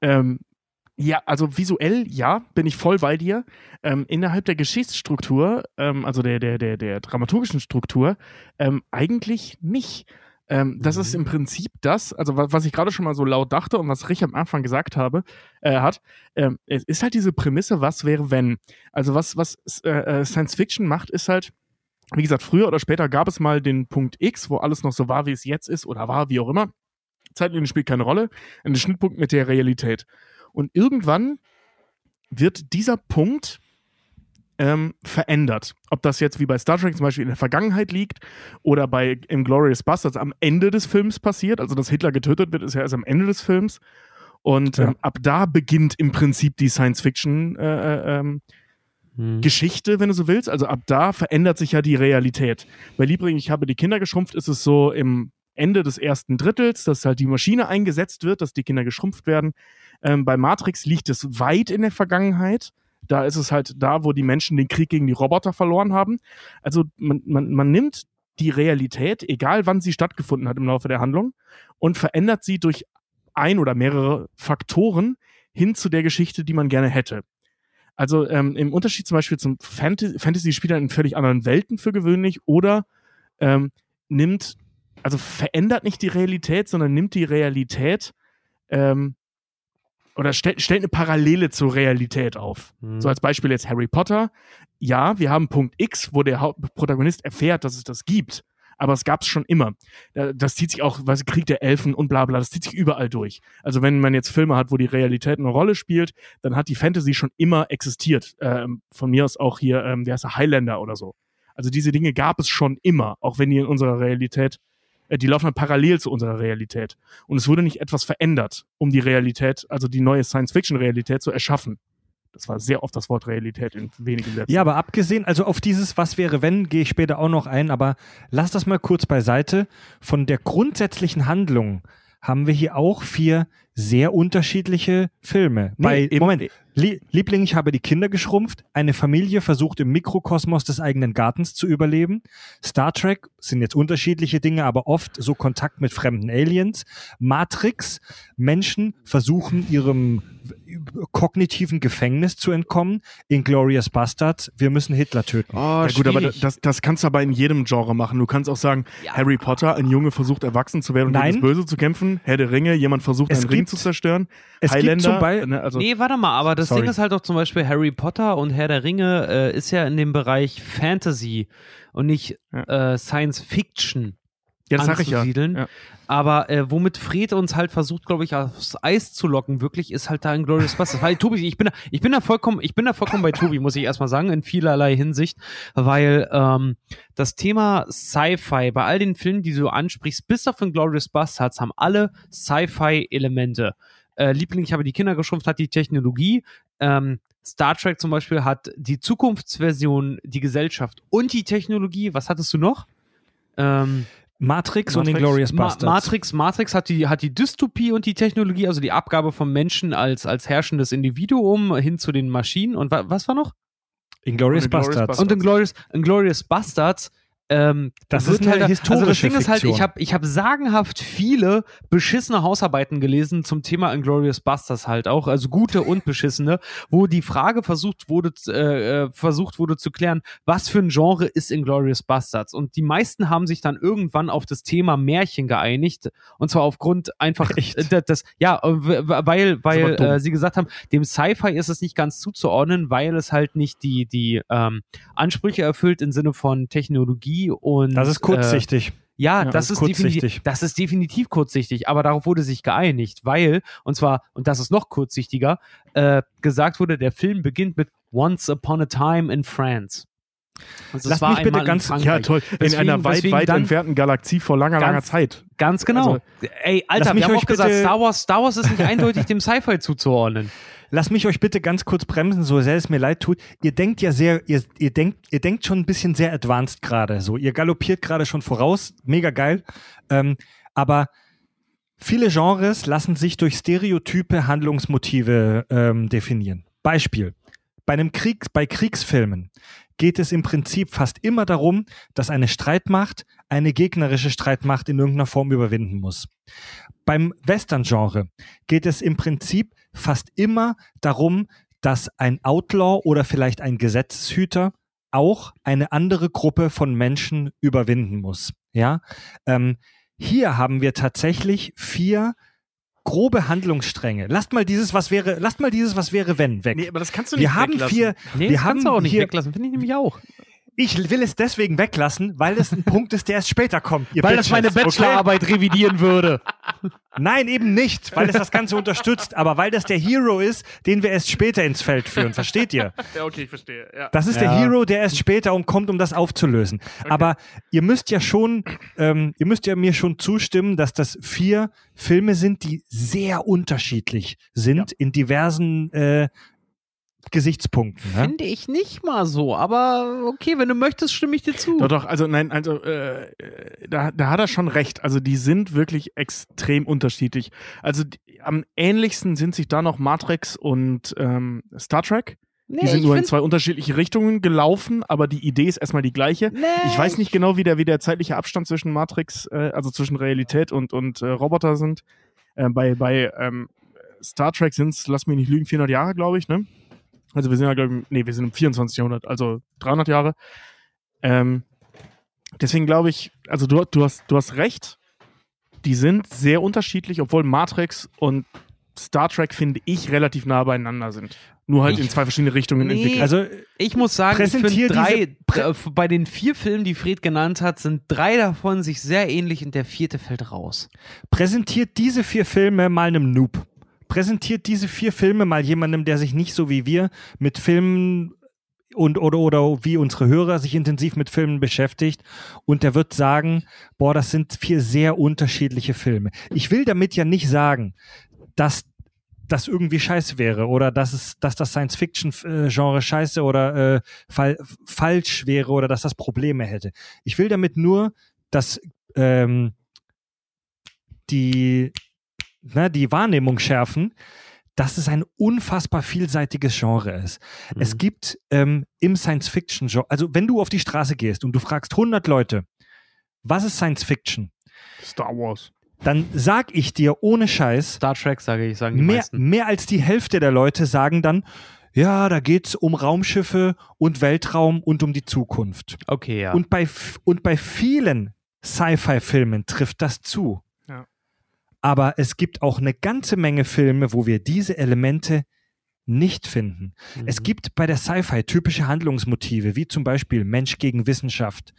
Ähm, ja, also visuell, ja, bin ich voll bei dir. Ähm, innerhalb der Geschichtsstruktur, ähm, also der, der, der, der dramaturgischen Struktur, ähm, eigentlich nicht. Ähm, das ist im Prinzip das, also was, was ich gerade schon mal so laut dachte und was Rich am Anfang gesagt habe, äh, hat, ähm, es ist halt diese Prämisse, was wäre, wenn. Also was, was äh, äh, Science Fiction macht, ist halt, wie gesagt, früher oder später gab es mal den Punkt X, wo alles noch so war, wie es jetzt ist oder war, wie auch immer. Zeitlinie spielt keine Rolle. Ein Schnittpunkt mit der Realität. Und irgendwann wird dieser Punkt ähm, verändert. Ob das jetzt wie bei Star Trek zum Beispiel in der Vergangenheit liegt oder bei Inglorious Bastards am Ende des Films passiert. Also, dass Hitler getötet wird, ist ja erst am Ende des Films. Und Ja. ähm, ab da beginnt im Prinzip die Science-Fiction äh, ähm, Hm. Geschichte, wenn du so willst. Also ab da verändert sich ja die Realität. Bei Liebling, ich habe die Kinder geschrumpft, ist es so im Ende des ersten Drittels, dass halt die Maschine eingesetzt wird, dass die Kinder geschrumpft werden. Ähm, bei Matrix liegt es weit in der Vergangenheit. Da ist es halt da, wo die Menschen den Krieg gegen die Roboter verloren haben. Also man, man, man nimmt die Realität, egal wann sie stattgefunden hat im Laufe der Handlung, und verändert sie durch ein oder mehrere Faktoren hin zu der Geschichte, die man gerne hätte. Also ähm, im Unterschied zum Beispiel zum Fantasy, Fantasy spielt er in völlig anderen Welten für gewöhnlich oder ähm, nimmt, also verändert nicht die Realität, sondern nimmt die Realität ähm, oder stellt, stellt eine Parallele zur Realität auf. Hm. So als Beispiel jetzt Harry Potter. Ja, wir haben Punkt X, wo der Hauptprotagonist erfährt, dass es das gibt. Aber es gab es schon immer. Da- Das zieht sich auch, was Krieg der Elfen und bla bla, das zieht sich überall durch. Also wenn man jetzt Filme hat, wo die Realität eine Rolle spielt, dann hat die Fantasy schon immer existiert. Ähm, von mir aus auch hier, ähm, der heißt der Highlander oder so. Also diese Dinge gab es schon immer, auch wenn die in unserer Realität, die laufen halt parallel zu unserer Realität. Und es wurde nicht etwas verändert, um die Realität, also die neue Science-Fiction-Realität zu erschaffen. Das war sehr oft das Wort Realität in wenigen Sätzen. Ja, aber abgesehen, also auf dieses Was wäre wenn, gehe ich später auch noch ein, aber lass das mal kurz beiseite. Von der grundsätzlichen Handlung haben wir hier auch vier sehr unterschiedliche Filme. Nee, Bei, eben- Moment, Lie Liebling, ich habe die Kinder geschrumpft. Eine Familie versucht im Mikrokosmos des eigenen Gartens zu überleben. Star Trek sind jetzt unterschiedliche Dinge, aber oft so Kontakt mit fremden Aliens. Matrix, Menschen versuchen ihrem kognitiven Gefängnis zu entkommen. Inglorious Bastards, wir müssen Hitler töten. Oh, Ja gut, aber das, das kannst du aber in jedem Genre machen. Du kannst auch sagen, Ja. Harry Potter, ein Junge versucht erwachsen zu werden und Nein. gegen das Böse zu kämpfen. Herr der Ringe, jemand versucht Es einen Ring zu zerstören. es gibt Highlander, zum Beispiel- ne, also Nee, warte mal, aber das Sorry. Ding ist halt auch zum Beispiel Harry Potter und Herr der Ringe äh, ist ja in dem Bereich Fantasy und nicht äh, Science Fiction ja, das sag ich ja. anzusiedeln. ja. Aber äh, womit Fred uns halt versucht, glaube ich, aufs Eis zu locken, wirklich, ist halt da ein Glorious Bastards. Weil Tobi, ich bin da, ich bin da vollkommen, ich bin da vollkommen bei Tobi, muss ich erstmal sagen, in vielerlei Hinsicht, weil ähm, das Thema Sci-Fi bei all den Filmen, die du ansprichst, bis auf den Glorious Bastards, haben alle Sci-Fi-Elemente. Äh, Liebling, ich habe die Kinder geschrumpft, hat die Technologie. Ähm, Star Trek zum Beispiel hat die Zukunftsversion, die Gesellschaft und die Technologie. Was hattest du noch? Ähm, Matrix, und Matrix. Inglorious Ma Bastards. Matrix, Matrix hat die, hat die Dystopie und die Technologie, also die Abgabe vom Menschen als, als herrschendes Individuum hin zu den Maschinen. Und wa was war noch? Inglorious Und. Bastards. Und Inglorious, Inglorious Bastards. Ähm, Das ist eine halt, Also das historische Ding ist halt, ich habe ich hab sagenhaft viele beschissene Hausarbeiten gelesen zum Thema Inglorious Bastards halt auch, also gute und beschissene, wo die Frage versucht wurde, äh, äh, versucht wurde zu klären, was für ein Genre ist Inglorious Bastards? Und die meisten haben sich dann irgendwann auf das Thema Märchen geeinigt und zwar aufgrund einfach Echt? äh, das, ja, weil weil äh, sie gesagt haben, dem Sci-Fi ist es nicht ganz zuzuordnen, weil es halt nicht die die ähm, Ansprüche erfüllt im Sinne von Technologie und Das ist kurzsichtig. Äh, ja, Ja, das, ist ist definitiv, das ist definitiv kurzsichtig, aber darauf wurde sich geeinigt, weil, und zwar, und das ist noch kurzsichtiger, äh, gesagt wurde, der Film beginnt mit Once Upon a Time in France. Also Lass mich bitte in ganz- ja, toll. In Deswegen- einer weit, weit entfernten Galaxie vor langer, langer Ganz- Zeit. Ganz genau. Also- Ey, Alter, wir haben euch auch gesagt, Star Wars, Star Wars ist nicht eindeutig dem Sci-Fi zuzuordnen. Lass mich euch bitte ganz kurz bremsen, so sehr es mir leid tut. Ihr denkt ja sehr, ihr, ihr denkt, ihr denkt schon ein bisschen sehr advanced gerade. So, ihr galoppiert gerade schon voraus, mega geil. Ähm, aber viele Genres lassen sich durch stereotype Handlungsmotive ähm, definieren. Beispiel: Bei einem Krieg, bei Kriegsfilmen geht es im Prinzip fast immer darum, dass eine Streitmacht eine gegnerische Streitmacht in irgendeiner Form überwinden muss. Beim Western-Genre geht es im Prinzip fast immer darum, dass ein Outlaw oder vielleicht ein Gesetzeshüter auch eine andere Gruppe von Menschen überwinden muss. Ja, ähm, hier haben wir tatsächlich vier grobe Handlungsstränge. Lasst mal dieses, was wäre, lasst mal dieses, was wäre, wenn, weg. Nee, aber das kannst du nicht wir haben weglassen. vier, Nee, wir das haben kannst du auch nicht hier, weglassen, finde ich nämlich auch. ich will es deswegen weglassen, weil es ein Punkt ist, der erst später kommt. ihr Weil das meine Bitches, okay? Bachelorarbeit revidieren würde. Nein, eben nicht, weil es das Ganze unterstützt, aber weil das der Hero ist, den wir erst später ins Feld führen. Versteht ihr? Ja, okay, ich verstehe. Ja. Das ist der Ja. Hero, der erst später um kommt, um das aufzulösen. Aber ihr müsst ja schon, ähm, ihr müsst ja mir schon zustimmen, dass das vier Filme sind, die sehr unterschiedlich sind in diversen äh, Gesichtspunkten. Ne? Finde ich nicht mal so, aber okay, wenn du möchtest, stimme ich dir zu. Doch, doch, also nein, also äh, da, da hat er schon recht. Also die sind wirklich extrem unterschiedlich. Also die, am ähnlichsten sind sich da noch Matrix und ähm, Star Trek. Nee, Die sind nur in zwei unterschiedliche Richtungen gelaufen, aber die Idee ist erstmal die gleiche. Nee, Ich weiß nicht genau, wie der, wie der zeitliche Abstand zwischen Matrix, äh, also zwischen Realität und, und äh, Roboter sind. Äh, bei bei ähm, Star Trek sind es, lass mich nicht lügen, 400 Jahre, glaube ich, ne? Also wir sind ja, glaube ich, nee, wir sind im 24. Jahrhundert, also 300 Jahre. Ähm, deswegen glaube ich, also du, du, hast, du hast recht, die sind sehr unterschiedlich, obwohl Matrix und Star Trek, finde ich, relativ nah beieinander sind. Nur halt Ich- in zwei verschiedene Richtungen Nee. entwickelt. Also Ich muss sagen, ich finde drei, diese Prä- äh, bei den vier Filmen, die Fred genannt hat, sind drei davon sich sehr ähnlich und der vierte fällt raus. präsentiert diese vier Filme mal einem Noob. Präsentiert diese vier Filme mal jemandem, der sich nicht so wie wir mit Filmen und oder oder wie unsere Hörer sich intensiv mit Filmen beschäftigt und der wird sagen, boah, das sind vier sehr unterschiedliche Filme. Ich will damit ja nicht sagen, dass das irgendwie scheiße wäre oder dass es, dass das Science-Fiction-Genre scheiße oder äh, fal falsch wäre oder dass das Probleme hätte. Ich will damit nur, dass ähm, die, ne, die Wahrnehmung schärfen, dass es ein unfassbar vielseitiges Genre ist. Es gibt ähm, im Science-Fiction-Genre, also wenn du auf die Straße gehst und du fragst 100 Leute, was ist Science-Fiction? Star Wars. Dann sag ich dir ohne Scheiß, Star Trek, sage ich, sagen die mehr, meisten. mehr als die Hälfte der Leute sagen dann, ja, da geht's um Raumschiffe und Weltraum und um die Zukunft. Okay, ja. Und, bei, und bei vielen Sci-Fi-Filmen trifft das zu. Aber es gibt auch eine ganze Menge Filme, wo wir diese Elemente nicht finden. Es Mhm. gibt bei der Sci-Fi typische Handlungsmotive, wie zum Beispiel Mensch gegen Wissenschaft,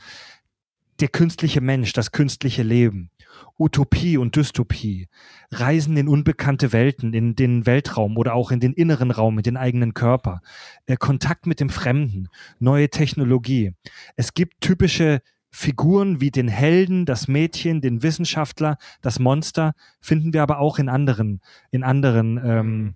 der künstliche Mensch, das künstliche Leben, Utopie und Dystopie, Reisen in unbekannte Welten, in den Weltraum oder auch in den inneren Raum, in den eigenen Körper, äh, Kontakt mit dem Fremden, neue Technologie. Es gibt typische Figuren wie den Helden, das Mädchen, den Wissenschaftler, das Monster, finden wir aber auch in anderen, in anderen, ähm,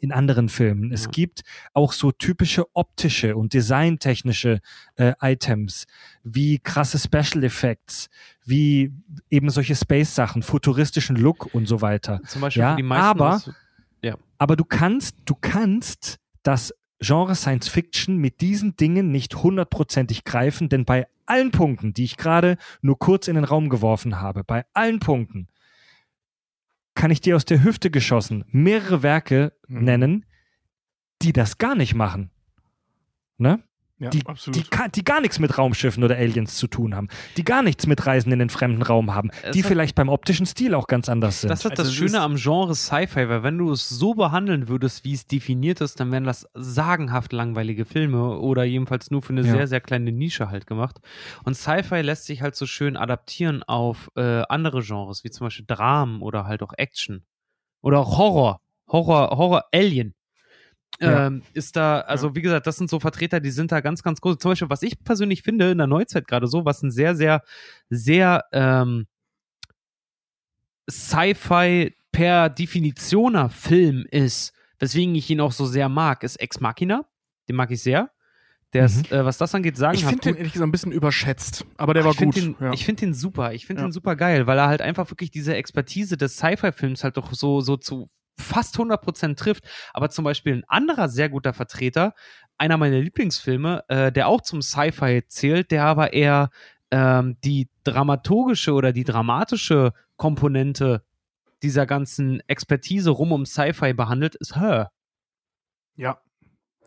in anderen Filmen. Es Ja. gibt auch so typische optische und designtechnische äh, Items, wie krasse Special Effects, wie eben solche Space-Sachen, futuristischen Look und so weiter. Zum Beispiel Ja, die meisten aber- ist- Aber du kannst, du kannst das Genre Science Fiction mit diesen Dingen nicht hundertprozentig greifen, denn bei allen Punkten, die ich gerade nur kurz in den Raum geworfen habe, bei allen Punkten kann ich dir aus der Hüfte geschossen mehrere Werke Mhm. nennen, die das gar nicht machen. Ne? Ja, Die, absolut. die, die gar nichts mit Raumschiffen oder Aliens zu tun haben, die gar nichts mit Reisen in den fremden Raum haben, Es die hat- vielleicht beim optischen Stil auch ganz anders sind. Das ist Also das Schöne ist- am Genre Sci-Fi, weil wenn du es so behandeln würdest, wie es definiert ist, dann wären das sagenhaft langweilige Filme oder jedenfalls nur für eine Ja. sehr, sehr kleine Nische halt gemacht. Und Sci-Fi lässt sich halt so schön adaptieren auf äh, andere Genres, wie zum Beispiel Dramen oder halt auch Action. Oder auch Horror. Horror, Horror Alien. Ja. Ähm, ist da, also wie gesagt, das sind so Vertreter, die sind da ganz, ganz groß. Zum Beispiel, was ich persönlich finde in der Neuzeit gerade so, was ein sehr, sehr, sehr ähm, Sci-Fi per Definitioner Film ist, weswegen ich ihn auch so sehr mag, ist Ex Machina. Den mag ich sehr. Der ist, äh, was das angeht, sagen ich finde den ehrlich gesagt ein bisschen überschätzt, aber der Ach, war ich gut. Den, ja. Ich finde den super. Ich finde Ja. den super geil, weil er halt einfach wirklich diese Expertise des Sci-Fi-Films halt doch so, so zu fast 100% trifft. Aber zum Beispiel ein anderer sehr guter Vertreter einer meiner Lieblingsfilme, äh, der auch zum Sci-Fi zählt, der aber eher ähm, die dramaturgische oder die dramatische Komponente dieser ganzen Expertise rum um Sci-Fi behandelt, ist Her. Ja.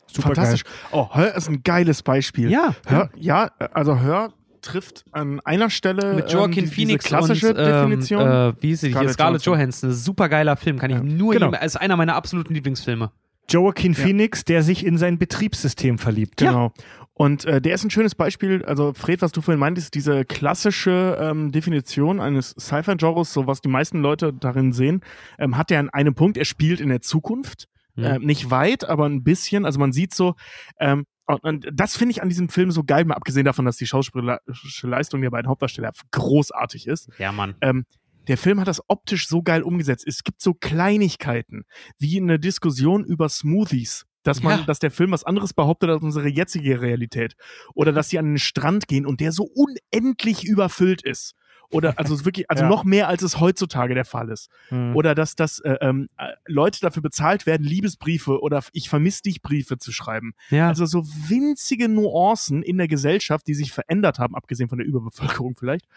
Super Fantastisch. Oh, Hör ist ein geiles Beispiel. Ja. Hör, ja, also Hör trifft an einer Stelle Mit Joaquin ähm, die, Phoenix diese klassische und, ähm, Definition. Äh, wie hieß sie? Hier Scarlett Scarlett Johansson. Super geiler Film. Kann ich Ja. nur Genau. jedem, ist einer meiner absoluten Lieblingsfilme. Joaquin Ja. Phoenix, der sich in sein Betriebssystem verliebt. Genau. Und äh, der ist ein schönes Beispiel, also Fred, was du vorhin meintest, diese klassische ähm, Definition eines Sci-Fi-Genres, so was die meisten Leute darin sehen, ähm, hat er an einem Punkt, er spielt in der Zukunft. Mhm. Ähm, nicht weit, aber ein bisschen. Also man sieht so, ähm, und, das finde ich an diesem Film so geil, mal abgesehen davon, dass die schauspielerische Leistung der beiden Hauptdarsteller großartig ist. Ja, Mann. Ähm, der Film hat das optisch so geil umgesetzt. Es gibt so Kleinigkeiten, wie eine Diskussion über Smoothies. Dass man, Ja. dass der Film was anderes behauptet als unsere jetzige Realität. Oder dass sie an den Strand gehen und der so unendlich überfüllt ist. Oder also wirklich, also Ja. noch mehr als es heutzutage der Fall ist. Mhm. Oder dass, dass äh, ähm, äh, Leute dafür bezahlt werden, Liebesbriefe oder ich vermiss dich Briefe zu schreiben. Ja. Also so winzige Nuancen in der Gesellschaft, die sich verändert haben, abgesehen von der Überbevölkerung vielleicht,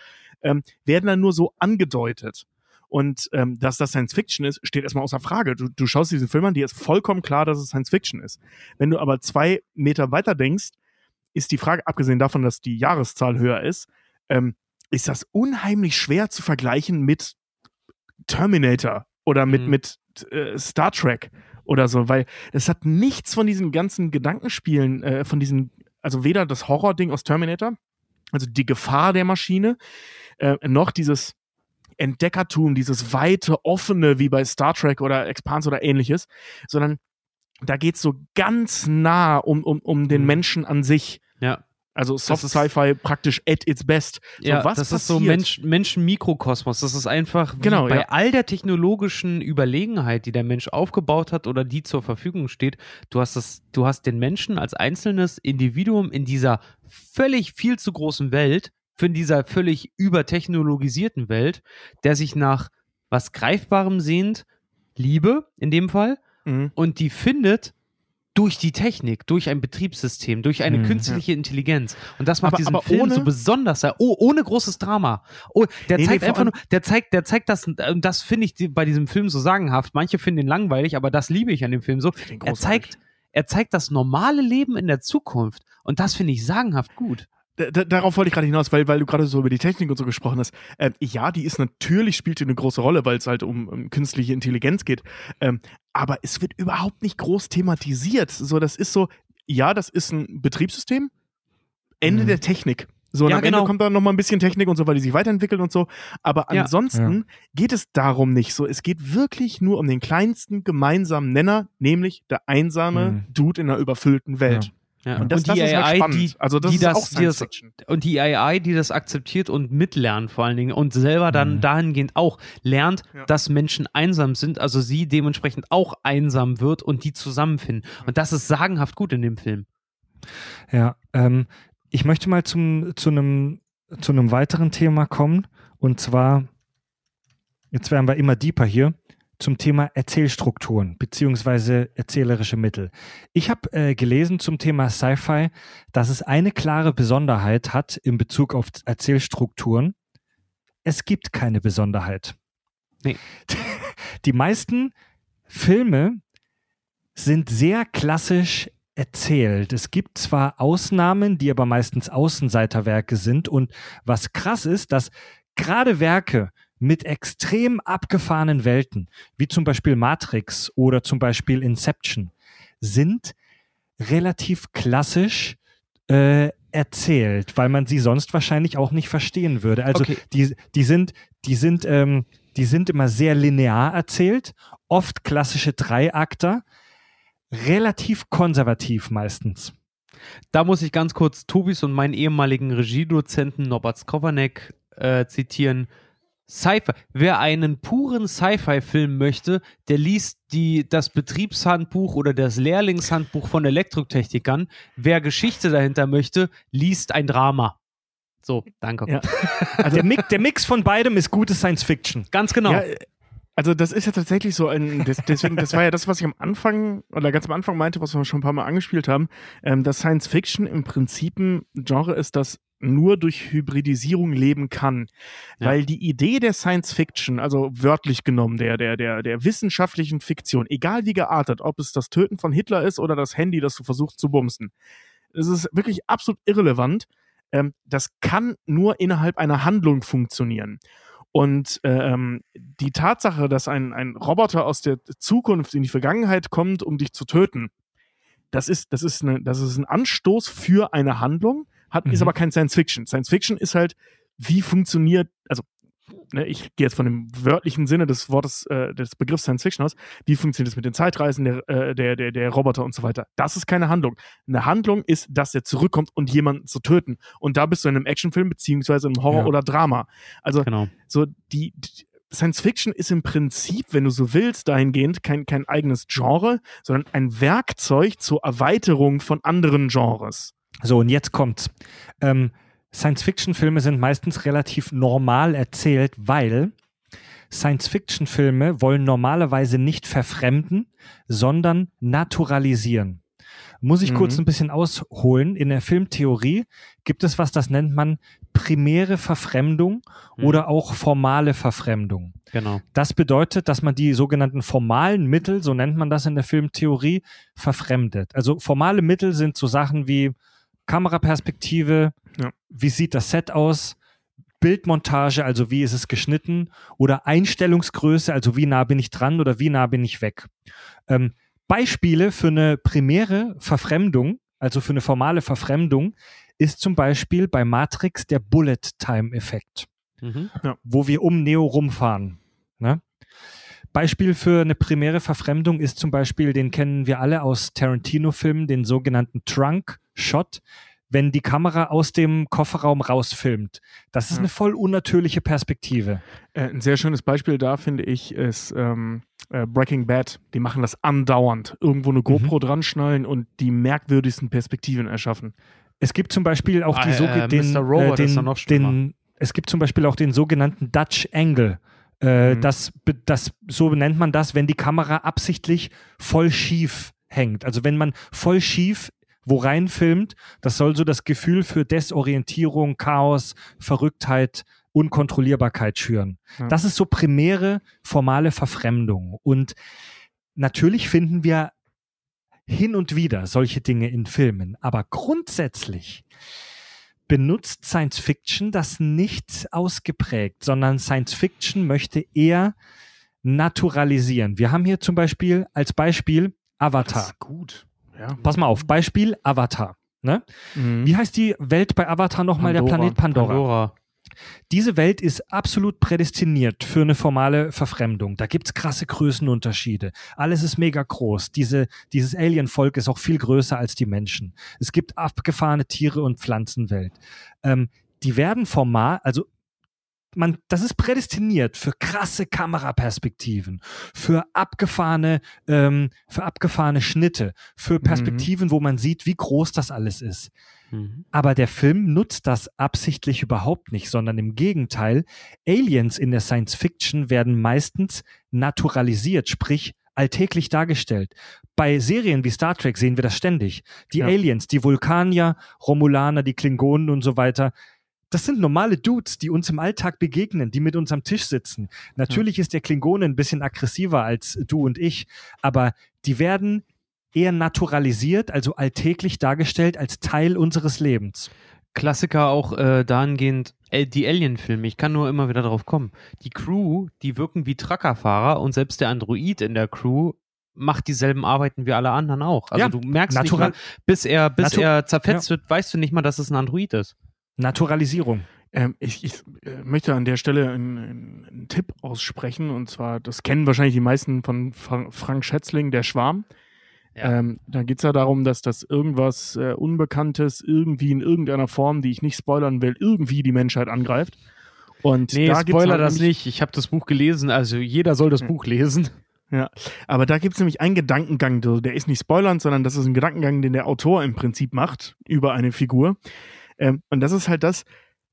ähm, werden dann nur so angedeutet. Und ähm, dass das Science Fiction ist, steht erstmal außer Frage. Du, du schaust diesen Film an, dir ist vollkommen klar, dass es Science Fiction ist. Wenn du aber zwei Meter weiter denkst, ist die Frage, abgesehen davon, dass die Jahreszahl höher ist, ähm, ist das unheimlich schwer zu vergleichen mit Terminator oder mit, Mhm. mit äh, Star Trek oder so, weil es hat nichts von diesen ganzen Gedankenspielen, äh, von diesen, also weder das Horror-Ding aus Terminator, also die Gefahr der Maschine, äh, noch dieses Entdeckertum, dieses weite, offene, wie bei Star Trek oder Expanse oder ähnliches, sondern da geht's so ganz nah um, um, um den Mhm. Menschen an sich. Ja. Also Soft Sci-Fi praktisch at its best. So, ja, was das ist so passiert? Mensch, Menschen-Mikrokosmos. Das ist einfach wie Genau, bei ja. all der technologischen Überlegenheit, die der Mensch aufgebaut hat oder die zur Verfügung steht. Du hast das, du hast den Menschen als einzelnes Individuum in dieser völlig viel zu großen Welt, für dieser völlig übertechnologisierten Welt, der sich nach was Greifbarem sehnt, Liebe in dem Fall, Mhm. und die findet durch die Technik, durch ein Betriebssystem, durch eine Mhm. künstliche Intelligenz. Und das macht Aber- diesen aber Film ohne- so besonders. Oh, ohne großes Drama. Oh, der Nee, nee, zeigt vor einfach nur, der zeigt, der zeigt das, und das finde ich bei diesem Film so sagenhaft. Manche finden ihn langweilig, aber das liebe ich an dem Film so. Er zeigt, er zeigt das normale Leben in der Zukunft. Und das finde ich sagenhaft gut. Darauf wollte ich gerade hinaus, weil, weil du gerade so über die Technik und so gesprochen hast. Ähm, ja, die ist natürlich, spielt die eine große Rolle, weil es halt um, um künstliche Intelligenz geht. Ähm, aber es wird überhaupt nicht groß thematisiert. So, das ist so, ja, das ist ein Betriebssystem. Ende Mhm. der Technik. So, und Ja, am genau. Ende kommt dann noch mal ein bisschen Technik und so, weil die sich weiterentwickeln und so. Aber Ja. ansonsten geht es darum nicht so. Es geht wirklich nur um den kleinsten gemeinsamen Nenner, nämlich der einsame Mhm. Dude in einer überfüllten Welt. Ja. Und das, das ist halt spannend. also das die ist das, auch die das, und die AI, die das akzeptiert und mitlernt vor allen Dingen und selber dann Mhm. dahingehend auch lernt, Ja. dass Menschen einsam sind, also sie dementsprechend auch einsam wird und die zusammenfinden. Und das ist sagenhaft gut in dem Film. Ja, ähm, ich möchte mal zum, zu einem zu einem weiteren Thema kommen und zwar, jetzt werden wir immer deeper hier, zum Thema Erzählstrukturen beziehungsweise erzählerische Mittel. Ich habe äh, gelesen zum Thema Sci-Fi, dass es eine klare Besonderheit hat in Bezug auf Erzählstrukturen. Es gibt keine Besonderheit. Nee. Die meisten Filme sind sehr klassisch erzählt. Es gibt zwar Ausnahmen, die aber meistens Außenseiterwerke sind und was krass ist, dass gerade Werke mit extrem abgefahrenen Welten, wie zum Beispiel Matrix oder zum Beispiel Inception, sind relativ klassisch äh, erzählt, weil man sie sonst wahrscheinlich auch nicht verstehen würde. Also Okay. die, die sind, die sind, ähm, die sind immer sehr linear erzählt, oft klassische Dreiakter, relativ konservativ meistens. Da muss ich ganz kurz Tobis und meinen ehemaligen Regiedozenten Norbert Skovanek äh, zitieren. Sci-Fi. Wer einen puren Sci-Fi-Film möchte, der liest die, das Betriebshandbuch oder das Lehrlingshandbuch von Elektrotechnikern. Wer Geschichte dahinter möchte, liest ein Drama. So, danke. Ja. Also der, Mix, der Mix von beidem ist gute Science Fiction. Ganz genau. Ja, Also das ist ja tatsächlich so ein, das, deswegen, das war ja das, was ich am Anfang oder ganz am Anfang meinte, was wir schon ein paar Mal angespielt haben, ähm, dass Science Fiction im Prinzip ein Genre ist, das nur durch Hybridisierung leben kann. Ja. Weil die Idee der Science Fiction, also wörtlich genommen, der, der, der, der wissenschaftlichen Fiktion, egal wie geartet, ob es das Töten von Hitler ist oder das Handy, das du versuchst zu bumsen, es ist wirklich absolut irrelevant. Ähm, das kann nur innerhalb einer Handlung funktionieren. Und ähm, die Tatsache, dass ein, ein Roboter aus der Zukunft in die Vergangenheit kommt, um dich zu töten, das ist, das ist, eine, das ist ein Anstoß für eine Handlung, hat, ist Mhm. aber kein Science Fiction. Science Fiction ist halt, wie funktioniert, also ne, ich gehe jetzt von dem wörtlichen Sinne des Wortes, äh, des Begriffs Science Fiction aus, wie funktioniert es mit den Zeitreisen der, äh, der, der, der Roboter und so weiter. Das ist keine Handlung. Eine Handlung ist, dass er zurückkommt und jemanden zu töten. Und da bist du in einem Actionfilm beziehungsweise im Horror Ja. oder Drama. Also Genau. so die, die Science Fiction ist im Prinzip, wenn du so willst, dahingehend kein, kein eigenes Genre, sondern ein Werkzeug zur Erweiterung von anderen Genres. So, und jetzt kommt's. Ähm, Science-Fiction-Filme sind meistens relativ normal erzählt, weil Science-Fiction-Filme wollen normalerweise nicht verfremden, sondern naturalisieren. Muss ich Mhm. kurz ein bisschen ausholen. In der Filmtheorie gibt es was, das nennt man primäre Verfremdung Mhm. oder auch formale Verfremdung. Genau. Das bedeutet, dass man die sogenannten formalen Mittel, so nennt man das in der Filmtheorie, verfremdet. Also formale Mittel sind so Sachen wie Kameraperspektive, Ja. wie sieht das Set aus, Bildmontage, also wie ist es geschnitten, oder Einstellungsgröße, also wie nah bin ich dran oder wie nah bin ich weg. Ähm, Beispiele für eine primäre Verfremdung, also für eine formale Verfremdung, ist zum Beispiel bei Matrix der Bullet-Time-Effekt Mhm. wo wir um Neo rumfahren. Ne? Beispiel für eine primäre Verfremdung ist zum Beispiel, den kennen wir alle aus Tarantino-Filmen, den sogenannten Trunk-Shot, wenn die Kamera aus dem Kofferraum rausfilmt. Das ist Ja. eine voll unnatürliche Perspektive. Äh, ein sehr schönes Beispiel da, finde ich, ist ähm, äh, Breaking Bad. Die machen das andauernd. Irgendwo eine GoPro dran schnallen und die merkwürdigsten Perspektiven erschaffen. Es gibt zum Beispiel auch die Ah, so äh, den. Robot den, es gibt zum Beispiel auch den sogenannten Dutch Angle. Äh, Mhm. das, das, so nennt man das, wenn die Kamera absichtlich voll schief hängt. Also wenn man voll schief wo rein filmt, das soll so das Gefühl für Desorientierung, Chaos, Verrücktheit, Unkontrollierbarkeit schüren. Ja. Das ist so primäre formale Verfremdung. Und natürlich finden wir hin und wieder solche Dinge in Filmen, aber grundsätzlich benutzt Science Fiction das nicht ausgeprägt, sondern Science Fiction möchte eher naturalisieren. Wir haben hier zum Beispiel als Beispiel Avatar. gut. Ja. Pass mal auf, Beispiel Avatar. Ne? Mhm. Wie heißt die Welt bei Avatar nochmal, der. Planet Pandora? Pandora. Diese Welt ist absolut prädestiniert für eine formale Verfremdung. Da gibt's krasse Größenunterschiede. Alles ist mega groß. Diese, dieses Alien-Volk ist auch viel größer als die Menschen. Es gibt abgefahrene Tiere- und Pflanzenwelt. Ähm, die werden formal, also man, das ist prädestiniert für krasse Kameraperspektiven, für abgefahrene, ähm, für abgefahrene Schnitte, für Perspektiven, wo man sieht, wie groß das alles ist. Mhm. Aber der Film nutzt das absichtlich überhaupt nicht, sondern im Gegenteil, Aliens in der Science Fiction werden meistens naturalisiert, sprich alltäglich dargestellt. Bei Serien wie Star Trek sehen wir das ständig. Die Ja. Aliens, die Vulkanier, Romulaner, die Klingonen und so weiter. Das sind normale Dudes, die uns im Alltag begegnen, die mit uns am Tisch sitzen. Natürlich ist der Klingone ein bisschen aggressiver als du und ich, aber die werden eher naturalisiert, also alltäglich dargestellt als Teil unseres Lebens. Klassiker auch äh, dahingehend, äh, die Alien-Filme, ich kann nur immer wieder darauf kommen. Die Crew, die wirken wie Truckerfahrer und selbst der Android in der Crew macht dieselben Arbeiten wie alle anderen auch. Also Ja, du merkst nicht mal, bis er, bis Natu- er zerfetzt wird, weißt du nicht mal, dass es ein Android ist. Naturalisierung. Ähm, ich ich äh, möchte an der Stelle einen, einen, Tipp aussprechen und zwar, das kennen wahrscheinlich die meisten von Fra Frank Schätzling, der Schwarm. Ja. Ähm, da geht es ja darum, dass das irgendwas äh, Unbekanntes irgendwie in irgendeiner Form, die ich nicht spoilern will, irgendwie die Menschheit angreift. Und Nee, da Spoiler halt das nicht. Ich habe das Buch gelesen, also jeder soll das Hm. Buch lesen. Ja, aber da gibt es nämlich einen Gedankengang, der der ist nicht spoilernd, sondern das ist ein Gedankengang, den der Autor im Prinzip macht über eine Figur. Ähm, und das ist halt das,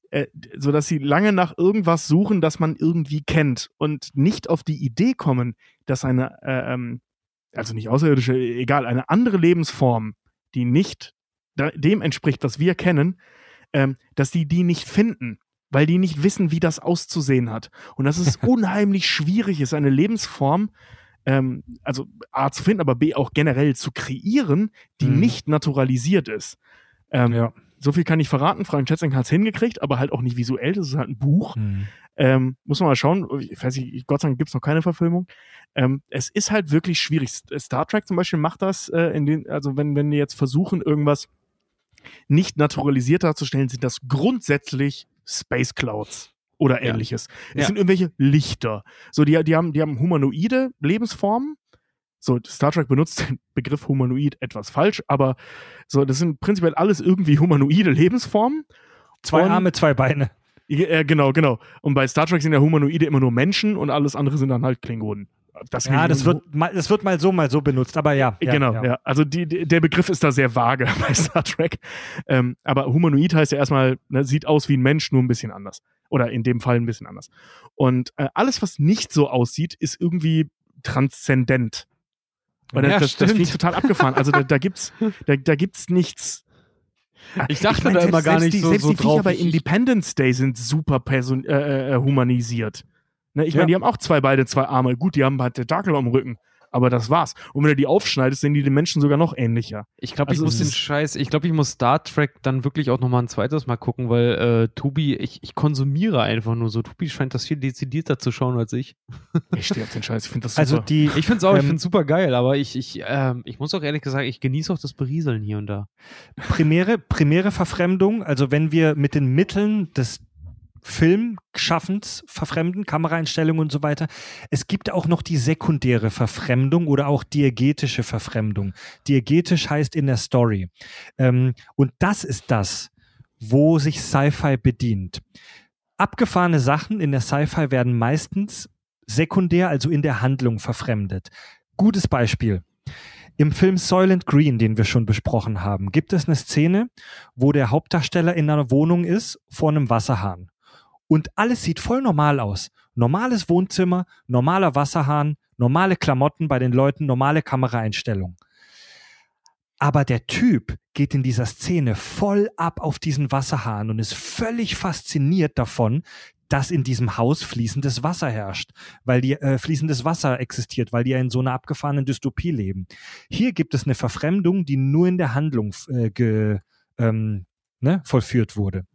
äh, so dass sie lange nach irgendwas suchen, das man irgendwie kennt und nicht auf die Idee kommen, dass eine, äh, ähm, also nicht außerirdische, egal, eine andere Lebensform, die nicht dem entspricht, was wir kennen, ähm, dass die die nicht finden, weil die nicht wissen, wie das auszusehen hat. Und dass es unheimlich schwierig ist, eine Lebensform, ähm, also A zu finden, aber B auch generell zu kreieren, die Mhm. nicht naturalisiert ist. Ähm, Ja. So viel kann ich verraten. Frank Schätzing hat es hingekriegt, aber halt auch nicht visuell. Das ist halt ein Buch. Hm. Ähm, muss man mal schauen. Ich weiß nicht, Gott sei Dank gibt es noch keine Verfilmung. Ähm, es ist halt wirklich schwierig. Star Trek zum Beispiel macht das, äh, in den, also wenn, wenn die jetzt versuchen, irgendwas nicht naturalisiert darzustellen, sind das grundsätzlich Space Clouds oder Ja. ähnliches. Es Ja. sind irgendwelche Lichter. So, die, die, haben, die haben humanoide Lebensformen. So, Star Trek benutzt den Begriff humanoid etwas falsch, aber so, das sind prinzipiell alles irgendwie humanoide Lebensformen. Zwei Und- Arme, zwei Beine. Ja, äh, genau, genau. Und bei Star Trek sind ja Humanoide immer nur Menschen und alles andere sind dann halt Klingonen. Das Ja, das wird, mal, das wird mal so, mal so benutzt, aber ja. ja genau, ja. Also die, die, der Begriff ist da sehr vage bei Star Trek. Ähm, aber Humanoid heißt ja erstmal, ne, sieht aus wie ein Mensch, nur ein bisschen anders. Oder in dem Fall ein bisschen anders. Und äh, alles, was nicht so aussieht, ist irgendwie transzendent. Weil Ja, das, das, das ich total abgefahren. Also da, da gibt's, da, da gibt's nichts. Ich dachte mein, da selbst, immer gar nicht die, so, Selbst so die Viecher drauf. bei Ich- ich- Independence Day sind super person äh, äh, humanisiert. Ne, ich Ja. meine, die haben auch zwei Beine, zwei Arme. Gut, die haben halt Tentakel am Rücken. Aber das war's. Und wenn du die aufschneidest, sehen die den Menschen sogar noch ähnlicher. Ich glaube, Also ich muss den Scheiß, ich glaube, ich muss Star Trek dann wirklich auch nochmal ein zweites Mal gucken, weil äh, Tubi, ich, ich konsumiere einfach nur so. Tubi scheint das viel dezidierter zu schauen als ich. Ich stehe auf den Scheiß. Ich finde das super. Also die, Ich finde es auch, ich Ähm, finde super geil, aber ich, ich, ähm, ich muss auch ehrlich gesagt, ich genieße auch das Berieseln hier und da. primäre, primäre Verfremdung, also wenn wir mit den Mitteln des Filmschaffens verfremden, Kameraeinstellungen und so weiter. Es gibt auch noch die sekundäre Verfremdung oder auch diegetische Verfremdung. Diegetisch heißt in der Story. Ähm, und das ist das, wo sich Sci-Fi bedient. Abgefahrene Sachen in der Sci-Fi werden meistens sekundär, also in der Handlung verfremdet. Gutes Beispiel. Im Film Soylent Green, den wir schon besprochen haben, gibt es eine Szene, wo der Hauptdarsteller in einer Wohnung ist vor einem Wasserhahn. Und alles sieht voll normal aus. Normales Wohnzimmer, normaler Wasserhahn, normale Klamotten bei den Leuten, normale Kameraeinstellung. Aber der Typ geht in dieser Szene voll ab auf diesen Wasserhahn und ist völlig fasziniert davon, dass in diesem Haus fließendes Wasser herrscht, weil die äh, fließendes Wasser existiert, weil die ja in so einer abgefahrenen Dystopie leben. Hier gibt es eine Verfremdung, die nur in der Handlung äh, ge, ähm, ne, vollführt wurde.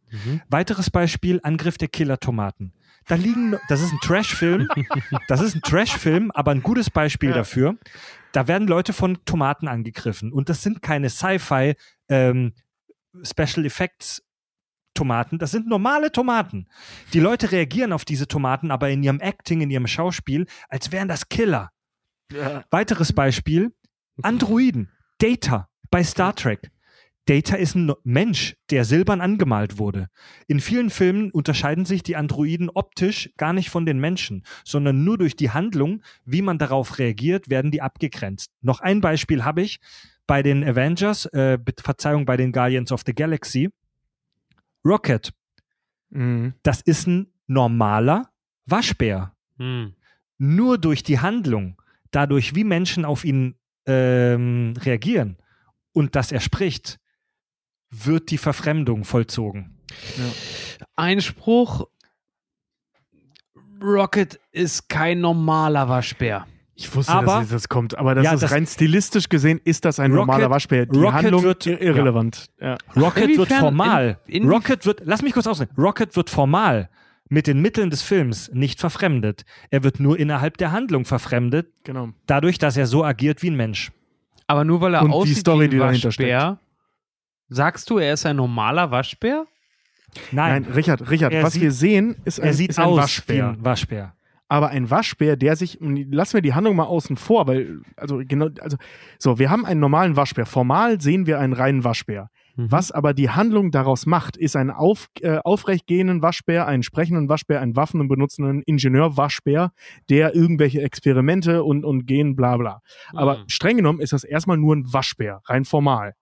Weiteres Beispiel, Angriff der Killer-Tomaten. Da liegen, das ist ein Trash-Film, das ist ein Trash-Film, aber ein gutes Beispiel Ja. dafür. Da werden Leute von Tomaten angegriffen und das sind keine Sci-Fi ähm, Special Effects Tomaten, das sind normale Tomaten. Die Leute reagieren auf diese Tomaten aber in ihrem Acting, in ihrem Schauspiel, als wären das Killer. Weiteres Beispiel, Androiden, Data bei Star Trek. Data ist ein Mensch, der silbern angemalt wurde. In vielen Filmen unterscheiden sich die Androiden optisch gar nicht von den Menschen, sondern nur durch die Handlung, wie man darauf reagiert, werden die abgegrenzt. Noch ein Beispiel habe ich bei den Avengers, äh, Verzeihung, bei den Guardians of the Galaxy. Rocket, Mhm. das ist ein normaler Waschbär Hm. nur durch die Handlung, dadurch, wie Menschen auf ihn ähm, reagieren und dass er spricht, wird die Verfremdung vollzogen. Einspruch: Rocket ist kein normaler Waschbär. Ich wusste, Aber- dass das kommt, aber das Ja, ist das- rein stilistisch gesehen, ist das ein Rocket- normaler Waschbär. Die Rocket Handlung wird- ir irrelevant. Ja. Rocket wird Inwiefern- formal, in- in- Rocket wird, lass mich kurz ausreden, Rocket wird formal mit den Mitteln des Films nicht verfremdet. Er wird nur innerhalb der Handlung verfremdet, Genau. dadurch, dass er so agiert wie ein Mensch. Aber nur weil er Und die aussieht Story, wie ein die dahinter Waschbär, sagst du, er ist ein normaler Waschbär? Nein, Nein, Richard, Richard, Er was sieht- wir sehen, ist ein, er sieht ist ein aus Waschbär. wie ein Waschbär. aber ein Waschbär, der sich, lassen wir die Handlung mal außen vor, weil, also genau, also, so, wir haben einen normalen Waschbär. Formal sehen wir einen reinen Waschbär. Mhm. Was aber die Handlung daraus macht, ist einen auf, äh, aufrecht gehenden Waschbär, einen sprechenden Waschbär, einen Waffen- und benutzenden Ingenieur-Waschbär, der irgendwelche Experimente und, und gehen, bla bla. Aber Mhm. streng genommen ist das erstmal nur ein Waschbär, rein formal.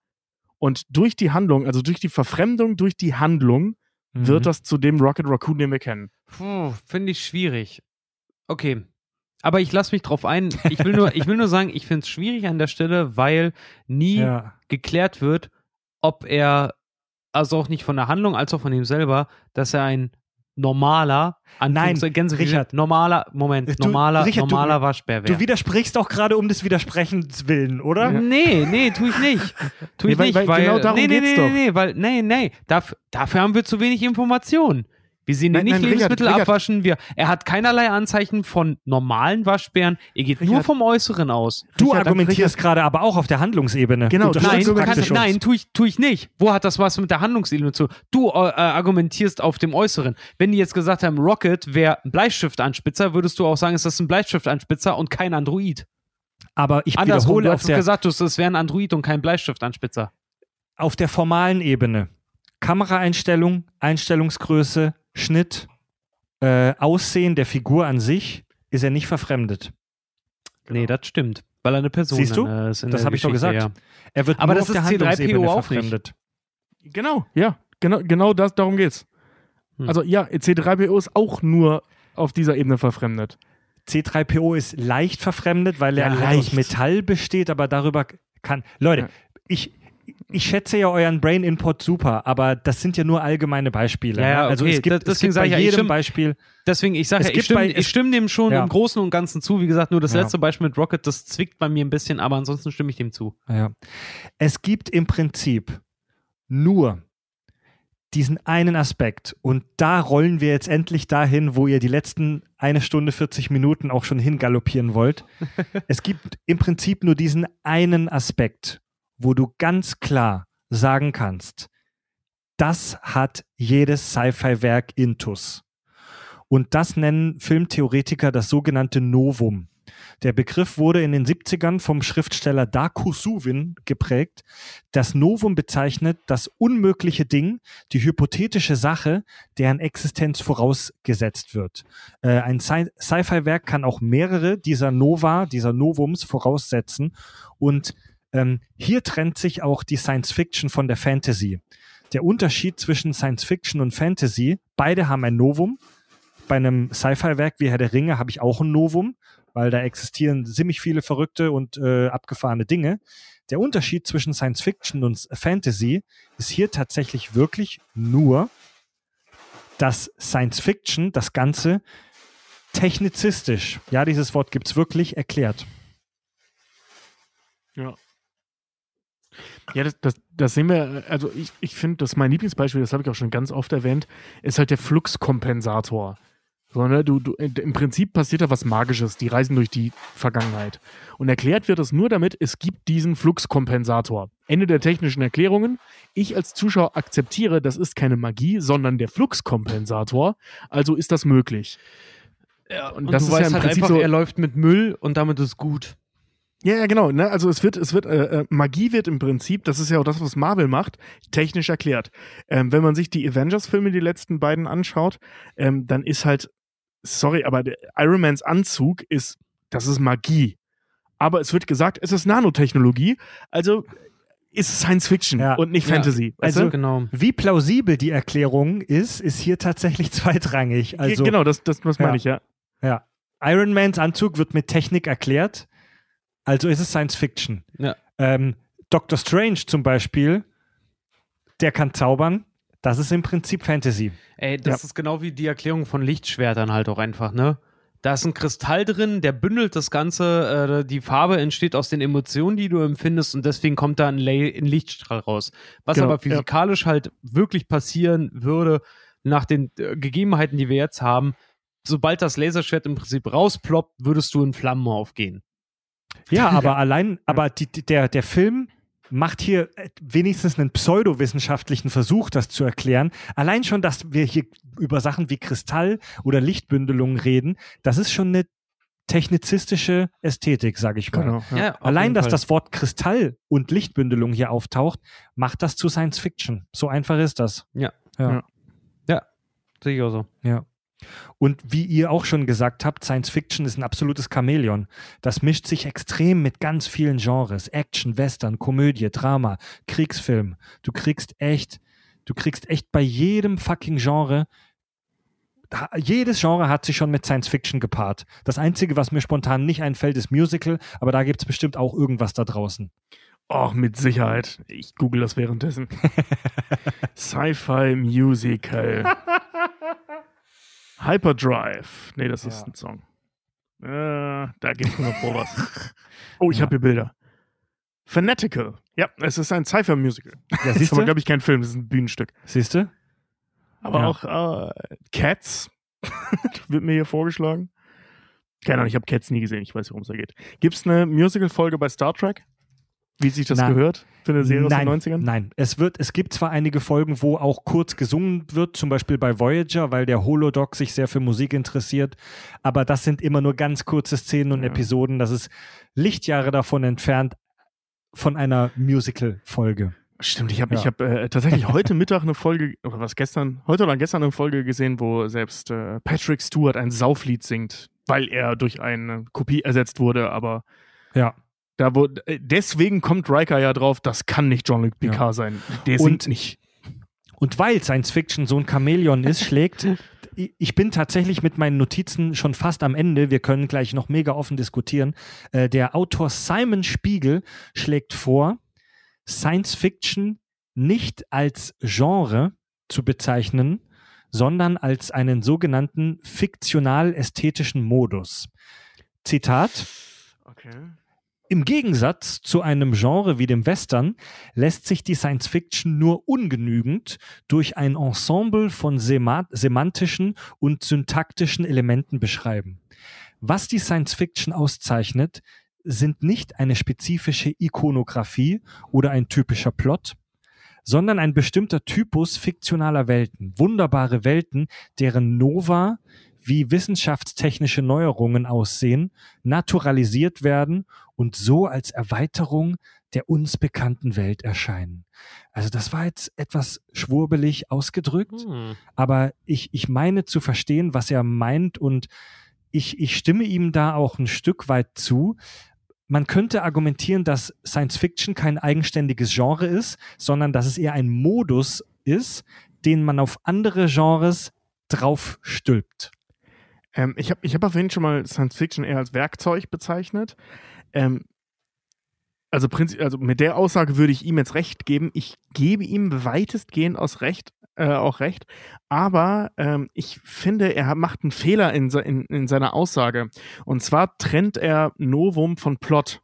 Und durch die Handlung, also durch die Verfremdung, durch die Handlung, Mhm. wird das zu dem Rocket Raccoon, den wir kennen. Puh, finde ich schwierig. Okay. Aber ich lasse mich drauf ein. Ich will nur, ich will nur sagen, ich finde es schwierig an der Stelle, weil nie Ja. geklärt wird, ob er, also auch nicht von der Handlung als auch von ihm selber, dass er ein normaler, Nein, Gänsefüßchen, Richard. normaler, Moment, Du- normaler, Richard, du- normaler Waschbär Du widersprichst auch gerade um des Widersprechens willen, oder? Nee, nee, tu ich nicht. Tu Nee, ich weil- nicht, weil weil, genau darum nee, nee, geht's nee, doch. nee, nee, weil, nee, nee, dafür, dafür haben wir zu wenig Informationen. Wir sehen ihn Nein, nicht nein, Lebensmittel Richard. abwaschen. Wir, er hat keinerlei Anzeichen von normalen Waschbären. Er geht nur Richard. vom Äußeren aus. Du Richard, argumentierst gerade aber auch auf der Handlungsebene. Genau, Nein, kann, nein, tu ich, tu ich nicht. Wo hat das was mit der Handlungsebene zu? Du äh, argumentierst auf dem Äußeren. Wenn die jetzt gesagt haben, Rocket wäre ein Bleistiftanspitzer, würdest du auch sagen, es ist ein Bleistiftanspitzer und kein Android. Aber ich Andersrum, wiederhole auf der, gesagt, es wäre ein Android und kein Bleistiftanspitzer. auf der formalen Ebene. Kameraeinstellung, Einstellungsgröße, Schnitt, äh, Aussehen der Figur an sich ist er nicht verfremdet. Nee, das stimmt. Weil er eine Person Siehst du? ist in Das der hab ich doch gesagt. Er wird Aber nur das auf der ist C3PO Handlungsebene auch nicht. verfremdet. Genau, ja, genau, genau das, darum geht's. Hm. Also ja, C3PO ist auch nur auf dieser Ebene verfremdet. C3PO ist leicht verfremdet, weil er Ja, halt aus. Metall besteht, aber darüber kann. Leute, Ja. ich, ich schätze ja euren Brain Input super, aber das sind ja nur allgemeine Beispiele. Ja, ja, ne? Also okay, es gibt, da- es gibt bei ich ja, jedem stimme- Beispiel. Deswegen, ich sage Es ja, ich stimme, bei- ich stimme dem schon im Großen und Ganzen zu. Wie gesagt, nur das letzte Beispiel mit Rocket, das zwickt bei mir ein bisschen, aber ansonsten stimme ich dem zu. Ja. Es gibt im Prinzip nur diesen einen Aspekt und da rollen wir jetzt endlich dahin, wo ihr die letzten eine Stunde 40 Minuten auch schon hingaloppieren wollt. es gibt im Prinzip nur diesen einen Aspekt, wo du ganz klar sagen kannst, das hat jedes Sci-Fi-Werk intus. Und das nennen Filmtheoretiker das sogenannte Novum. Der Begriff wurde in den 70ern vom Schriftsteller Darko Suvin geprägt. Das Novum bezeichnet das unmögliche Ding, die hypothetische Sache, deren Existenz vorausgesetzt wird. Äh, ein Sci- Sci-Fi-Werk kann auch mehrere dieser Nova, dieser Novums voraussetzen. Und ähm, hier trennt sich auch die Science Fiction von der Fantasy. Der Unterschied zwischen Science Fiction und Fantasy, beide haben ein Novum. Bei einem Sci-Fi-Werk wie Herr der Ringe habe ich auch ein Novum, weil da existieren ziemlich viele verrückte und äh, abgefahrene Dinge. Der Unterschied zwischen Science Fiction und Fantasy ist hier tatsächlich wirklich nur, dass Science Fiction das Ganze technizistisch, ja, dieses Wort gibt's wirklich, erklärt. Ja. Ja, das, das, das sehen wir, also ich, ich finde, das ist mein Lieblingsbeispiel, das habe ich auch schon ganz oft erwähnt, ist halt der Fluxkompensator. So, ne, du, du, Im Prinzip passiert da was Magisches, die reisen durch die Vergangenheit. Und erklärt wird es nur damit, es gibt diesen Fluxkompensator. Ende der technischen Erklärungen. Ich als Zuschauer akzeptiere, das ist keine Magie, sondern der Fluxkompensator. Also ist das möglich. Ja, und und das du ist ja weißt im halt Prinzip einfach, so- er läuft mit Müll und damit ist gut. Ja, ja, genau. Ne? Also es wird, es wird, äh, äh, Magie wird im Prinzip, das ist ja auch das, was Marvel macht, technisch erklärt. Ähm, wenn man sich die Avengers-Filme, die letzten beiden anschaut, ähm, dann ist halt, sorry, aber der Iron Mans Anzug ist, das ist Magie. Aber es wird gesagt, es ist Nanotechnologie, also ist es Science Fiction Ja. und nicht Ja. Fantasy. weißt Also-? Genau. Wie plausibel die Erklärung ist, ist hier tatsächlich zweitrangig. Also, genau, das, das, das meine Ja. ich, ja. ja. Iron Mans Anzug wird mit Technik erklärt, also ist es Science Fiction. Ja. Ähm, Doctor Strange zum Beispiel, der kann zaubern, das ist im Prinzip Fantasy. Ey, das Ja. ist genau wie die Erklärung von Lichtschwertern halt auch einfach, ne? Da ist ein Kristall drin, der bündelt das Ganze, äh, die Farbe entsteht aus den Emotionen, die du empfindest und deswegen kommt da ein, La ein Lichtstrahl raus. Was Genau, aber physikalisch halt wirklich passieren würde, nach den äh, Gegebenheiten, die wir jetzt haben, sobald das Laserschwert im Prinzip rausploppt, würdest du in Flammen aufgehen. Ja, aber allein, aber die, der, der Film macht hier äh, wenigstens einen pseudowissenschaftlichen Versuch, das zu erklären. Allein schon, dass wir hier über Sachen wie Kristall oder Lichtbündelung reden, das ist schon eine technizistische Ästhetik, sage ich mal. Genau. Ja. auf Allein, dass Fall. das Wort Kristall und Lichtbündelung hier auftaucht, macht das zu Science Fiction. So einfach ist das. Ja. Ja. Ja, sehe ich auch so. Ja. Und wie ihr auch schon gesagt habt, Science Fiction ist ein absolutes Chamäleon. Das mischt sich extrem mit ganz vielen Genres. Action, Western, Komödie, Drama, Kriegsfilm. Du kriegst echt Du kriegst echt bei jedem fucking Genre, jedes Genre hat sich schon mit Science Fiction gepaart. Das Einzige, was mir spontan nicht einfällt, ist Musical, aber da gibt es bestimmt auch irgendwas da draußen. Oh, mit Sicherheit. Ich google das währenddessen. Sci-Fi Musical. Hyperdrive. Nee, das ist Ja. ein Song. Äh, da gibt's nur Pro was. Oh, ich habe hier Bilder. Fanatical. Ja, es ist ein Sci-Fi Musical. Ja, Das ist aber, glaube ich, kein Film, das ist ein Bühnenstück. Siehst du? Aber Ja. auch äh, Cats wird mir hier vorgeschlagen. Keine Ahnung, ich habe Cats nie gesehen, ich weiß worum es da geht. Gibt es eine Musical-Folge bei Star Trek? Wie sich das Nein. gehört für eine Serie nein, aus den 90ern? Nein, es wird, es gibt zwar einige Folgen, wo auch kurz gesungen wird, zum Beispiel bei Voyager, weil der Holodoc sich sehr für Musik interessiert, aber das sind immer nur ganz kurze Szenen und Ja. Episoden. Das ist Lichtjahre davon entfernt von einer Musical-Folge. Stimmt, ich habe Ja. ich hab, äh, tatsächlich heute Mittag eine Folge, oder was gestern, heute oder gestern eine Folge gesehen, wo selbst äh, Patrick Stewart ein Sauflied singt, weil er durch eine Kopie ersetzt wurde, aber Ja. Da wurde, äh, deswegen kommt Riker ja drauf, das kann nicht Jean-Luc Picard Ja. sein. Der Und- singt nicht. Und weil Science Fiction so ein Chamäleon ist, schlägt. Ich bin tatsächlich mit meinen Notizen schon fast am Ende. Wir können gleich noch mega offen diskutieren. Äh, der Autor Simon Spiegel schlägt vor, Science Fiction nicht als Genre zu bezeichnen, sondern als einen sogenannten fiktional-ästhetischen Modus. Zitat. Okay. Im Gegensatz zu einem Genre wie dem Western lässt sich die Science Fiction nur ungenügend durch ein Ensemble von sema semantischen und syntaktischen Elementen beschreiben. Was die Science Fiction auszeichnet, sind nicht eine spezifische Ikonografie oder ein typischer Plot, sondern ein bestimmter Typus fiktionaler Welten, wunderbare Welten, deren Nova wie wissenschaftstechnische Neuerungen aussehen, naturalisiert werden und so als Erweiterung der uns bekannten Welt erscheinen. Also das war jetzt etwas schwurbelig ausgedrückt, Hm. aber ich, ich meine zu verstehen, was er meint und ich, ich stimme ihm da auch ein Stück weit zu. Man könnte argumentieren, dass Science Fiction kein eigenständiges Genre ist, sondern dass es eher ein Modus ist, den man auf andere Genres drauf stülpt. Ähm, ich habe ich hab auf jeden Fall schon mal Science Fiction eher als Werkzeug bezeichnet. Ähm, also, also mit der Aussage würde ich ihm jetzt recht geben. Ich gebe ihm weitestgehend aus recht, äh, auch recht. Aber ähm, ich finde, er macht einen Fehler in, in, in seiner Aussage. Und zwar trennt er Novum von Plot.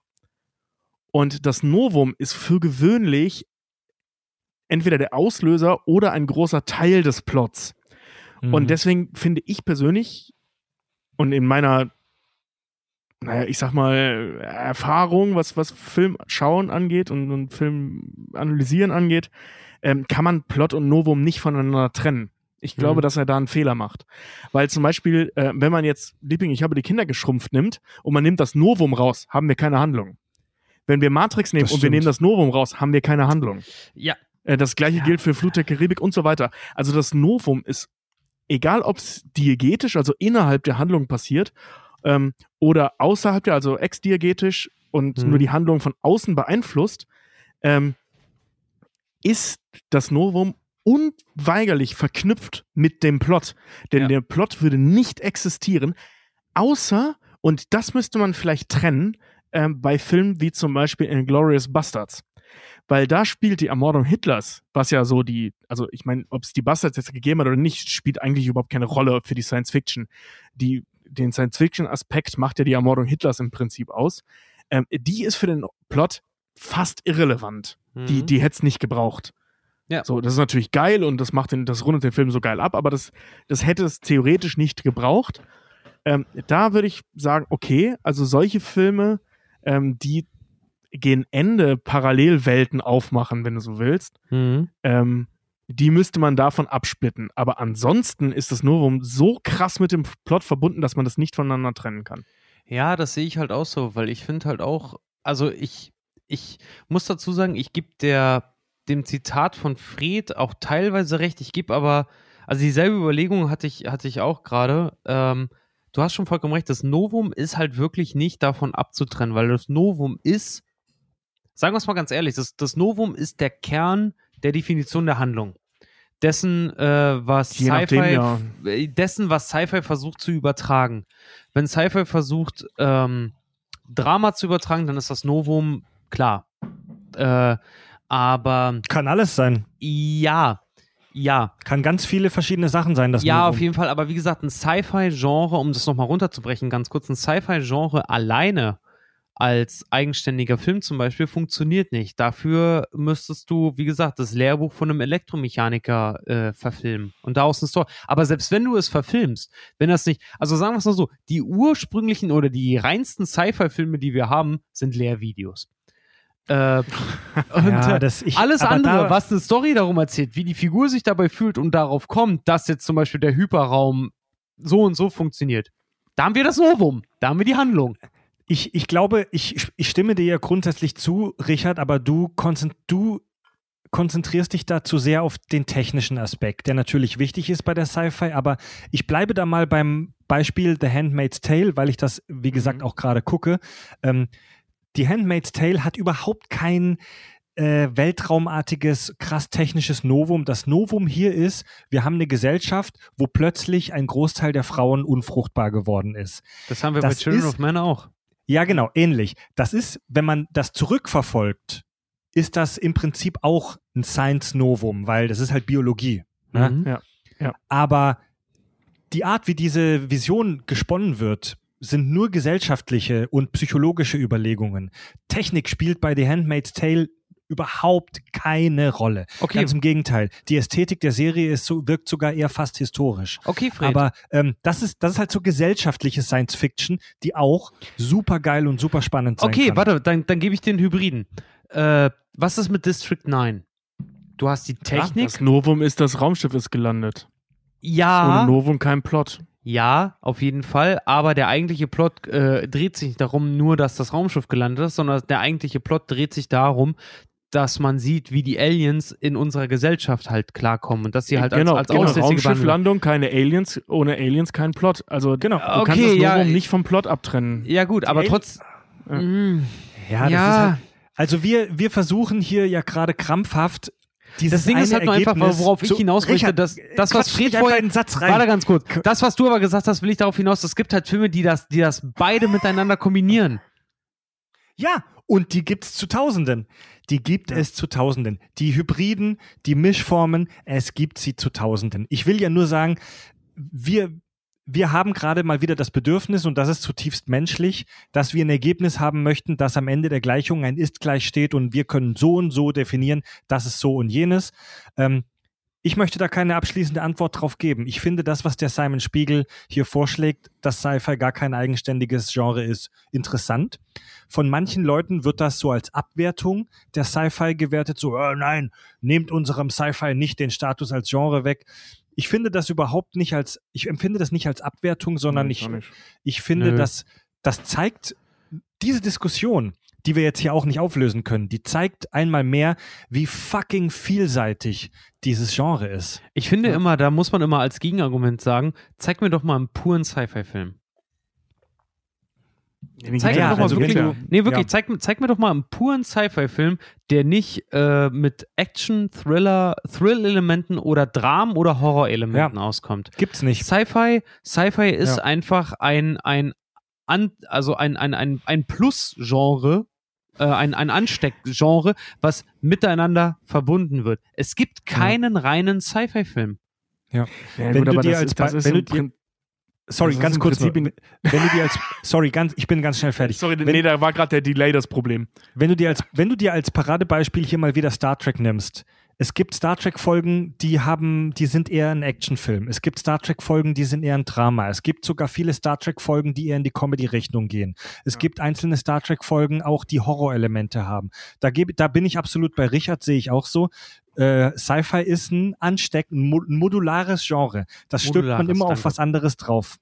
Und das Novum ist für gewöhnlich entweder der Auslöser oder ein großer Teil des Plots. Mhm. Und deswegen finde ich persönlich und in meiner, naja, ich sag mal, Erfahrung, was, was Film schauen angeht und, und Film analysieren angeht, ähm, kann man Plot und Novum nicht voneinander trennen. Ich glaube, Mhm. dass er da einen Fehler macht. Weil zum Beispiel, äh, wenn man jetzt Liebling, ich habe die Kinder geschrumpft nimmt und man nimmt das Novum raus, haben wir keine Handlung. Wenn wir Matrix nehmen und wir nehmen das Novum raus, haben wir keine Handlung. Ja, Äh, Das gleiche gilt für Flut der Karibik und so weiter. Also das Novum ist, egal ob es diegetisch, also innerhalb der Handlung passiert, ähm, oder außerhalb der, also exdiegetisch und Mhm. nur die Handlung von außen beeinflusst, ähm, ist das Novum unweigerlich verknüpft mit dem Plot. Denn Ja. der Plot würde nicht existieren, außer, und das müsste man vielleicht trennen, ähm, bei Filmen wie zum Beispiel Inglourious Bastards weil da spielt die Ermordung Hitlers, was ja so die, also ich meine, ob es die Bastards jetzt gegeben hat oder nicht, spielt eigentlich überhaupt keine Rolle für die Science Fiction. Die, den Science Fiction Aspekt macht ja die Ermordung Hitlers im Prinzip aus. Ähm, die ist für den Plot fast irrelevant. Die, Mhm. die hätte es nicht gebraucht. Ja. So, das ist natürlich geil und das macht den, das rundet den Film so geil ab, aber das, das hätte es theoretisch nicht gebraucht. Ähm, da würde ich sagen, okay, also solche Filme, ähm, die gegen Ende Parallelwelten aufmachen, wenn du so willst, Mhm. ähm, die müsste man davon absplitten. Aber ansonsten ist das Novum so krass mit dem Plot verbunden, dass man das nicht voneinander trennen kann. Ja, das sehe ich halt auch so, weil ich finde halt auch, also ich, ich muss dazu sagen, ich gebe der dem Zitat von Fred auch teilweise recht. Ich gebe aber, also dieselbe Überlegung hatte ich, hatte ich auch gerade. Ähm, du hast schon vollkommen recht, das Novum ist halt wirklich nicht davon abzutrennen, weil das Novum ist, sagen wir es mal ganz ehrlich, das, das Novum ist der Kern der Definition der Handlung. dessen, äh, was Sci-Fi, ja. äh, dessen, was Sci-Fi versucht zu übertragen. Wenn Sci-Fi versucht, ähm, Drama zu übertragen, dann ist das Novum klar. Äh, aber Kann alles sein. ja, ja, Kann ganz viele verschiedene Sachen sein. Das ja, Novum. auf jeden Fall. Aber wie gesagt, ein Sci-Fi-Genre, um das nochmal runterzubrechen, ganz kurz, ein Sci-Fi-Genre alleine als eigenständiger Film zum Beispiel funktioniert nicht. Dafür müsstest du, wie gesagt, das Lehrbuch von einem Elektromechaniker äh, verfilmen und daraus eine Story. Aber selbst wenn du es verfilmst, wenn das nicht, also sagen wir es mal so, die ursprünglichen oder die reinsten Sci-Fi-Filme, die wir haben, sind Lehrvideos. Äh, und, Ja, ich, alles andere, da, was eine Story darum erzählt, wie die Figur sich dabei fühlt und darauf kommt, dass jetzt zum Beispiel der Hyperraum so und so funktioniert. Da haben wir das Novum, da haben wir die Handlung. Ich, ich glaube, ich, ich stimme dir ja grundsätzlich zu, Richard, aber du, konzent, du konzentrierst dich da zu sehr auf den technischen Aspekt, der natürlich wichtig ist bei der Sci-Fi, aber ich bleibe da mal beim Beispiel The Handmaid's Tale, weil ich das, wie gesagt, auch gerade gucke. Ähm, die Handmaid's Tale hat überhaupt kein äh, weltraumartiges, krass technisches Novum. Das Novum hier ist, wir haben eine Gesellschaft, wo plötzlich ein Großteil der Frauen unfruchtbar geworden ist. Das haben wir Das bei Children ist- of Men auch. Ja, genau, ähnlich. Das ist, wenn man das zurückverfolgt, ist das im Prinzip auch ein Science Novum, weil das ist halt Biologie. Ne? Mhm. Aber die Art, wie diese Vision gesponnen wird, sind nur gesellschaftliche und psychologische Überlegungen. Technik spielt bei The Handmaid's Tale überhaupt keine Rolle. Okay, Ganz im Gegenteil. Die Ästhetik der Serie ist so, wirkt sogar eher fast historisch. okay, Fred. Aber ähm, das, ist, das ist halt so gesellschaftliche Science Fiction, die auch super geil und super spannend sein okay, kann. warte, dann, dann gebe ich den Hybriden. Äh, was ist mit District 9? Du hast die Technik. Das Novum ist, das Raumschiff ist gelandet. Ja, Ohne Novum kein Plot. ja, auf jeden Fall. Aber der eigentliche Plot äh, dreht sich nicht darum, nur, dass das Raumschiff gelandet ist, sondern der eigentliche Plot dreht sich darum, dass man sieht, wie die Aliens in unserer Gesellschaft halt klarkommen und dass sie halt genau, als, als genau. Raumschifflandung, keine Aliens, ohne Aliens kein Plot. Also Genau. du kannst Okay, das ja, Novum nicht vom Plot abtrennen. Ja, gut, aber Ali- trotz. Ja. Mm, Ja, das Ja. ist halt, also wir, wir versuchen hier ja gerade krampfhaft dieses Das Ding ist halt nur einfach, worauf ich hinaus möchte, dass das, was Fred vorher in den Satz rein. Warte ganz kurz. Das, was du aber gesagt hast, will ich darauf hinaus. Es gibt halt Filme, die das, die das beide miteinander kombinieren. Ja, und die gibt's zu Tausenden. Die gibt es zu Tausenden. Die Hybriden, die Mischformen, es gibt sie zu Tausenden. Ich will ja nur sagen, wir, wir haben gerade mal wieder das Bedürfnis, und das ist zutiefst menschlich, dass wir ein Ergebnis haben möchten, dass am Ende der Gleichung ein Ist gleich steht und wir können so und so definieren, das ist so und jenes. Ähm, ich möchte da keine abschließende Antwort drauf geben. Ich finde das, was der Simon Spiegel hier vorschlägt, dass Sci-Fi gar kein eigenständiges Genre ist, interessant. Von manchen Leuten wird das so als Abwertung der Sci-Fi gewertet, so, äh, nein, nehmt unserem Sci-Fi nicht den Status als Genre weg. Ich finde das überhaupt nicht als, ich empfinde das nicht als Abwertung, sondern Nee, ich, ich finde, Nö. dass das zeigt, diese Diskussion, die wir jetzt hier auch nicht auflösen können, die zeigt einmal mehr, wie fucking vielseitig dieses Genre ist. Ich finde Ja. immer, da muss man immer als Gegenargument sagen, zeig mir doch mal einen puren Sci-Fi-Film. Zeig gibt's mir ja, doch mal also wirklich, du- nee, wirklich, ja. zeig, mir- zeig mir doch mal einen puren Sci-Fi-Film, der nicht äh, mit Action, Thriller, Thrill-Elementen oder Dram- oder Horror-Elementen auskommt. Gibt's nicht. Sci-Fi, Sci-Fi ist Ja. einfach ein, ein, an, also ein, ein, ein, ein Plus-Genre, äh, ein, ein Ansteckgenre, was miteinander verbunden wird. Es gibt keinen reinen Sci-Fi-Film. Ja, Wenn gut, du aber dir das als ist, das Ba- ist wenn du dir- Sorry, Das ganz kurz. Prinzip wenn du dir als, sorry, ganz, ich bin ganz schnell fertig. Sorry, wenn, nee, da war gerade der Delay das Problem. wenn du dir als, wenn du dir als Paradebeispiel hier mal wieder Star Trek nimmst, es gibt Star Trek Folgen, die haben, die sind eher ein Actionfilm. Es gibt Star Trek Folgen, die sind eher ein Drama. Es gibt sogar viele Star Trek Folgen, die eher in die Comedy-Richtung gehen. Es gibt einzelne Star Trek Folgen auch, die Horrorelemente haben. Da gebe, da bin ich absolut bei Richard, sehe ich auch so. Äh, Sci-Fi ist ein Ansteck, ein, mo- ein modulares Genre. Das stülpt man Modulares, immer auf danke. was anderes drauf.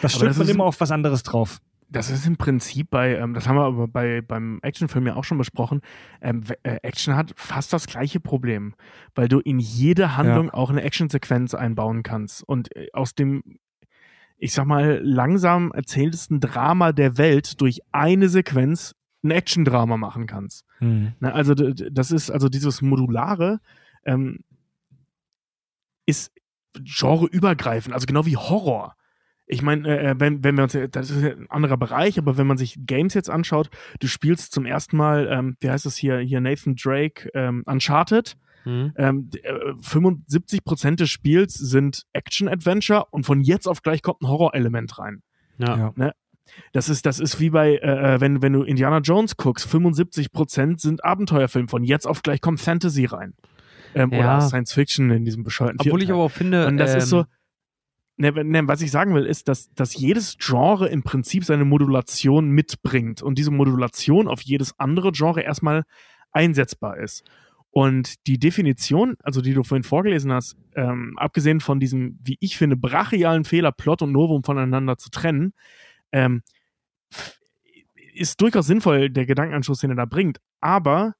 Das stülpt man immer auf was anderes drauf. Das ist im Prinzip bei, ähm, das haben wir aber bei, beim Actionfilm ja auch schon besprochen, ähm, äh, Action hat fast das gleiche Problem, weil du in jede Handlung auch eine Actionsequenz einbauen kannst. Und äh, aus dem, ich sag mal, langsam erzähltesten Drama der Welt durch eine Sequenz ein Action-Drama machen kannst. Hm. Na, also d- d- das ist also dieses Modulare, ähm, ist genreübergreifend, also genau wie Horror. Ich meine, äh, wenn, wenn wir uns, das ist ein anderer Bereich, aber wenn man sich Games jetzt anschaut, du spielst zum ersten Mal, ähm, wie heißt das hier, hier Nathan Drake, ähm, Uncharted. Mhm. Ähm, d- äh, 75% des Spiels sind Action-Adventure und von jetzt auf gleich kommt ein Horrorelement rein. Ja. Ja. Das ist, das ist wie bei, äh, äh, wenn, wenn du Indiana Jones guckst, 75% sind Abenteuerfilm, von jetzt auf gleich kommt Fantasy rein. Ähm, Ja. Oder Science Fiction in diesem bescheuerten Obwohl vierten ich aber auch finde, Und das ähm, ist so. Ne, ne, was ich sagen will, ist, dass, dass jedes Genre im Prinzip seine Modulation mitbringt und diese Modulation auf jedes andere Genre erstmal einsetzbar ist. Und die Definition, also die du vorhin vorgelesen hast, ähm, abgesehen von diesem, wie ich finde, brachialen Fehler, Plot und Novum voneinander zu trennen, ähm, ist durchaus sinnvoll, der Gedankenanschluss, den er da bringt. Aber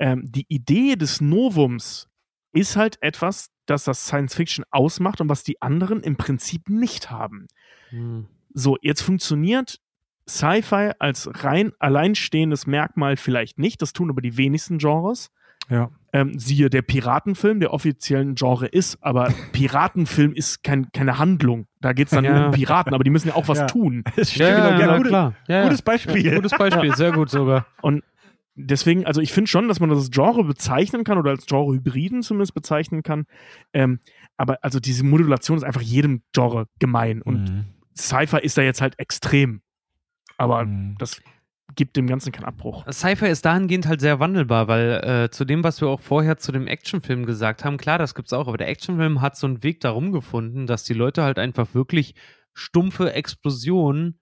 ähm, die Idee des Novums ist halt etwas, das das Science Fiction ausmacht und was die anderen im Prinzip nicht haben. hm. So, jetzt funktioniert Sci-Fi als rein alleinstehendes Merkmal vielleicht nicht. Das tun aber die wenigsten Genres. Ja. Ähm, siehe der Piratenfilm, der offiziell ein Genre ist, aber Piratenfilm ist kein, keine Handlung. Da geht es dann Ja. um Piraten, aber die müssen ja auch was Ja. tun. Das Ja, ja, ja, gute, klar. Ja, ja. gutes Beispiel. Gutes Beispiel, sehr gut sogar. Deswegen, also ich finde schon, dass man das als Genre bezeichnen kann oder als Genre-Hybriden zumindest bezeichnen kann. Ähm, aber also diese Modulation ist einfach jedem Genre gemein. Und Mhm. Sci-Fi ist da jetzt halt extrem. Aber Mhm. das gibt dem Ganzen keinen Abbruch. Sci-Fi ist dahingehend halt sehr wandelbar, weil äh, zu dem, was wir auch vorher zu dem Actionfilm gesagt haben, klar, das gibt's auch, aber der Actionfilm hat so einen Weg darum gefunden, dass die Leute halt einfach wirklich stumpfe Explosionen,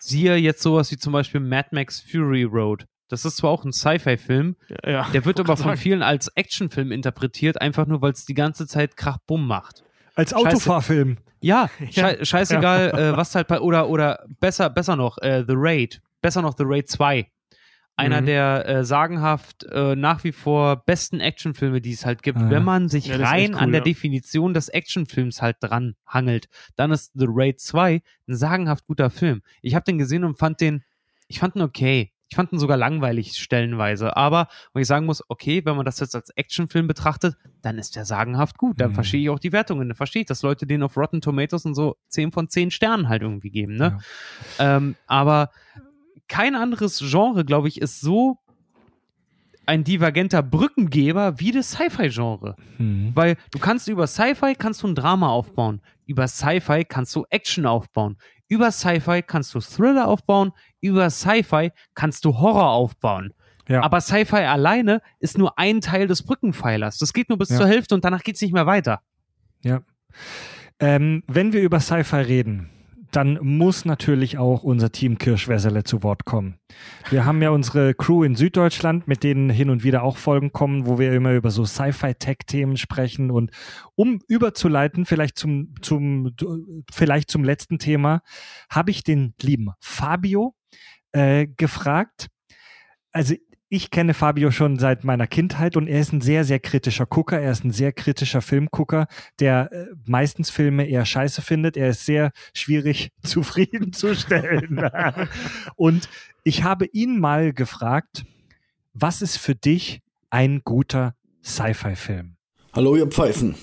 siehe jetzt sowas wie zum Beispiel Mad Max Fury Road. Das ist zwar auch ein Sci-Fi-Film, Ja, der wird aber von sagen. vielen als Actionfilm interpretiert, einfach nur, weil es die ganze Zeit Krach-Bumm macht. Als Autofahrfilm. Ja, Ja. schei scheißegal, äh, was halt bei, oder, oder besser, besser noch, äh, The Raid, besser noch The Raid 2. Einer Mhm. der äh, sagenhaft äh, nach wie vor besten Actionfilme, die es halt gibt. Ah, ja. Wenn man sich Ja, rein cool, an der ja. Definition des Actionfilms halt dran hangelt, dann ist The Raid 2 ein sagenhaft guter Film. Ich habe den gesehen und fand den, ich fand ihn okay. Ich fand ihn sogar langweilig stellenweise. Aber, wo ich sagen muss, okay, wenn man das jetzt als Actionfilm betrachtet, dann ist der sagenhaft gut. Dann Mhm. verstehe ich auch die Wertungen. Dann verstehe ich, dass Leute den auf Rotten Tomatoes und so 10 von 10 Sternen halt irgendwie geben. Ne? Ähm, aber kein anderes Genre, glaube ich, ist so ein divergenter Brückengeber wie das Sci-Fi-Genre. Mhm. Weil du kannst über Sci-Fi kannst du ein Drama aufbauen. Über Sci-Fi kannst du Action aufbauen. Über Sci-Fi kannst du Thriller aufbauen. Über Sci-Fi kannst du Horror aufbauen. Ja. Aber Sci-Fi alleine ist nur ein Teil des Brückenpfeilers. Das geht nur bis Ja. zur Hälfte und danach geht es nicht mehr weiter. Ja. Ähm, wenn wir über Sci-Fi reden, dann muss natürlich auch unser Team Kirschwässerle zu Wort kommen. Wir haben ja unsere Crew in Süddeutschland, mit denen hin und wieder auch Folgen kommen, wo wir immer über so Sci-Fi-Tech-Themen sprechen. Und um überzuleiten, vielleicht zum, zum, vielleicht zum letzten Thema, habe ich den lieben Fabio äh, gefragt. Also ich kenne Fabio schon seit meiner Kindheit und er ist ein sehr, sehr kritischer Gucker. Er ist ein sehr kritischer Filmgucker, der äh, meistens Filme eher scheiße findet. Er ist sehr schwierig zufriedenzustellen. und ich habe ihn mal gefragt, was ist für dich ein guter Sci-Fi-Film? Hallo, ihr Pfeifen.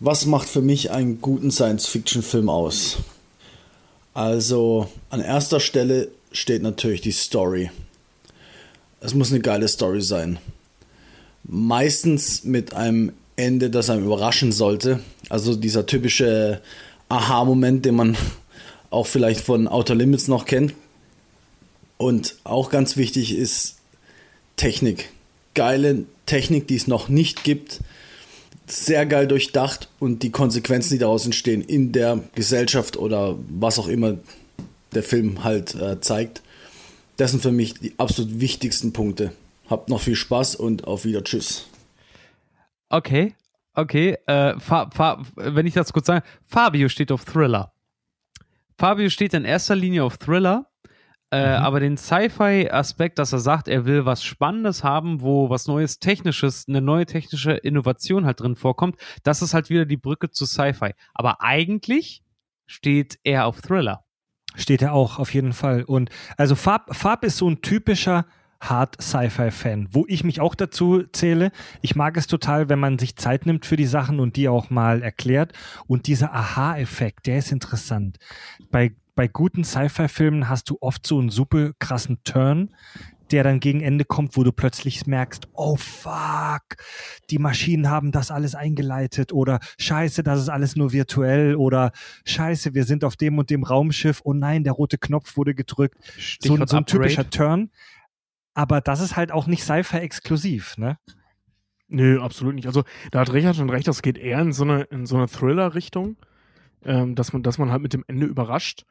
Was macht für mich einen guten Science-Fiction-Film aus? Also, an erster Stelle steht natürlich die Story. Es muss eine geile Story sein. Meistens mit einem Ende, das einem überraschen sollte. Also dieser typische Aha-Moment, den man auch vielleicht von Outer Limits noch kennt. Und auch ganz wichtig ist Technik. Geile Technik, die es noch nicht gibt. Sehr geil durchdacht und die Konsequenzen, die daraus entstehen in der Gesellschaft oder was auch immer der Film halt äh, zeigt. Das sind für mich die absolut wichtigsten Punkte. Habt noch viel Spaß und auf wieder. Tschüss. Okay, okay. Äh, Fa Fa wenn ich das kurz sage, Fabio steht auf Thriller. Fabio steht in erster Linie auf Thriller, äh, aber den Sci-Fi-Aspekt, dass er sagt, er will was Spannendes haben, wo was Neues Technisches, eine neue technische Innovation halt drin vorkommt, das ist halt wieder die Brücke zu Sci-Fi. Aber eigentlich steht er auf Thriller. Steht er auch, auf jeden Fall. Und also Farb, Farb ist so ein typischer Hard Sci-Fi-Fan, wo ich mich auch dazu zähle. Ich mag es total, wenn man sich Zeit nimmt für die Sachen und die auch mal erklärt. Und dieser Aha-Effekt, der ist interessant. Bei, bei guten Sci-Fi-Filmen hast du oft so einen super krassen Turn, der dann gegen Ende kommt, wo du plötzlich merkst, oh fuck, die Maschinen haben das alles eingeleitet oder scheiße, das ist alles nur virtuell oder scheiße, wir sind auf dem und dem Raumschiff, oh nein, der rote Knopf wurde gedrückt. So, so ein typischer Turn. Aber das ist halt auch nicht Sci-Fi exklusiv, ne? Nö, absolut nicht. Also da hat Richard schon recht, das geht eher in so eine, in so eine Thriller-Richtung, ähm, dass, man, dass man halt mit dem Ende überrascht.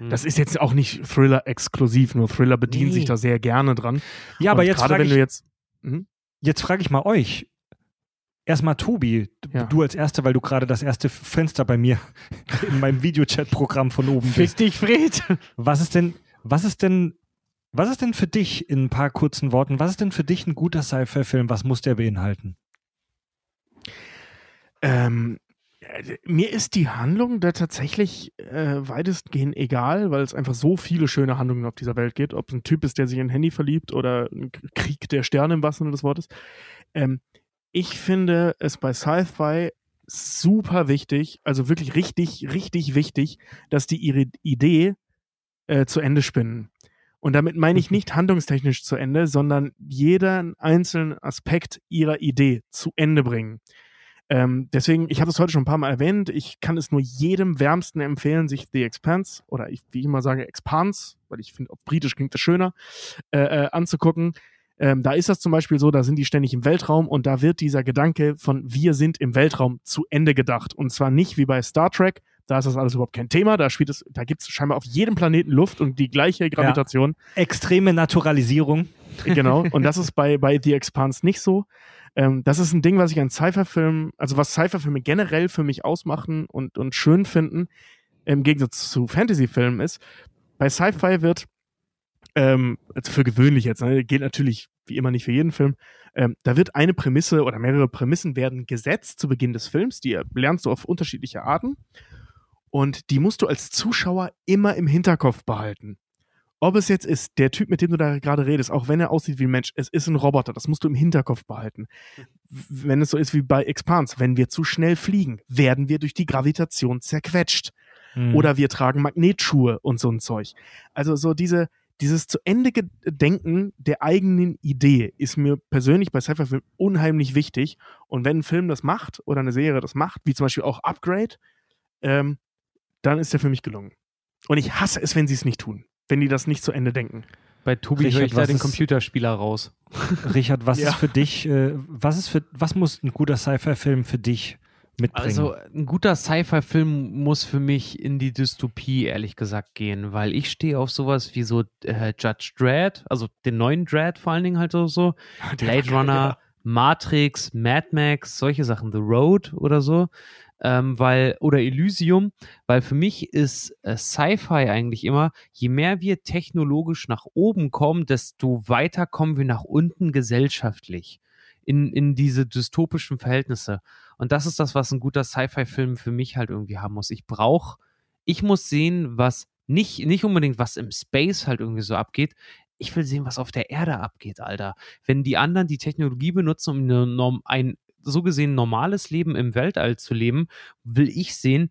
Hm. Das ist jetzt auch nicht Thriller-exklusiv, nur Thriller bedient Nee. sich da sehr gerne dran. Ja, aber Und jetzt frage ich, jetzt. Mhm. jetzt frage ich mal euch. Erstmal Tobi, Ja. du als Erster, weil du gerade das erste Fenster bei mir in meinem Videochat-Programm von oben bist. dich, Fred. Was ist denn, was ist denn, was ist denn für dich in ein paar kurzen Worten, was ist denn für dich ein guter Sci-Fi-Film? Was muss der beinhalten? Ähm, äh, mir ist die Handlung da tatsächlich äh, weitestgehend egal, weil es einfach so viele schöne Handlungen auf dieser Welt gibt. Ob es ein Typ ist, der sich in ein Handy verliebt oder ein Krieg der Sterne im wahrsten Sinne des Wortes. Ähm, ich finde es bei Sci-Fi super wichtig, also wirklich richtig, richtig wichtig, dass die ihre Idee äh, zu Ende spinnen. Und damit meine ich nicht handlungstechnisch zu Ende, sondern jeden einzelnen Aspekt ihrer Idee zu Ende bringen. Ähm, deswegen, ich habe es heute schon ein paar Mal erwähnt, ich kann es nur jedem wärmsten empfehlen, sich The Expanse oder ich, wie ich immer sage, Expanse, weil ich finde, auf Britisch klingt das schöner, äh, äh, anzugucken. Ähm, da ist das zum Beispiel so, da sind die ständig im Weltraum und da wird dieser Gedanke von wir sind im Weltraum zu Ende gedacht. Und zwar nicht wie bei Star Trek, da ist das alles überhaupt kein Thema, da spielt es, da gibt es scheinbar auf jedem Planeten Luft und die gleiche Gravitation. Extreme Naturalisierung. Genau. Und das ist bei, bei The Expanse nicht so. Ähm, das ist ein Ding, was ich an Sci-Fi-Filmen, also was Sci-Fi-Filme generell für mich ausmachen und, und schön finden, im Gegensatz zu Fantasy-Filmen ist. Bei Sci-Fi wird, ähm, also für gewöhnlich jetzt, ne, geht natürlich wie immer nicht für jeden Film, ähm, da wird eine Prämisse oder mehrere Prämissen werden gesetzt zu Beginn des Films, die lernst du auf unterschiedliche Arten. Und die musst du als Zuschauer immer im Hinterkopf behalten ob es jetzt ist, der Typ, mit dem du da gerade redest, auch wenn er aussieht wie ein Mensch, es ist ein Roboter, das musst du im Hinterkopf behalten. Wenn es so ist wie bei Expanse, wenn wir zu schnell fliegen, werden wir durch die Gravitation zerquetscht. Mhm. Oder wir tragen Magnetschuhe und so ein Zeug. Also so diese, dieses zu Ende Denken der eigenen Idee ist mir persönlich bei Sci-Fi-Filmen unheimlich wichtig. Und wenn ein Film das macht oder eine Serie das macht, wie zum Beispiel auch Upgrade, ähm, dann ist der für mich gelungen. Und ich hasse es, wenn sie es nicht tun. Wenn die das nicht zu Ende denken. Bei Tobi Richard, höre ich da den Computerspieler raus. Richard, was Ja. ist für dich, äh, was ist für, was muss ein guter Sci-Fi-Film für dich mitbringen? Also ein guter Sci-Fi-Film muss für mich in die Dystopie, ehrlich gesagt, gehen, weil ich stehe auf sowas wie so äh, Judge Dredd, also den neuen Dredd vor allen Dingen halt so, so Blade Runner, Matrix, Mad Max, solche Sachen, The Road oder so, ähm, weil, oder Elysium, weil für mich ist äh, Sci-Fi eigentlich immer, je mehr wir technologisch nach oben kommen, desto weiter kommen wir nach unten gesellschaftlich in, in diese dystopischen Verhältnisse. Und das ist das, was ein guter Sci-Fi-Film für mich halt irgendwie haben muss. Ich brauche, ich muss sehen, was nicht, nicht unbedingt, was im Space halt irgendwie so abgeht. Ich will sehen, was auf der Erde abgeht, Alter. Wenn die anderen die Technologie benutzen, um ein so gesehen normales Leben im Weltall zu leben, will ich sehen,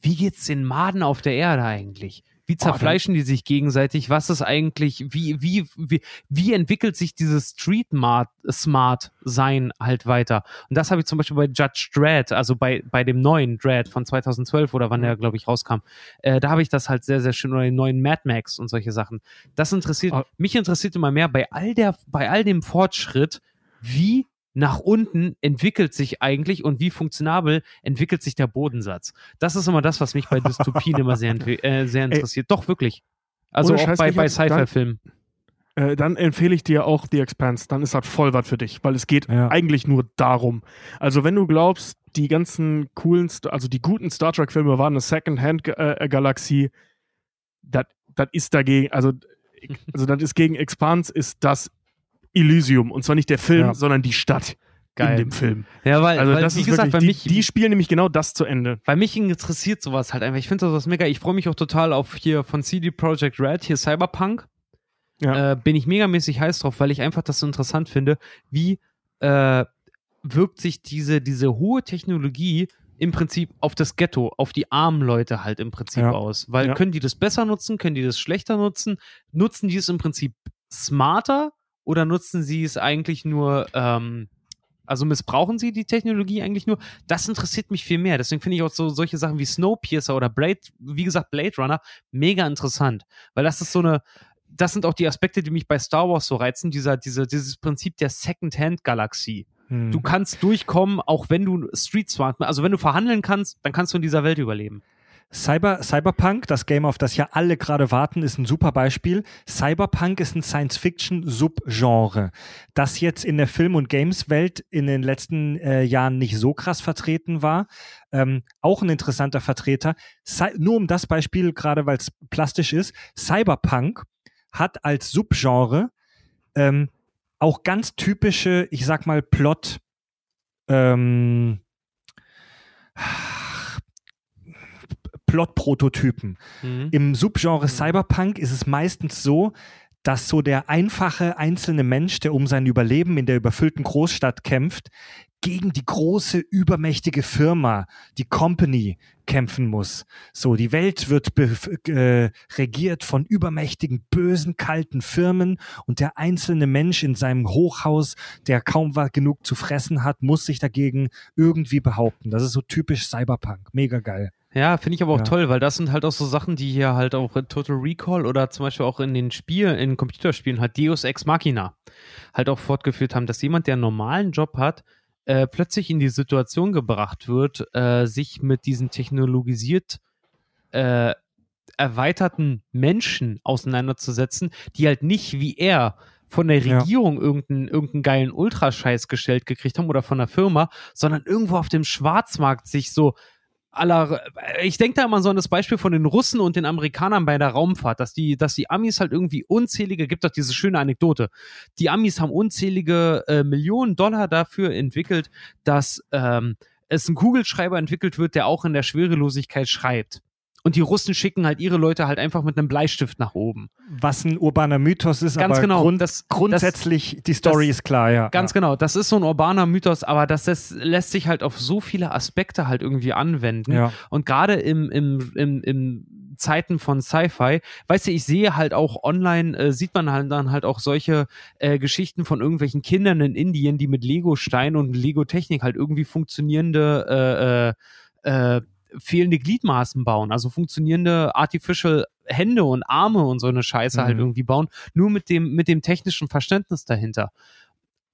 wie geht's den Maden auf der Erde eigentlich? Wie zerfleischen die sich gegenseitig? Was ist eigentlich, wie, wie, wie, wie entwickelt sich dieses Street Smart Sein halt weiter? Und das habe ich zum Beispiel bei Judge Dredd, also bei, bei dem neuen Dredd von 2012 oder wann der, glaube ich, rauskam. Äh, da habe ich das halt sehr, sehr schön, oder den neuen Mad Max und solche Sachen. Das interessiert, Ah. mich interessiert immer mehr bei all der, bei all dem Fortschritt, wie nach unten entwickelt sich eigentlich und wie funktionabel entwickelt sich der Bodensatz. Das ist immer das, was mich bei Dystopien immer sehr, äh, sehr interessiert. Doch, wirklich. Also auch Scheiß, bei, bei dann- Sci-Fi-Filmen. Äh, dann empfehle ich dir auch The Expanse. Dann ist das voll was für dich, weil es geht Ja. eigentlich nur darum. Also wenn du glaubst, die ganzen coolen, also die guten Star Trek-Filme waren eine Second-Hand-Galaxie, das ist dagegen, also, also das ist gegen Expanse, ist das Elysium. Und zwar nicht der Film, Ja. sondern die Stadt Geil. in dem Film. Ja, weil, Also weil das wie ist gesagt, bei wirklich, mich, die, die spielen nämlich genau das zu Ende. bei mich interessiert sowas halt einfach. Ich finde sowas mega. Ich freue mich auch total auf hier von CD Projekt Red, hier Cyberpunk. Ja. äh, bin ich megamäßig heiß drauf, weil ich einfach das so interessant finde, wie äh, wirkt sich diese, diese hohe Technologie im Prinzip auf das Ghetto, auf die armen Leute halt im Prinzip Ja. aus. Weil Ja. können die das besser nutzen, können die das schlechter nutzen? Nutzen die es im Prinzip smarter oder nutzen sie es eigentlich nur, ähm, also missbrauchen sie die Technologie eigentlich nur? Das interessiert mich viel mehr. Deswegen finde ich auch so solche Sachen wie Snowpiercer oder Blade, wie gesagt, Blade Runner, mega interessant. Weil das ist so eine, das sind auch die Aspekte, die mich bei Star Wars so reizen, dieser, diese, dieses Prinzip der Second-Hand-Galaxie. Hm. Du kannst durchkommen, auch wenn du Street Smart, also wenn du verhandeln kannst, dann kannst du in dieser Welt überleben. Cyber, Cyberpunk, das Game, auf das ja alle gerade warten, ist ein super Beispiel. Cyberpunk ist ein Science-Fiction-Subgenre, das jetzt in der Film- und Games-Welt in den letzten äh, Jahren nicht so krass vertreten war. Ähm, auch ein interessanter Vertreter. Cy nur um das Beispiel, gerade weil es plastisch ist, Cyberpunk hat als Subgenre ähm, auch ganz typische, ich sag mal, Plot, ähm, Plot-Prototypen. Mhm. Im Subgenre Cyberpunk ist es meistens so, dass so der einfache einzelne Mensch, der um sein Überleben in der überfüllten Großstadt kämpft, gegen die große, übermächtige Firma, die Company, kämpfen muss. So, die Welt wird äh, regiert von übermächtigen, bösen, kalten Firmen und der einzelne Mensch in seinem Hochhaus, der kaum genug zu fressen hat, muss sich dagegen irgendwie behaupten. Das ist so typisch Cyberpunk. Mega geil. Ja, finde ich aber auch Ja. toll, weil das sind halt auch so Sachen, die hier halt auch in Total Recall oder zum Beispiel auch in den Spielen, in Computerspielen halt Deus Ex Machina halt auch fortgeführt haben, dass jemand, der einen normalen Job hat, äh, plötzlich in die Situation gebracht wird, äh, sich mit diesen technologisiert äh, erweiterten Menschen auseinanderzusetzen, die halt nicht wie er von der Ja. Regierung irgendeinen, irgendeinen geilen Ultrascheiß gestellt gekriegt haben oder von der Firma, sondern irgendwo auf dem Schwarzmarkt sich so aller, ich denke da immer so an das Beispiel von den Russen und den Amerikanern bei der Raumfahrt, dass die, dass die Amis halt irgendwie unzählige, gibt doch diese schöne Anekdote, die Amis haben unzählige äh, Millionen Dollar dafür entwickelt, dass ähm, es ein Kugelschreiber entwickelt wird, der auch in der Schwerelosigkeit schreibt. Und die Russen schicken halt ihre Leute halt einfach mit einem Bleistift nach oben. Was ein urbaner Mythos ist, Ganz aber genau. Grund, das, grundsätzlich, die Story das- ist klar, ja. Ganz genau, das ist so ein urbaner Mythos, aber das, das lässt sich halt auf so viele Aspekte halt irgendwie anwenden. Ja. Und gerade im, im, im, im Zeiten von Sci-Fi, weißt du, ich sehe halt auch online, äh, sieht man halt dann halt auch solche äh, Geschichten von irgendwelchen Kindern in Indien, die mit Lego-Stein und Lego-Technik halt irgendwie funktionierende äh, äh, äh, fehlende Gliedmaßen bauen, also funktionierende Artificial Hände und Arme und so eine Scheiße halt Mhm. irgendwie bauen, nur mit dem, mit dem technischen Verständnis dahinter.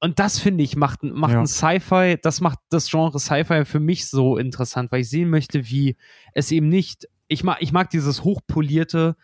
Und das finde ich macht, macht Ja. ein Sci-Fi, das macht das Genre Sci-Fi für mich so interessant, weil ich sehen möchte, wie es eben nicht, ich mag, ich mag dieses hochpolierte,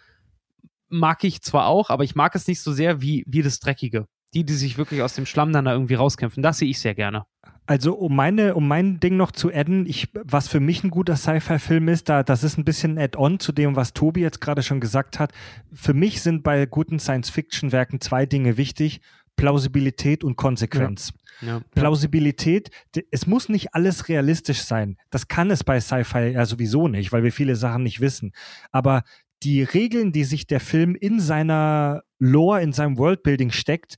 mag ich zwar auch, aber ich mag es nicht so sehr wie, wie das Dreckige. Die, die sich wirklich aus dem Schlamm dann da irgendwie rauskämpfen, das sehe ich sehr gerne. Also um meine, um mein Ding noch zu adden, ich, was für mich ein guter Sci-Fi-Film ist, da, das ist ein bisschen ein Add-on zu dem, was Tobi jetzt gerade schon gesagt hat. Für mich sind bei guten Science-Fiction-Werken zwei Dinge wichtig: Plausibilität und Konsequenz. Ja. Plausibilität, d- es muss nicht alles realistisch sein. Das kann es bei Sci-Fi ja sowieso nicht, weil wir viele Sachen nicht wissen. Aber die Regeln, die sich der Film in seiner Lore, in seinem Worldbuilding steckt,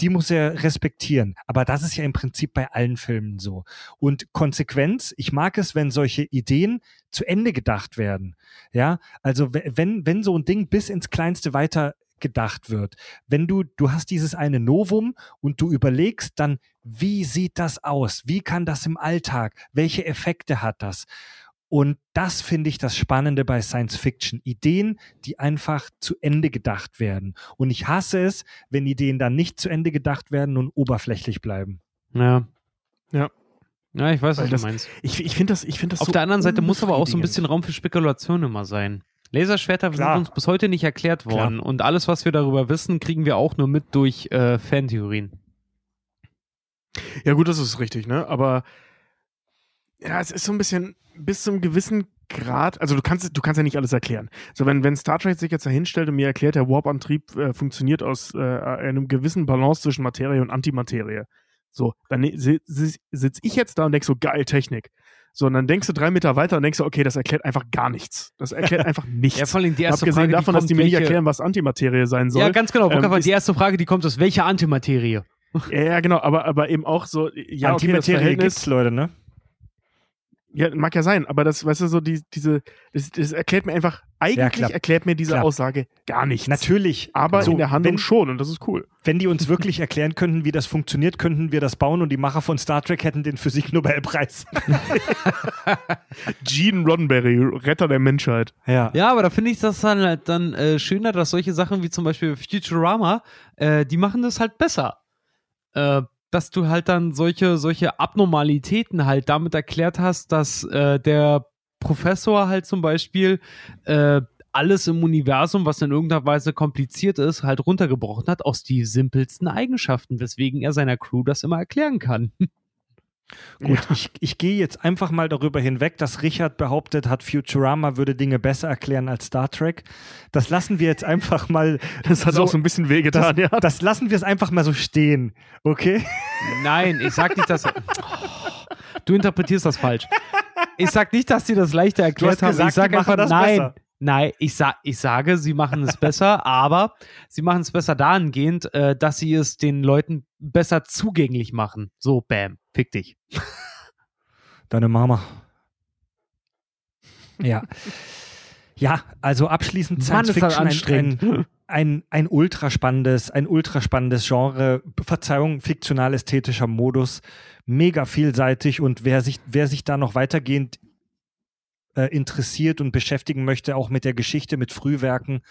die muss er respektieren. Aber das ist ja im Prinzip bei allen Filmen so. Und Konsequenz, ich mag es, wenn solche Ideen zu Ende gedacht werden. Ja, also we- wenn, wenn so ein Ding bis ins Kleinste weiter gedacht wird. Wenn du, du hast dieses eine Novum und du überlegst dann, wie sieht das aus? Wie kann das im Alltag? Welche Effekte hat das? Und das finde ich das Spannende bei Science Fiction. Ideen, die einfach zu Ende gedacht werden. Und ich hasse es, wenn Ideen dann nicht zu Ende gedacht werden und oberflächlich bleiben. Ja. Ja. Ja, ich weiß, Weil was das- du meinst. Ich, ich finde das, ich find das Auf so der anderen Seite muss aber auch so ein bisschen Raum für Spekulation immer sein. Laserschwerter Klar. sind uns bis heute nicht erklärt worden und alles, was wir darüber wissen, kriegen wir auch nur mit durch äh, Fantheorien. Ja, gut, das ist richtig, ne? Aber ja, es ist so ein bisschen bis zum gewissen Grad, also du kannst, du kannst ja nicht alles erklären. So, wenn, wenn Star Trek sich jetzt da hinstellt und mir erklärt, der Warp-Antrieb äh, funktioniert aus äh, einem gewissen Balance zwischen Materie und Antimaterie. So, dann ne- si- si- sitze ich jetzt da und denke so, geil, Technik. So, und dann denkst du drei Meter weiter und denkst du, okay, das erklärt einfach gar nichts. Das erklärt einfach nichts. Ja, vor allem die erste Abgesehen Frage, die davon, dass kommt, die mir nicht welche- erklären, was Antimaterie sein soll. Ja, ganz genau. Ähm, ist- die erste Frage, die kommt, ist, welche Antimaterie? Ja, ja, genau, aber, aber eben auch so, ja, okay, das Antimaterie Verhältnis, gibt's, Leute, ne? Ja, mag ja sein, aber das, weißt du, so die, diese, das, das erklärt mir einfach, eigentlich klar. erklärt mir diese Klar. Aussage gar nichts. Natürlich. Aber So, in der Handlung wenn, schon und das ist cool. wenn die uns wirklich erklären könnten, wie das funktioniert, könnten wir das bauen und die Macher von Star Trek hätten den Physiknobelpreis. Gene Roddenberry, Retter der Menschheit. ja. Ja, aber da finde ich das dann halt dann äh, schöner, dass solche Sachen wie zum Beispiel Futurama, äh, die machen das halt besser. Äh, dass du halt dann solche, solche Abnormalitäten halt damit erklärt hast, dass äh, der Professor halt zum Beispiel äh, alles im Universum, was in irgendeiner Weise kompliziert ist, halt runtergebrochen hat aus die simpelsten Eigenschaften, weswegen er seiner Crew das immer erklären kann. Gut, ich, ich gehe jetzt einfach mal darüber hinweg, dass Richard behauptet hat, Futurama würde Dinge besser erklären als Star Trek. Das lassen wir jetzt einfach mal. Das hat so, auch so ein bisschen das, wehgetan, ja. das lassen wir es einfach mal so stehen, okay? Nein, ich sag nicht, dass. Du interpretierst das falsch. Ich sag nicht, dass sie das leichter erklärt haben. gesagt, ich sag die einfach, nein. besser. Nein, ich, sa ich sage, sie machen es besser, aber sie machen es besser dahingehend, äh, dass sie es den Leuten besser zugänglich machen. So, bam, fick dich. Deine Mama. Ja. Ja, also abschließend Mann, Science das Fiction ein, ein, ein, ein ultraspannendes, ein ultraspannendes Genre, Verzeihung, fiktional-ästhetischer Modus, mega vielseitig und wer sich, wer sich da noch weitergehend äh, interessiert und beschäftigen möchte, auch mit der Geschichte, mit Frühwerken,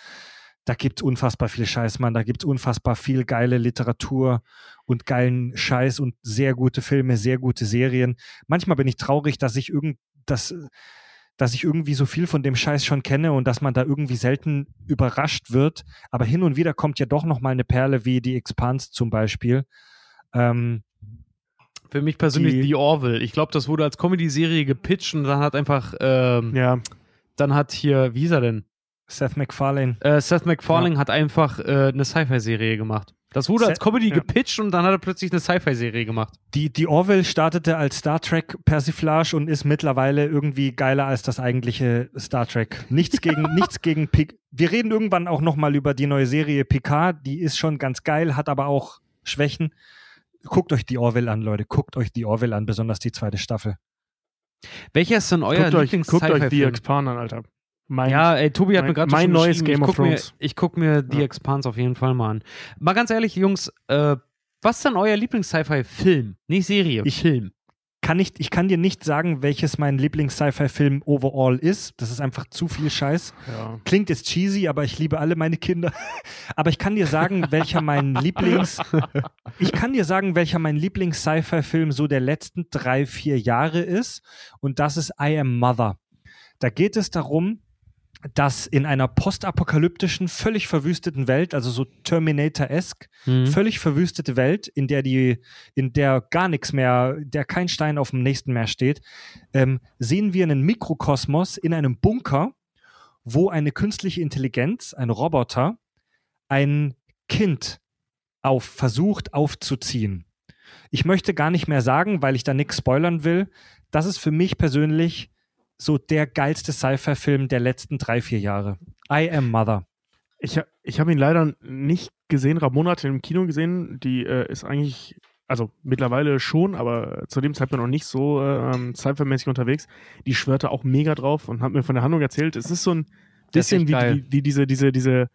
da gibt's unfassbar viel Scheiß, Mann. Da gibt's unfassbar viel geile Literatur und geilen Scheiß und sehr gute Filme, sehr gute Serien. Manchmal bin ich traurig, dass ich irgend, dass, dass ich irgendwie so viel von dem Scheiß schon kenne und dass man da irgendwie selten überrascht wird. Aber hin und wieder kommt ja doch noch mal eine Perle wie die Expanse zum Beispiel. Ähm, Für mich persönlich Die- The Orville. Ich glaube, das wurde als Comedy-Serie gepitcht und dann hat einfach, ähm, Ja, dann hat hier, wie hieß er denn? Seth MacFarlane. Äh, Seth MacFarlane hat einfach äh, eine Sci-Fi-Serie gemacht. Das wurde Seth- als Comedy ja. gepitcht und dann hat er plötzlich eine Sci-Fi-Serie gemacht. Die, die Orville startete als Star Trek Persiflage und ist mittlerweile irgendwie geiler als das eigentliche Star Trek. Nichts gegen, nichts gegen Pic. Wir reden irgendwann auch nochmal über die neue Serie Picard. Die ist schon ganz geil, hat aber auch Schwächen. Guckt euch die Orville an, Leute. Guckt euch die Orville an, besonders die zweite Staffel. Welcher ist denn euer guckt euch, guckt euch The Lieblings-Sci-Fi-Film? Expander an, Alter. Mein, Ja, ey, Tobi hat mein- mir gerade mein schon neues Game ich of guck mir, Thrones. Ich gucke mir The Ja. Expanse auf jeden Fall mal an. Mal ganz ehrlich, Jungs, äh, was ist denn euer Lieblings-Sci-Fi-Film? Nicht Serie, Ich- Film. Kann nicht, ich kann dir nicht sagen, welches mein Lieblings-Sci-Fi-Film overall ist. Das ist einfach zu viel Scheiß. ja. Klingt jetzt cheesy, aber ich liebe alle meine Kinder. Aber ich kann dir sagen, welcher mein Lieblings, ich kann dir sagen, welcher mein Lieblings-Sci-Fi-Film so der letzten drei, vier Jahre ist. Und das ist I Am Mother. Da geht es darum, dass in einer postapokalyptischen, völlig verwüsteten Welt, also so Terminator-esque, Mhm. völlig verwüstete Welt, in der die, in der gar nichts mehr, der kein Stein auf dem nächsten mehr steht, ähm, sehen wir einen Mikrokosmos in einem Bunker, wo eine künstliche Intelligenz, ein Roboter, ein Kind auf, versucht aufzuziehen. Ich möchte gar nicht mehr sagen, weil ich da nichts spoilern will. Das ist für mich persönlich so der geilste Sci-Fi-Film der letzten drei, vier Jahre. I Am Mother. Ich, ich habe ihn leider nicht gesehen. Ramona hat ihn im Kino gesehen. Die äh, ist eigentlich, also mittlerweile schon, aber zu dem Zeitpunkt noch nicht so ähm, Sci-Fi-mäßig unterwegs. Die schwörte auch mega drauf und hat mir von der Handlung erzählt. Es ist so ein bisschen wie, wie, wie diese, diese, diese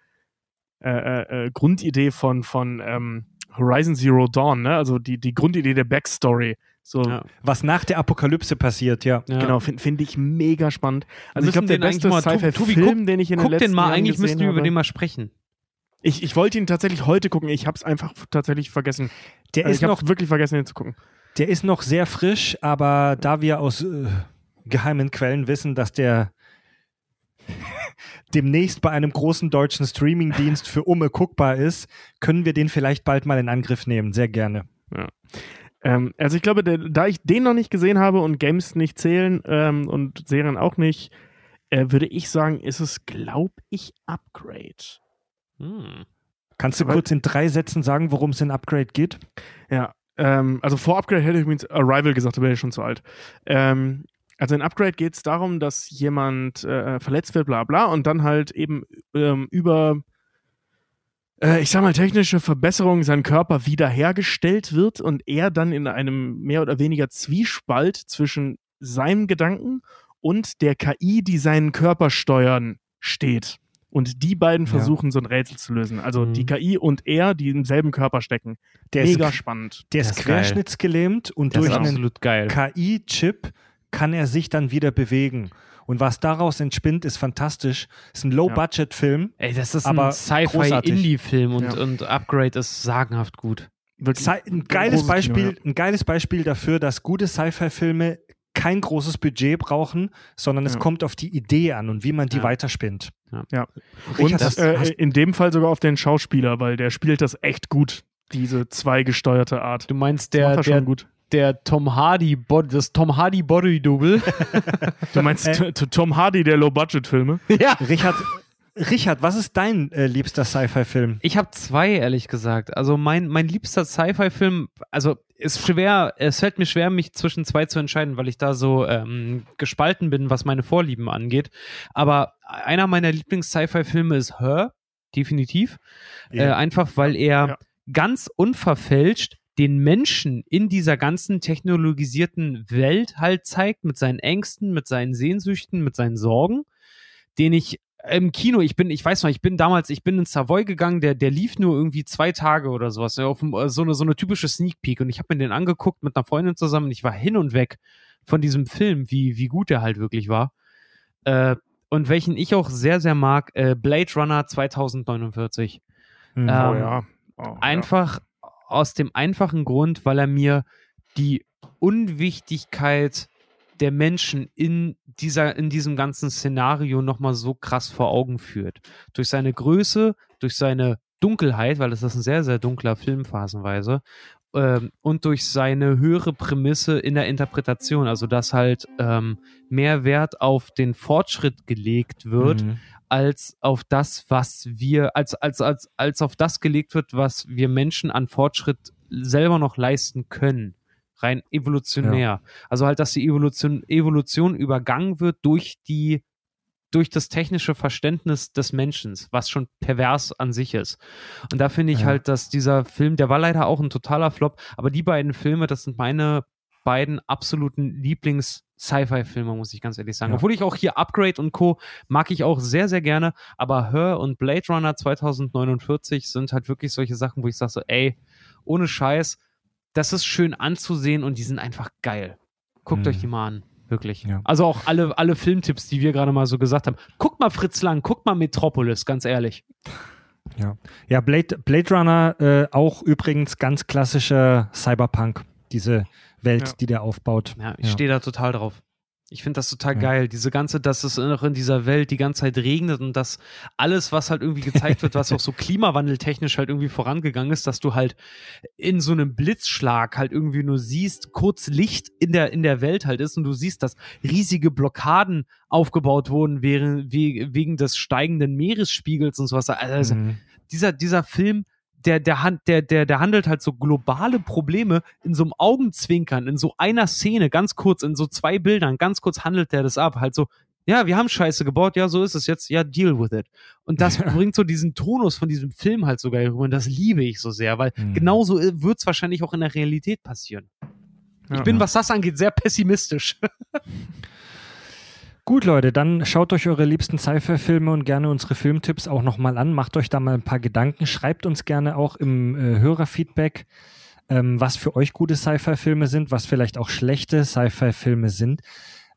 äh, äh, äh, Grundidee von, von ähm, Horizon Zero Dawn, ne? Also die, die Grundidee der Backstory. So, Ja. Was nach der Apokalypse passiert, ja. Ja. Genau, finde find ich mega spannend. Also ich glaube, der beste Sci-Fi-Film, den ich in den Guck letzten den mal, Jahren eigentlich müssten wir über den mal sprechen. Ich, ich wollte ihn tatsächlich heute gucken. Ich habe es einfach tatsächlich vergessen. Der Also ist ich noch wirklich vergessen, ihn zu gucken. Der ist noch sehr frisch, aber da wir aus äh, geheimen Quellen wissen, dass der demnächst bei einem großen deutschen Streamingdienst für Umme guckbar ist, können wir den vielleicht bald mal in Angriff nehmen. Sehr gerne. Ähm, also ich glaube, der, da ich den noch nicht gesehen habe und Games nicht zählen ähm, und Serien auch nicht, äh, würde ich sagen, ist es, glaube ich, Upgrade. Hm. Kannst du Weil- kurz in drei Sätzen sagen, worum es in Upgrade geht? Ja, ähm, also vor Upgrade hätte ich übrigens Arrival gesagt, da wäre ich schon zu alt. Ähm, Also in Upgrade geht es darum, dass jemand äh, verletzt wird, bla bla, und dann halt eben ähm, über, äh, ich sag mal, technische Verbesserungen sein Körper wiederhergestellt wird und er dann in einem mehr oder weniger Zwiespalt zwischen seinem Gedanken und der KI, die seinen Körper steuern, steht. Und die beiden Ja. versuchen, so ein Rätsel zu lösen. Also Mhm. die KI und er, die im selben Körper stecken. Der Mega ist, spannend. der ist querschnittsgelähmt und Das durch einen. KI-Chip kann er sich dann wieder bewegen. Und was daraus entspinnt, ist fantastisch. Ist ein Low-Budget-Film. Ey, das ist Aber ein. Sci-Fi-Indie-Film und, Ja. und Upgrade ist sagenhaft gut. Wirklich. Ein geiles, Beispiel, Kino, ein geiles Beispiel dafür, dass gute Sci-Fi-Filme kein großes Budget brauchen, sondern es Ja. kommt auf die Idee an und wie man die Ja. weiterspinnt. Ja. Richard, Und hast- äh, in dem Fall sogar auf den Schauspieler, weil der spielt das echt gut, diese zweigesteuerte Art. Du meinst Das der, er schon der, gut. Der Tom Hardy, Bod das Tom Hardy Body Double. Du meinst Äh. Tom Hardy der Low-Budget-Filme? ja. Richard, Richard, was ist dein äh, liebster Sci-Fi-Film? Ich habe zwei, ehrlich gesagt. Also mein, mein liebster Sci-Fi-Film, also ist schwer, es fällt mir schwer, mich zwischen zwei zu entscheiden, weil ich da so ähm, gespalten bin, was meine Vorlieben angeht. Aber einer meiner Lieblings-Sci-Fi-Filme ist Her, definitiv. Äh, einfach weil er Ja. ganz unverfälscht den Menschen in dieser ganzen technologisierten Welt halt zeigt, mit seinen Ängsten, mit seinen Sehnsüchten, mit seinen Sorgen, den ich im Kino, ich bin, ich weiß noch, ich bin damals, ich bin in Savoy gegangen, der, der lief nur irgendwie zwei Tage oder sowas, ja, auf äh, so, eine, so eine typische Sneak Peek und ich habe mir den angeguckt mit einer Freundin zusammen und ich war hin und weg von diesem Film, wie, wie gut der halt wirklich war. Äh, und welchen ich auch sehr, sehr mag, äh, Blade Runner 2049. Hm. Ähm, oh ja. Oh, ja. Aus dem einfachen Grund, weil er mir die Unwichtigkeit der Menschen in dieser, in diesem ganzen Szenario nochmal so krass vor Augen führt. Durch seine Größe, durch seine Dunkelheit, weil es ist ein sehr, sehr dunkler Film phasenweise, ähm, und durch seine höhere Prämisse in der Interpretation, also dass halt ähm, mehr Wert auf den Fortschritt gelegt wird, Mhm. als auf das, was wir, als, als, als, als auf das gelegt wird, was wir Menschen an Fortschritt selber noch leisten können. Rein evolutionär. Also halt, dass die Evolution, Evolution übergangen wird durch die, durch das technische Verständnis des Menschen, was schon pervers an sich ist. Und da finde ich Ja. halt, dass dieser Film, der war leider auch ein totaler Flop, aber die beiden Filme, das sind meine beiden absoluten Lieblings-Sci-Fi-Filme, muss ich ganz ehrlich sagen. Ja. Obwohl ich auch hier Upgrade und Co. mag ich auch sehr, sehr gerne, aber Her und Blade Runner 2049 sind halt wirklich solche Sachen, wo ich sage so, ey, ohne Scheiß, das ist schön anzusehen und die sind einfach geil. Guckt Mhm. euch die mal an. Wirklich. Ja. Also auch alle, alle Filmtipps, die wir gerade mal so gesagt haben. Guckt mal Fritz Lang, guckt mal Metropolis, ganz ehrlich. Ja, ja Blade, Blade Runner äh, auch übrigens ganz klassischer Cyberpunk, diese Welt, Ja. die der aufbaut. Ja, ich Ja. stehe da total drauf. Ich finde das total Ja. geil. Diese ganze, dass es noch in dieser Welt die ganze Zeit regnet und dass alles, was halt irgendwie gezeigt wird, was auch so klimawandeltechnisch halt irgendwie vorangegangen ist, dass du halt in so einem Blitzschlag halt irgendwie nur siehst, kurz Licht in der, in der Welt halt ist und du siehst, dass riesige Blockaden aufgebaut wurden wegen, wegen des steigenden Meeresspiegels und sowas. Also, Mhm. dieser, dieser Film, der, der, hand- der, der, der handelt halt so globale Probleme in so einem Augenzwinkern, in so einer Szene, ganz kurz, in so zwei Bildern, ganz kurz handelt der das ab. Halt so, ja, wir haben Scheiße gebaut, ja, so ist es jetzt, ja, deal with it. Und das bringt so diesen Tonus von diesem Film halt sogar rüber und das liebe ich so sehr, weil Mhm. genauso wird es wahrscheinlich auch in der Realität passieren. Ich Ja. bin, was das angeht, sehr pessimistisch. Gut, Leute, dann schaut euch eure liebsten Sci-Fi-Filme und gerne unsere Filmtipps auch nochmal an. Macht euch da mal ein paar Gedanken. Schreibt uns gerne auch im äh, Hörerfeedback, ähm, was für euch gute Sci-Fi-Filme sind, was vielleicht auch schlechte Sci-Fi-Filme sind.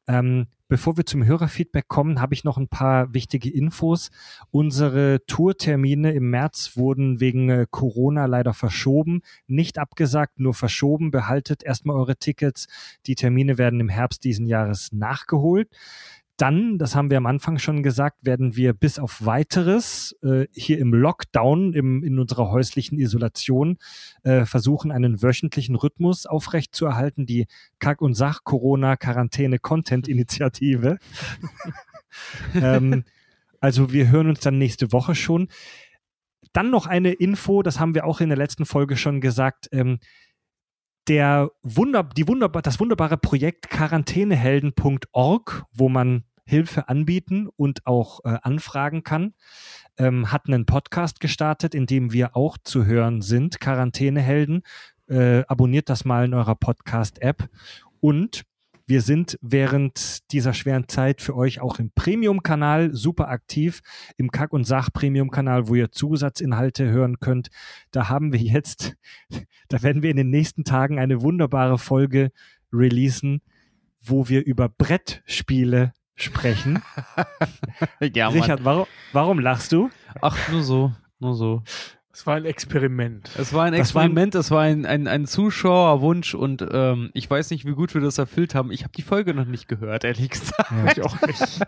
Ähm, bevor wir zum Hörerfeedback kommen, habe ich noch ein paar wichtige Infos. Unsere Tourtermine im März wurden wegen äh, Corona leider verschoben. Nicht abgesagt, nur verschoben. Behaltet erstmal eure Tickets. Die Termine werden im Herbst diesen Jahres nachgeholt. Dann, das haben wir am Anfang schon gesagt, werden wir bis auf weiteres äh, hier im Lockdown, im, in unserer häuslichen Isolation, äh, versuchen, einen wöchentlichen Rhythmus aufrechtzuerhalten. Die Kack- und Sach-Corona-Quarantäne-Content-Initiative. ähm, also wir hören uns dann nächste Woche schon. Dann noch eine Info, das haben wir auch in der letzten Folge schon gesagt. Ähm, der Wunder, die wunderbar, das wunderbare Projekt quarantänehelden.org, wo man Hilfe anbieten und auch äh, anfragen kann, ähm, hat einen Podcast gestartet, in dem wir auch zu hören sind. Quarantänehelden. Äh, abonniert das mal in eurer Podcast-App. Und wir sind während dieser schweren Zeit für euch auch im Premium-Kanal super aktiv, im Kack- und Sach-Premium-Kanal, wo ihr Zusatzinhalte hören könnt. Da haben wir jetzt, da werden wir in den nächsten Tagen eine wunderbare Folge releasen, wo wir über Brettspiele sprechen. ja, Richard, warum, warum lachst du? Ach, nur so, nur so. Es war ein Experiment. Es war ein Experiment, es war ein, ein, ein Zuschauerwunsch und ähm, ich weiß nicht, wie gut wir das erfüllt haben. Ich habe die Folge noch nicht gehört, ehrlich gesagt. Ich auch nicht.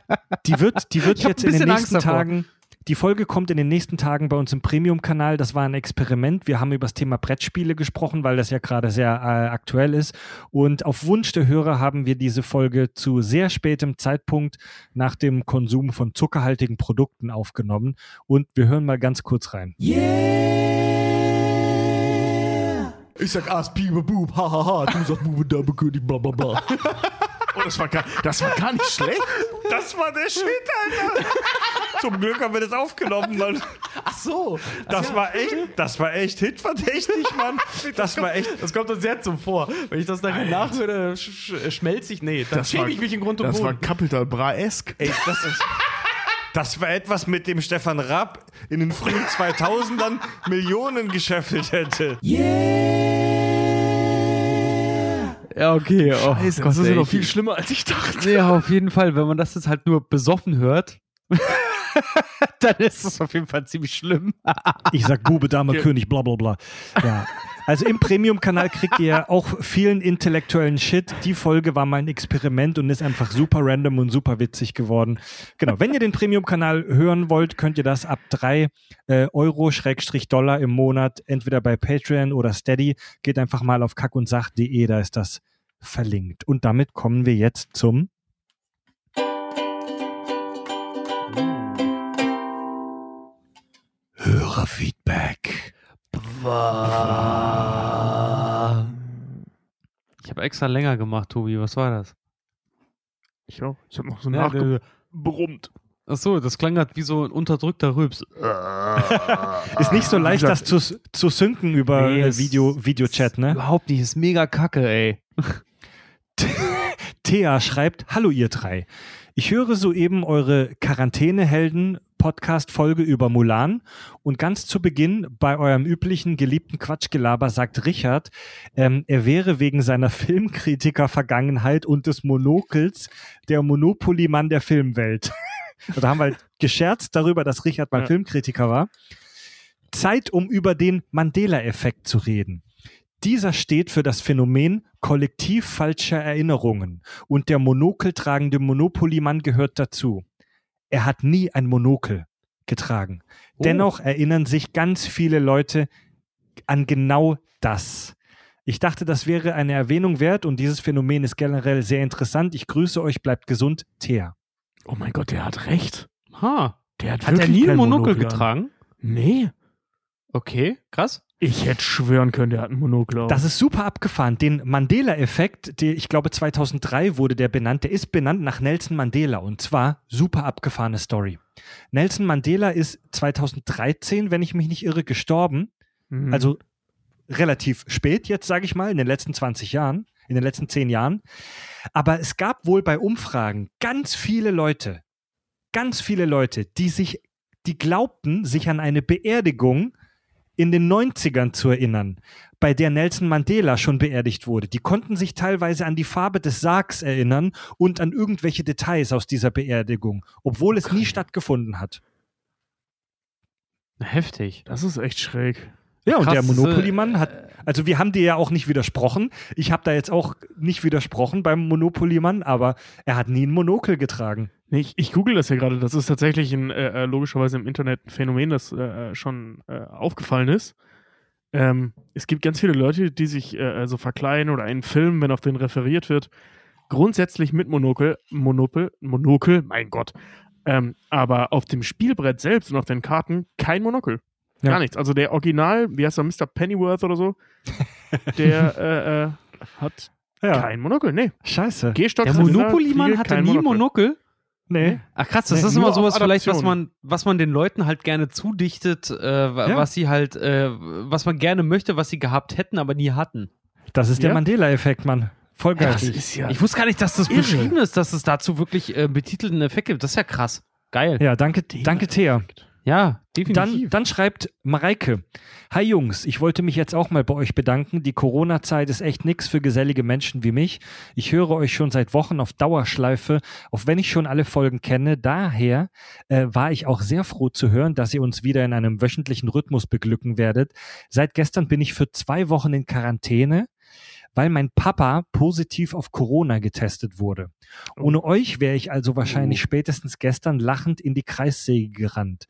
Die wird, die wird Ich jetzt in den nächsten. Tagen. Die Folge kommt in den nächsten Tagen bei uns im Premium-Kanal. Das war ein Experiment. Wir haben über das Thema Brettspiele gesprochen, weil das ja gerade sehr äh, aktuell ist. Und auf Wunsch der Hörer haben wir diese Folge zu sehr spätem Zeitpunkt nach dem Konsum von zuckerhaltigen Produkten aufgenommen. Und wir hören mal ganz kurz rein. Ich sag Ass, Biber, Bub, hahaha, du sagst Bube, da König, bla bla bla. Oh, das war gar, das war gar nicht schlecht. Das war der Shit, Alter. Zum Glück haben wir das aufgenommen, Mann. Ach so, Das war echt, das war echt hitverdächtig, Mann. Das war echt. das kommt uns sehr zum Vor. Wenn ich das nachher nachhöre, sch sch schmelze ich. Nee, dann Das schäme war- ich mich in Grund und Das war Boden. Capital Bra-esk. Ey, das ist. Das war etwas, mit dem Stefan Raab in den frühen 2000ern Millionen gescheffelt hätte. Ja, okay. Oh, Scheiße, Gott, das ist ja noch viel schlimmer, als ich dachte. Ja, auf jeden Fall. Wenn man das jetzt halt nur besoffen hört, dann ist das auf jeden Fall ziemlich schlimm. Ich sag Bube, Dame, Ja. König, bla bla bla. Ja. Also im Premium-Kanal kriegt ihr auch vielen intellektuellen Shit. Die Folge war mal ein Experiment und ist einfach super random und super witzig geworden. Genau. Wenn ihr den Premium-Kanal hören wollt, könnt ihr das ab drei äh, Euro Schrägstrich Dollar im Monat entweder bei Patreon oder Steady. Geht einfach mal auf kackundsach.de, da ist das verlinkt. Und damit kommen wir jetzt zum Hörerfeedback. Ich habe extra länger gemacht, Tobi. Was war das? Ich auch. Ich habe noch so Ja, nachgebrummt. Ach so, das klang halt wie so ein unterdrückter Rülps. Ist nicht so leicht, das zu, zu synken über Nee, Video, Videochat, ne? Überhaupt nicht. Ist mega kacke, ey. Thea schreibt, hallo ihr drei. Ich höre soeben eure Quarantänehelden-Podcast-Folge über Mulan und ganz zu Beginn bei eurem üblichen geliebten Quatschgelaber sagt Richard, ähm, er wäre wegen seiner Filmkritiker-Vergangenheit und des Monokels der Monopoly-Mann der Filmwelt. da haben wir halt gescherzt darüber, dass Richard mal Ja. Filmkritiker war. Zeit, um über den Mandela-Effekt zu reden. Dieser steht für das Phänomen kollektiv falscher Erinnerungen und der monokeltragende Monopoly-Mann gehört dazu. Er hat nie ein Monokel getragen. Oh. Dennoch erinnern sich ganz viele Leute an genau das. Ich dachte, das wäre eine Erwähnung wert und dieses Phänomen ist generell sehr interessant. Ich grüße euch, bleibt gesund, Thea. Oh mein Gott, der hat recht. Ha. Der hat, Hat er wirklich nie ein Monokel an. getragen? Nee. Okay, krass. Ich hätte schwören können, der hat ein Monokel. auf. Das ist super abgefahren. Den Mandela-Effekt, ich glaube 2003 wurde der benannt, der ist benannt nach Nelson Mandela und zwar super abgefahrene Story. Nelson Mandela ist 2013, wenn ich mich nicht irre, gestorben. Mhm. Also relativ spät jetzt, sage ich mal, in den letzten 20 Jahren, in den letzten 10 Jahren. Aber es gab wohl bei Umfragen ganz viele Leute, ganz viele Leute, die sich, die glaubten, sich an eine Beerdigung in den 90ern zu erinnern, bei der Nelson Mandela schon beerdigt wurde. Die konnten sich teilweise an die Farbe des Sargs erinnern und an irgendwelche Details aus dieser Beerdigung, obwohl es nie stattgefunden hat. Heftig. das ist echt schräg. Ja, und Krass, der das, Monopoly-Mann äh, hat, also wir haben dir ja auch nicht widersprochen. Ich habe da jetzt auch nicht widersprochen beim Monopoly-Mann, aber er hat nie ein Monokel getragen. Nee, ich, ich google das ja gerade. Das ist tatsächlich ein, äh, äh, logischerweise im Internet ein Phänomen, das äh, äh, schon äh, aufgefallen ist. Ähm, es gibt ganz viele Leute, die sich äh, äh, so verkleiden oder einen Film, wenn auf den referiert wird, grundsätzlich mit Monokel, Monopel, Monokel, mein Gott. Ähm, aber auf dem Spielbrett selbst und auf den Karten kein Monokel. Ja. Gar nichts. Also der Original, wie heißt er, Mr. Pennyworth oder so, der äh, äh, hat Ja, kein Monokel. Nee, scheiße. Gehstock Der Monopoly-Mann hatte nie Monokel. Nee. Ach krass, das Nee, ist immer sowas vielleicht, was man, was man den Leuten halt gerne zudichtet, äh, Ja. was sie halt, äh, was man gerne möchte, was sie gehabt hätten, aber nie hatten. Das ist der? Mandela-Effekt, Mann. Voll geil. Das ist ja. Ich wusste gar nicht, dass das Irre. beschrieben ist, dass es dazu wirklich äh, betitelten Effekt gibt. Das ist ja krass. Geil. ja, danke, danke, Thea. Ja, Dann, definitiv. dann schreibt Mareike, Hi Jungs, ich wollte mich jetzt auch mal bei euch bedanken. Die Corona-Zeit ist echt nix für gesellige Menschen wie mich. Ich höre euch schon seit Wochen auf Dauerschleife, auch wenn ich schon alle Folgen kenne. Daher äh, war ich auch sehr froh zu hören, dass ihr uns wieder in einem wöchentlichen Rhythmus beglücken werdet. Seit gestern bin ich für zwei Wochen in Quarantäne, weil mein Papa positiv auf Corona getestet wurde. Ohne euch wäre ich also wahrscheinlich spätestens gestern lachend in die Kreissäge gerannt.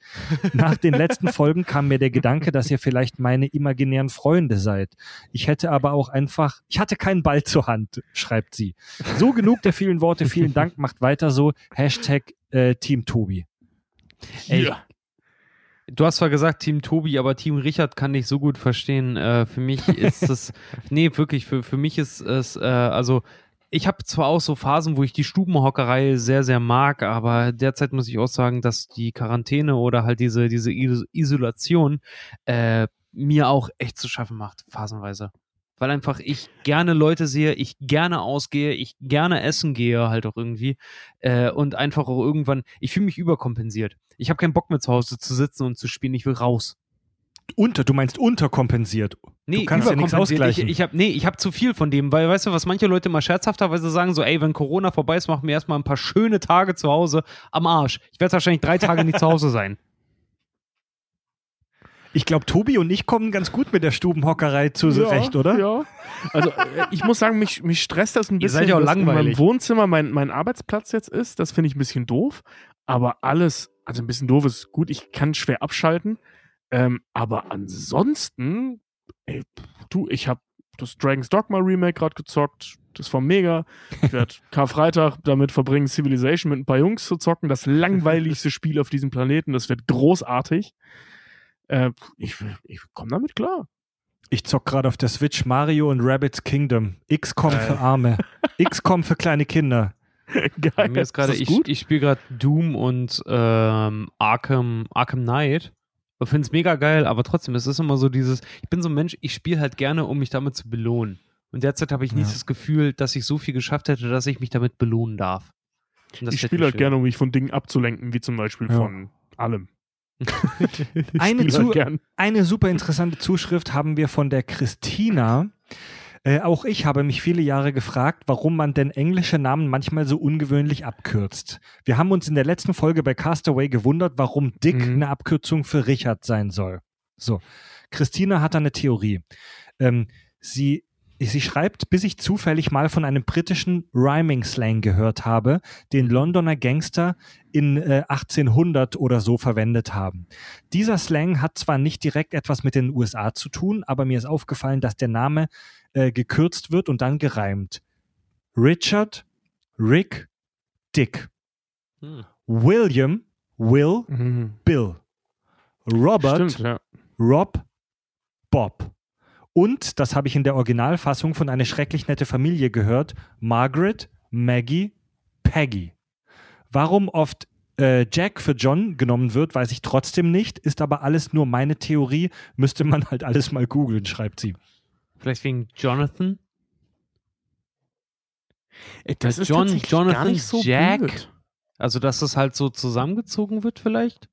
Nach den letzten Folgen kam mir der Gedanke, dass ihr vielleicht meine imaginären Freunde seid. Ich hätte aber auch einfach, ich hatte keinen Ball zur Hand, schreibt sie. So genug der vielen Worte, vielen Dank, macht weiter so. Hashtag äh, Team Tobi. Ey, Ja. Du hast zwar gesagt Team Tobi, aber Team Richard kann ich so gut verstehen. Äh, für mich ist es, nee, wirklich, für, für mich ist es, äh, also ich habe zwar auch so Phasen, wo ich die Stubenhockerei sehr, sehr mag, aber derzeit muss ich auch sagen, dass die Quarantäne oder halt diese, diese Is- Isolation äh, mir auch echt zu schaffen macht, phasenweise. Weil einfach ich gerne Leute sehe, ich gerne ausgehe, ich gerne essen gehe halt auch irgendwie äh, und einfach auch irgendwann, ich fühle mich überkompensiert. Ich habe keinen Bock mehr zu Hause zu sitzen und zu spielen, ich will raus. Unter, du meinst unterkompensiert. Nee, du kannst ja nichts ausgleichen. Ich, ich habe nee, ich habe zu viel von dem, weil weißt du, was manche Leute mal scherzhafterweise sagen, so ey, wenn Corona vorbei ist, machen wir erstmal ein paar schöne Tage zu Hause am Arsch. Ich werde wahrscheinlich drei Tage nicht zu Hause sein. Ich glaube, Tobi und ich kommen ganz gut mit der Stubenhockerei zurecht, oder? Ja. Also äh, ich muss sagen, mich, mich stresst das ein Ihr bisschen, seid ja auch langweilig. meinem Wohnzimmer mein, mein Arbeitsplatz jetzt ist. Das finde ich ein bisschen doof. Aber alles, also ein bisschen doof ist gut, ich kann schwer abschalten. Ähm, aber ansonsten, ey, du, ich habe das Dragon's Dogma Remake gerade gezockt. Das war mega. Ich werde Karfreitag damit verbringen, Civilization mit ein paar Jungs zu zocken. Das langweiligste Spiel auf diesem Planeten. Das wird großartig. Äh, ich ich komme damit klar. Ich zock gerade auf der Switch Mario und Rabbit's Kingdom. XCOM für Arme. XCOM für kleine Kinder. Geil. Bei mir ist gerade, ich, gut? ich spiele gerade Doom und ähm, Arkham, Arkham Knight. Ich finde es mega geil, aber trotzdem, es ist immer so dieses, ich bin so ein Mensch, ich spiele halt gerne, um mich damit zu belohnen. Und derzeit habe ich nicht Ja. das Gefühl, dass ich so viel geschafft hätte, dass ich mich damit belohnen darf. Ich spiele halt schwer. gerne, um mich von Dingen abzulenken, wie zum Beispiel Ja. von allem. Eine, zu, eine super interessante Zuschrift haben wir von der Christina. Äh, auch ich habe mich viele Jahre gefragt, warum man denn englische Namen manchmal so ungewöhnlich abkürzt. Wir haben uns in der letzten Folge bei Castaway gewundert, warum Dick Mhm. eine Abkürzung für Richard sein soll. So, Christina hat da eine Theorie. Ähm, sie, sie schreibt, bis ich zufällig mal von einem britischen Rhyming-Slang gehört habe, den Londoner Gangster in äh, 1800 oder so verwendet haben. Dieser Slang hat zwar nicht direkt etwas mit den USA zu tun, aber mir ist aufgefallen, dass der Name äh, gekürzt wird und dann gereimt. Richard, Rick, Dick. Hm. William, Will, Mhm. Bill. Robert, Stimmt, ja. Rob, Bob. Und, das habe ich in der Originalfassung von einer schrecklich nette Familie gehört, Margaret, Maggie, Peggy. Warum oft äh, Jack für John genommen wird, weiß ich trotzdem nicht, ist aber alles nur meine Theorie, müsste man halt alles mal googeln, schreibt sie. Vielleicht wegen Jonathan? Ey, das ist John, tatsächlich Jonathan, gar nicht so Jack. blöd. Also, dass es halt so zusammengezogen wird, vielleicht?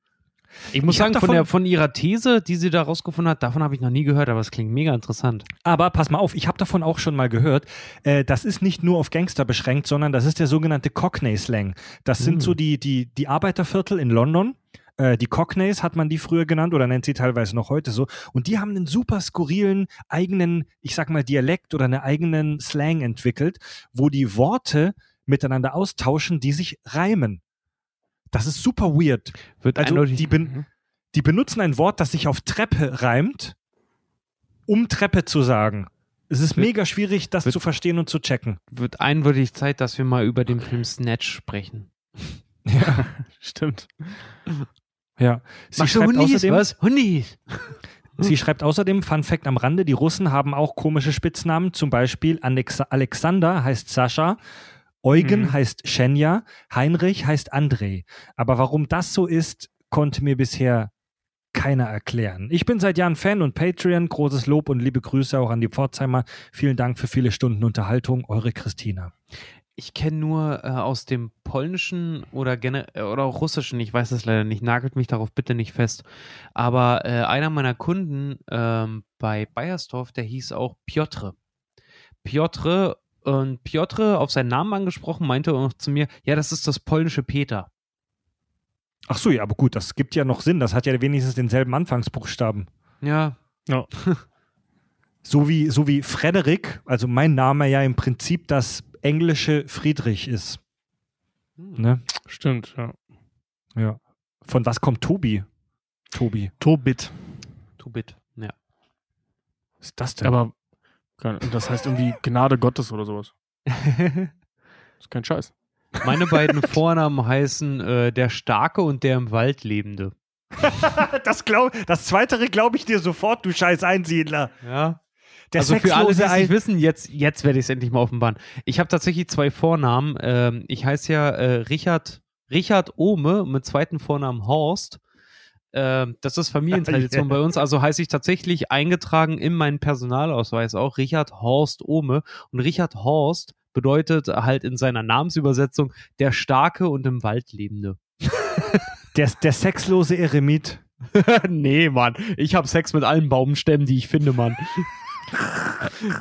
Ich muss Ich sagen, von, der, von ihrer These, die sie da rausgefunden hat, davon habe ich noch nie gehört, aber es klingt mega interessant. Aber pass mal auf, ich habe davon auch schon mal gehört. Äh, das ist nicht nur auf Gangster beschränkt, sondern das ist der sogenannte Cockney-Slang. Das sind so die, die, die Arbeiterviertel in London. Äh, die Cockneys hat man die früher genannt oder nennt sie teilweise noch heute so. Und die haben einen super skurrilen eigenen, ich sag mal, Dialekt oder einen eigenen Slang entwickelt, wo die Worte miteinander austauschen, die sich reimen. Das ist super weird. Wird Also die, ben die benutzen ein Wort, das sich auf Treppe reimt, um Treppe zu sagen. Es ist Wird- mega schwierig, das wird- zu verstehen und zu checken. wird eindeutig Zeit, dass wir mal über den Film Snatch sprechen. Ja, Stimmt. ja. Sie Machst du schreibt Hundis? außerdem, Was? Hundis? Sie schreibt außerdem, Fun Fact am Rande, die Russen haben auch komische Spitznamen, zum Beispiel Alex Alexander heißt Sascha, Eugen Mhm. heißt Schenja, Heinrich heißt André. Aber warum das so ist, konnte mir bisher keiner erklären. Ich bin seit Jahren Fan und Patreon. Großes Lob und liebe Grüße auch an die Pforzheimer. Vielen Dank für viele Stunden Unterhaltung. Eure Christina. Ich kenne nur äh, aus dem polnischen oder, äh, oder auch russischen, ich weiß es leider nicht, nagelt mich darauf bitte nicht fest. Aber äh, einer meiner Kunden ähm, bei Bayersdorf, der hieß auch Piotr. Piotr und Piotr auf seinen Namen angesprochen, meinte auch zu mir, ja, das ist das polnische Peter. Ach so, ja, aber gut, das gibt ja noch Sinn. Das hat ja wenigstens denselben Anfangsbuchstaben. Ja, So wie, so wie Frederik, also mein Name ja im Prinzip das englische Friedrich ist. Ne? Stimmt, ja. Ja. Von was kommt Tobi? Tobi. Tobit. Tubit. Ja. Was ist das denn? Aber das heißt irgendwie Gnade Gottes oder sowas. ist kein Scheiß. Meine beiden Vornamen heißen äh, der Starke und der im Wald Lebende. das, glaub, das Zweitere glaube ich dir sofort, du scheiß Einsiedler. Ja. Der also für alle, die es nicht wissen, jetzt, jetzt werde ich es endlich mal offenbaren. Ich habe tatsächlich zwei Vornamen. Ähm, ich heiße ja äh, Richard, Richard Ohme mit zweiten Vornamen Horst. Ähm, das ist Familientradition bei uns. Also heiße ich tatsächlich eingetragen in meinen Personalausweis auch Richard Horst Ohme. Und Richard Horst bedeutet halt in seiner Namensübersetzung der Starke und im Wald Lebende. der, der sexlose Eremit. nee, Mann. Ich habe Sex mit allen Baumstämmen, die ich finde, Mann.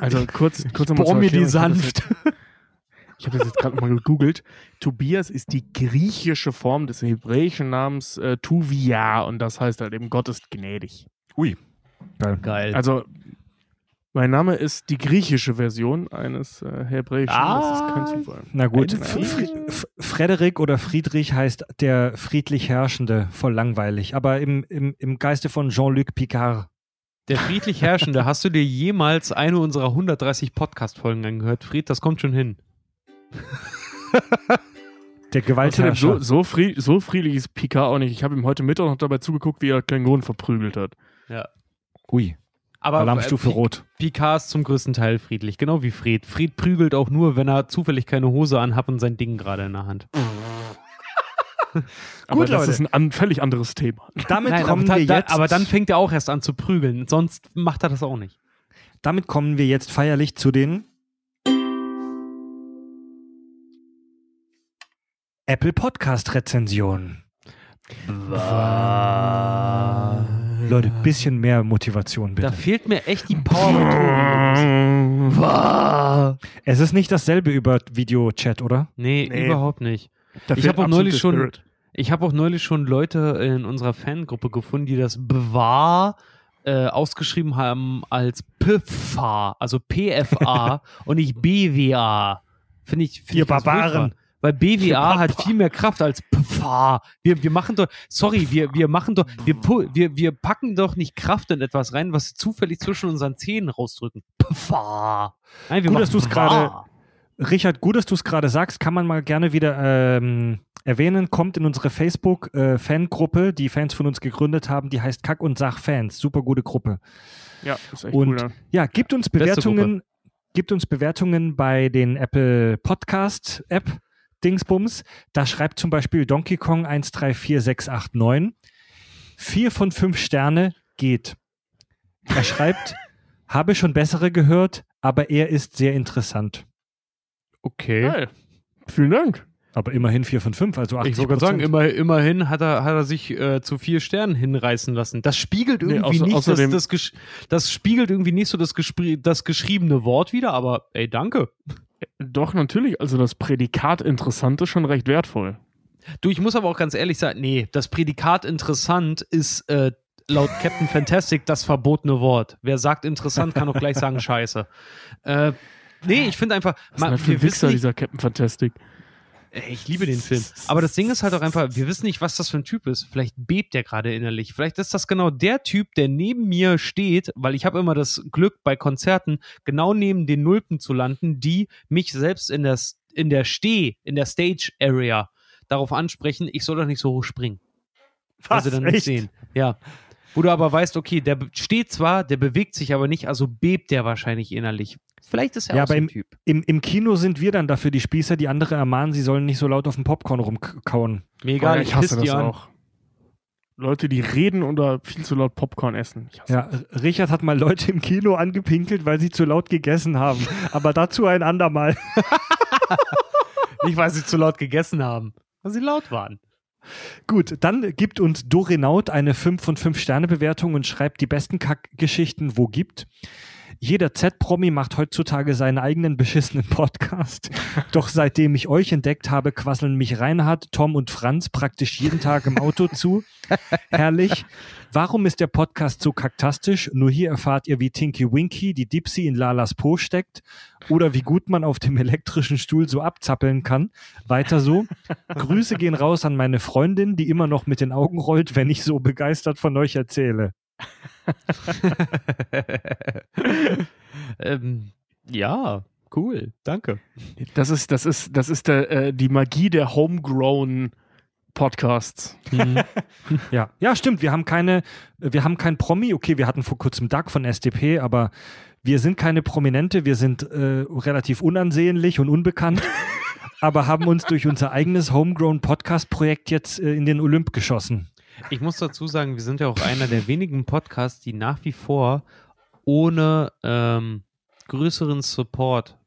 Also kurz, kurz nochmal Bohr zur mir die Erklärung, sanft. Ich habe das jetzt gerade mal gegoogelt. Tobias ist die griechische Form des hebräischen Namens äh, Tuvia und das heißt halt eben Gott ist gnädig. Ui. Geil. Geil. Also mein Name ist die griechische Version eines äh, hebräischen. das ist kein Ah. Zufall. Na gut, Frederik oder Friedrich heißt der friedlich Herrschende, voll langweilig. Aber im, im, im Geiste von Jean-Luc Picard. Der friedlich Herrschende, hast du dir jemals eine unserer 130 Podcast-Folgen angehört? Fried, das kommt schon hin. Der Gewaltherrscher. so, so, fried, so friedlich ist Picard auch nicht. Ich habe ihm heute Mittag noch dabei zugeguckt, wie er Klingonen verprügelt hat. Ja. Ui, Aber Alarmstufe äh, rot. Pi- Picard ist zum größten Teil friedlich, genau wie Fried. Fried prügelt auch nur, wenn er zufällig keine Hose anhat und sein Ding gerade in der Hand. Aber Gut, das Leute. ist ein an, völlig anderes Thema. Damit Nein, kommen aber, wir da, jetzt. da, aber dann fängt er auch erst an zu prügeln, sonst macht er das auch nicht. damit kommen wir jetzt feierlich zu den Apple Podcast Rezensionen. Leute, bisschen mehr Motivation Da bitte. fehlt mir echt die Power. Es ist nicht dasselbe über Videochat, oder? nee, Nee. überhaupt nicht. Da Ich fehlt hab auch neulich schon- Spirit. Ich habe auch neulich schon Leute in unserer Fangruppe gefunden, die das Bewahr äh, ausgeschrieben haben als PFA, also PFA und nicht BWA. Finde ich, find Ihr ich Barbaren. Weil BWA hat viel mehr Kraft als PFA. Wir, wir machen doch, sorry, wir, wir machen doch, wir, wir, wir packen doch nicht Kraft in etwas rein, was zufällig zwischen unseren Zähnen rausdrücken. PFA. Nein, wir Gut, machen dass Bewahr. gerade- Richard, gut, dass du es gerade sagst, kann man mal gerne wieder ähm, erwähnen, kommt in unsere Facebook-Fangruppe, die Fans von uns gegründet haben, die heißt Kack und Sach Fans. Super gute Gruppe. Ja, ist echt Und cool. Ja. Ja, gibt uns Bewertungen, gibt uns Bewertungen bei den Apple Podcast App Dingsbums. Da schreibt zum Beispiel Donkey Kong 134689. Vier von fünf Sterne geht. Er schreibt, habe schon bessere gehört, aber er ist sehr interessant. Okay. Geil. Vielen Dank. Aber immerhin vier von fünf, also 80 Ich wollte gerade sagen, immer, immerhin hat er, hat er sich äh, zu vier Sternen hinreißen lassen. Das spiegelt Nee, irgendwie außer- nicht das, außerdem- das, gesch- das spiegelt irgendwie nicht so das, das geschriebene Wort wieder, aber ey, danke. Doch, natürlich. Also das Prädikat interessant ist schon recht wertvoll. Du, ich muss aber auch ganz ehrlich sagen, nee, das Prädikat interessant ist äh, laut Captain Fantastic das verbotene Wort. Wer sagt interessant, kann auch gleich sagen scheiße. Äh, nee, ich finde einfach, Was ist denn für wir Wichser, nicht, dieser Captain Fantastic? Ey, Ich liebe den Film. Aber das Ding ist halt auch einfach, wir wissen nicht, was das für ein Typ ist. Vielleicht bebt der gerade innerlich. Vielleicht ist das genau der Typ, der neben mir steht, weil ich habe immer das Glück, bei Konzerten genau neben den Nulpen zu landen, die mich selbst in der, in der Steh, in der Stage Area darauf ansprechen, ich soll doch nicht so hoch springen. Weil sie dann nicht sehen. Ja. Wo du aber weißt, okay, der steht zwar, der bewegt sich aber nicht, also bebt der wahrscheinlich innerlich. Vielleicht ist er Ja, auch so aber ein im, Typ. im, im Kino sind wir dann dafür die Spießer, die andere ermahnen, sie sollen nicht so laut auf dem Popcorn rumkauen. Mir egal, Oh ja, ich, ich hasse das an. auch. Leute, die reden oder viel zu laut Popcorn essen. Ja, Richard hat mal Leute im Kino angepinkelt, weil sie zu laut gegessen haben. Aber dazu ein andermal. Nicht, weil sie zu laut gegessen haben, weil sie laut waren. Gut, dann gibt uns Dorenaut eine 5 von 5 Sterne Bewertung und schreibt die besten Kackgeschichten, wo gibt. Jeder Z-Promi macht heutzutage seinen eigenen beschissenen Podcast. Doch seitdem ich euch entdeckt habe, quasseln mich Reinhard, Tom und Franz praktisch jeden Tag im Auto zu. Herrlich. Warum ist der Podcast so kaktastisch? Nur hier erfahrt ihr, wie Tinky Winky die Dipsy in Lalas Po steckt oder wie gut man auf dem elektrischen Stuhl so abzappeln kann. Weiter so. Grüße gehen raus an meine Freundin, die immer noch mit den Augen rollt, wenn ich so begeistert von euch erzähle. ähm, ja, cool, danke. Das ist, das ist, das ist der, äh, die Magie der Homegrown Podcasts. Ja, ja, stimmt. Wir haben keine, wir haben kein Promi. Okay, wir hatten vor kurzem Doug von SDP, aber wir sind keine Prominente. Wir sind äh, relativ unansehnlich und unbekannt, aber haben uns durch unser eigenes Homegrown Podcast-Projekt jetzt äh, in den Olymp geschossen. Ich muss dazu sagen, wir sind ja auch einer der wenigen Podcasts, die nach wie vor ohne ähm, größeren Support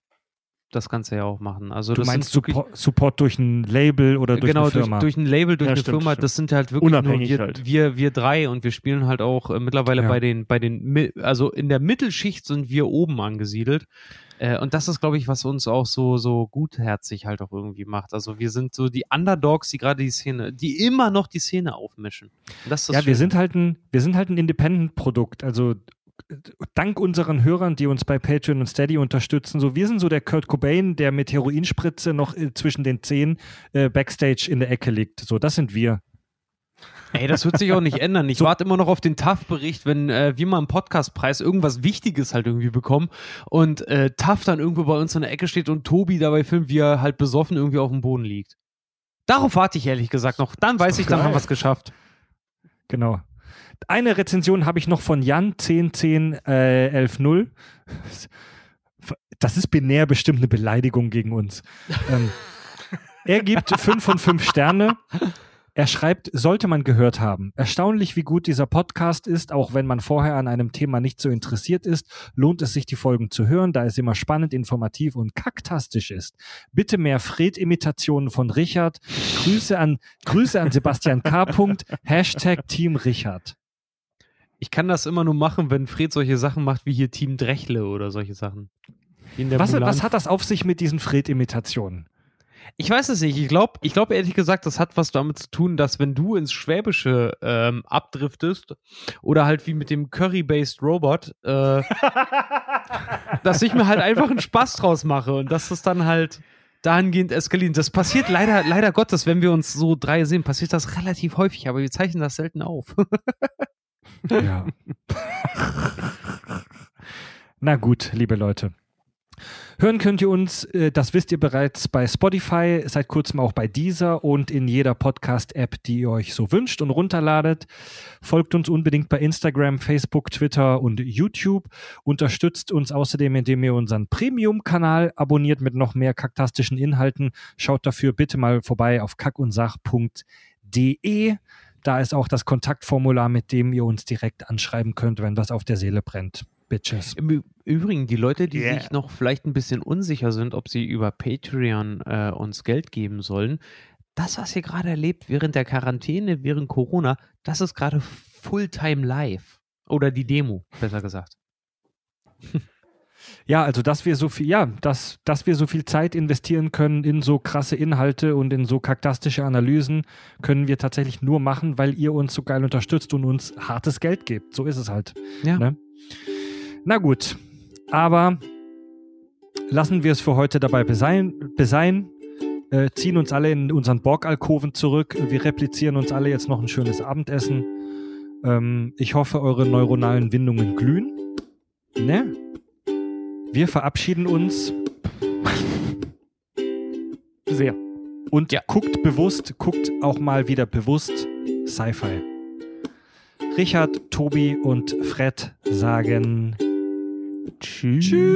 das Ganze ja auch machen. Also Du meinst Support, Support durch ein Label oder durch genau, eine durch, Firma? durch ein Label, durch Ja, eine stimmt, Firma, stimmt. das sind halt wirklich Unabhängig nur wir, halt. wir, wir drei und wir spielen halt auch äh, mittlerweile Ja. bei den, bei den, also in der Mittelschicht sind wir oben angesiedelt. Äh, und das ist, glaube ich, was uns auch so, so gutherzig halt auch irgendwie macht. Also wir sind so die Underdogs, die gerade die Szene, die immer noch die Szene aufmischen. Ja, wir sind halt ein, wir sind halt ein Independent-Produkt. Also dank unseren Hörern, die uns bei Patreon und Steady unterstützen, so wir sind so der Kurt Cobain, der mit Heroinspritze noch äh, zwischen den Zehen äh, backstage in der Ecke liegt. So, das sind wir. Ey, das wird sich auch nicht ändern. Ich warte immer noch auf den TAF-Bericht, wenn äh, wir mal im Podcastpreis irgendwas Wichtiges halt irgendwie bekommen und äh, TAF dann irgendwo bei uns in der Ecke steht und Tobi dabei filmt, wie er halt besoffen irgendwie auf dem Boden liegt. Darauf warte ich ehrlich gesagt noch. Dann weiß ich, dann haben wir es geschafft. Genau. Eine Rezension habe ich noch von Jan 1010 äh, 110. Das ist binär bestimmt eine Beleidigung gegen uns. ähm, er gibt 5 von 5 Sterne. Er schreibt, sollte man gehört haben. Erstaunlich, wie gut dieser Podcast ist, auch wenn man vorher an einem Thema nicht so interessiert ist, lohnt es sich, die Folgen zu hören, da es immer spannend, informativ und kaktastisch ist. Bitte mehr Fred-Imitationen von Richard. Grüße an, Grüße an Sebastian K. Hashtag Team Richard. Ich kann das immer nur machen, wenn Fred solche Sachen macht wie hier Team Drechle oder solche Sachen. Was, was hat das auf sich mit diesen Fred-Imitationen? Ich weiß es nicht. Ich glaube, ich glaub ehrlich gesagt, das hat was damit zu tun, dass wenn du ins Schwäbische ähm, abdriftest oder halt wie mit dem Curry-based Robot, äh, dass ich mir halt einfach einen Spaß draus mache und dass das dann halt dahingehend eskaliert. Das passiert leider, leider Gottes, wenn wir uns so drei sehen, passiert das relativ häufig, aber wir zeichnen das selten auf. Ja. Na gut, liebe Leute. Hören könnt ihr uns, äh, das wisst ihr bereits bei Spotify, seit kurzem auch bei Deezer und in jeder Podcast-App, die ihr euch so wünscht und runterladet. Folgt uns unbedingt bei Instagram, Facebook, Twitter und YouTube. Unterstützt uns außerdem, indem ihr unseren Premium-Kanal abonniert mit noch mehr kaktastischen Inhalten. Schaut dafür bitte mal vorbei auf kackundsach.de. Da ist auch das Kontaktformular, mit dem ihr uns direkt anschreiben könnt, wenn was auf der Seele brennt. Bitches. Im Übrigen, die Leute, die Yeah. sich noch vielleicht ein bisschen unsicher sind, ob sie über Patreon äh, uns Geld geben sollen, das, was ihr gerade erlebt während der Quarantäne, während Corona, das ist gerade Fulltime live. Oder die Demo, besser gesagt. Ja, also dass wir so viel, ja, dass, dass wir so viel Zeit investieren können in so krasse Inhalte und in so kaktastische Analysen, können wir tatsächlich nur machen, weil ihr uns so geil unterstützt und uns hartes Geld gebt. So ist es halt. Ja. Ne? Na gut, aber lassen wir es für heute dabei besein, besein äh, ziehen uns alle in unseren Borgalkoven zurück. Wir replizieren uns alle jetzt noch ein schönes Abendessen. Ähm, ich hoffe, eure neuronalen Windungen glühen. Ne? Wir verabschieden uns Sehr. und Ja. guckt bewusst, guckt auch mal wieder bewusst Sci-Fi. Richard, Tobi und Fred sagen Tschüss. Tschüss.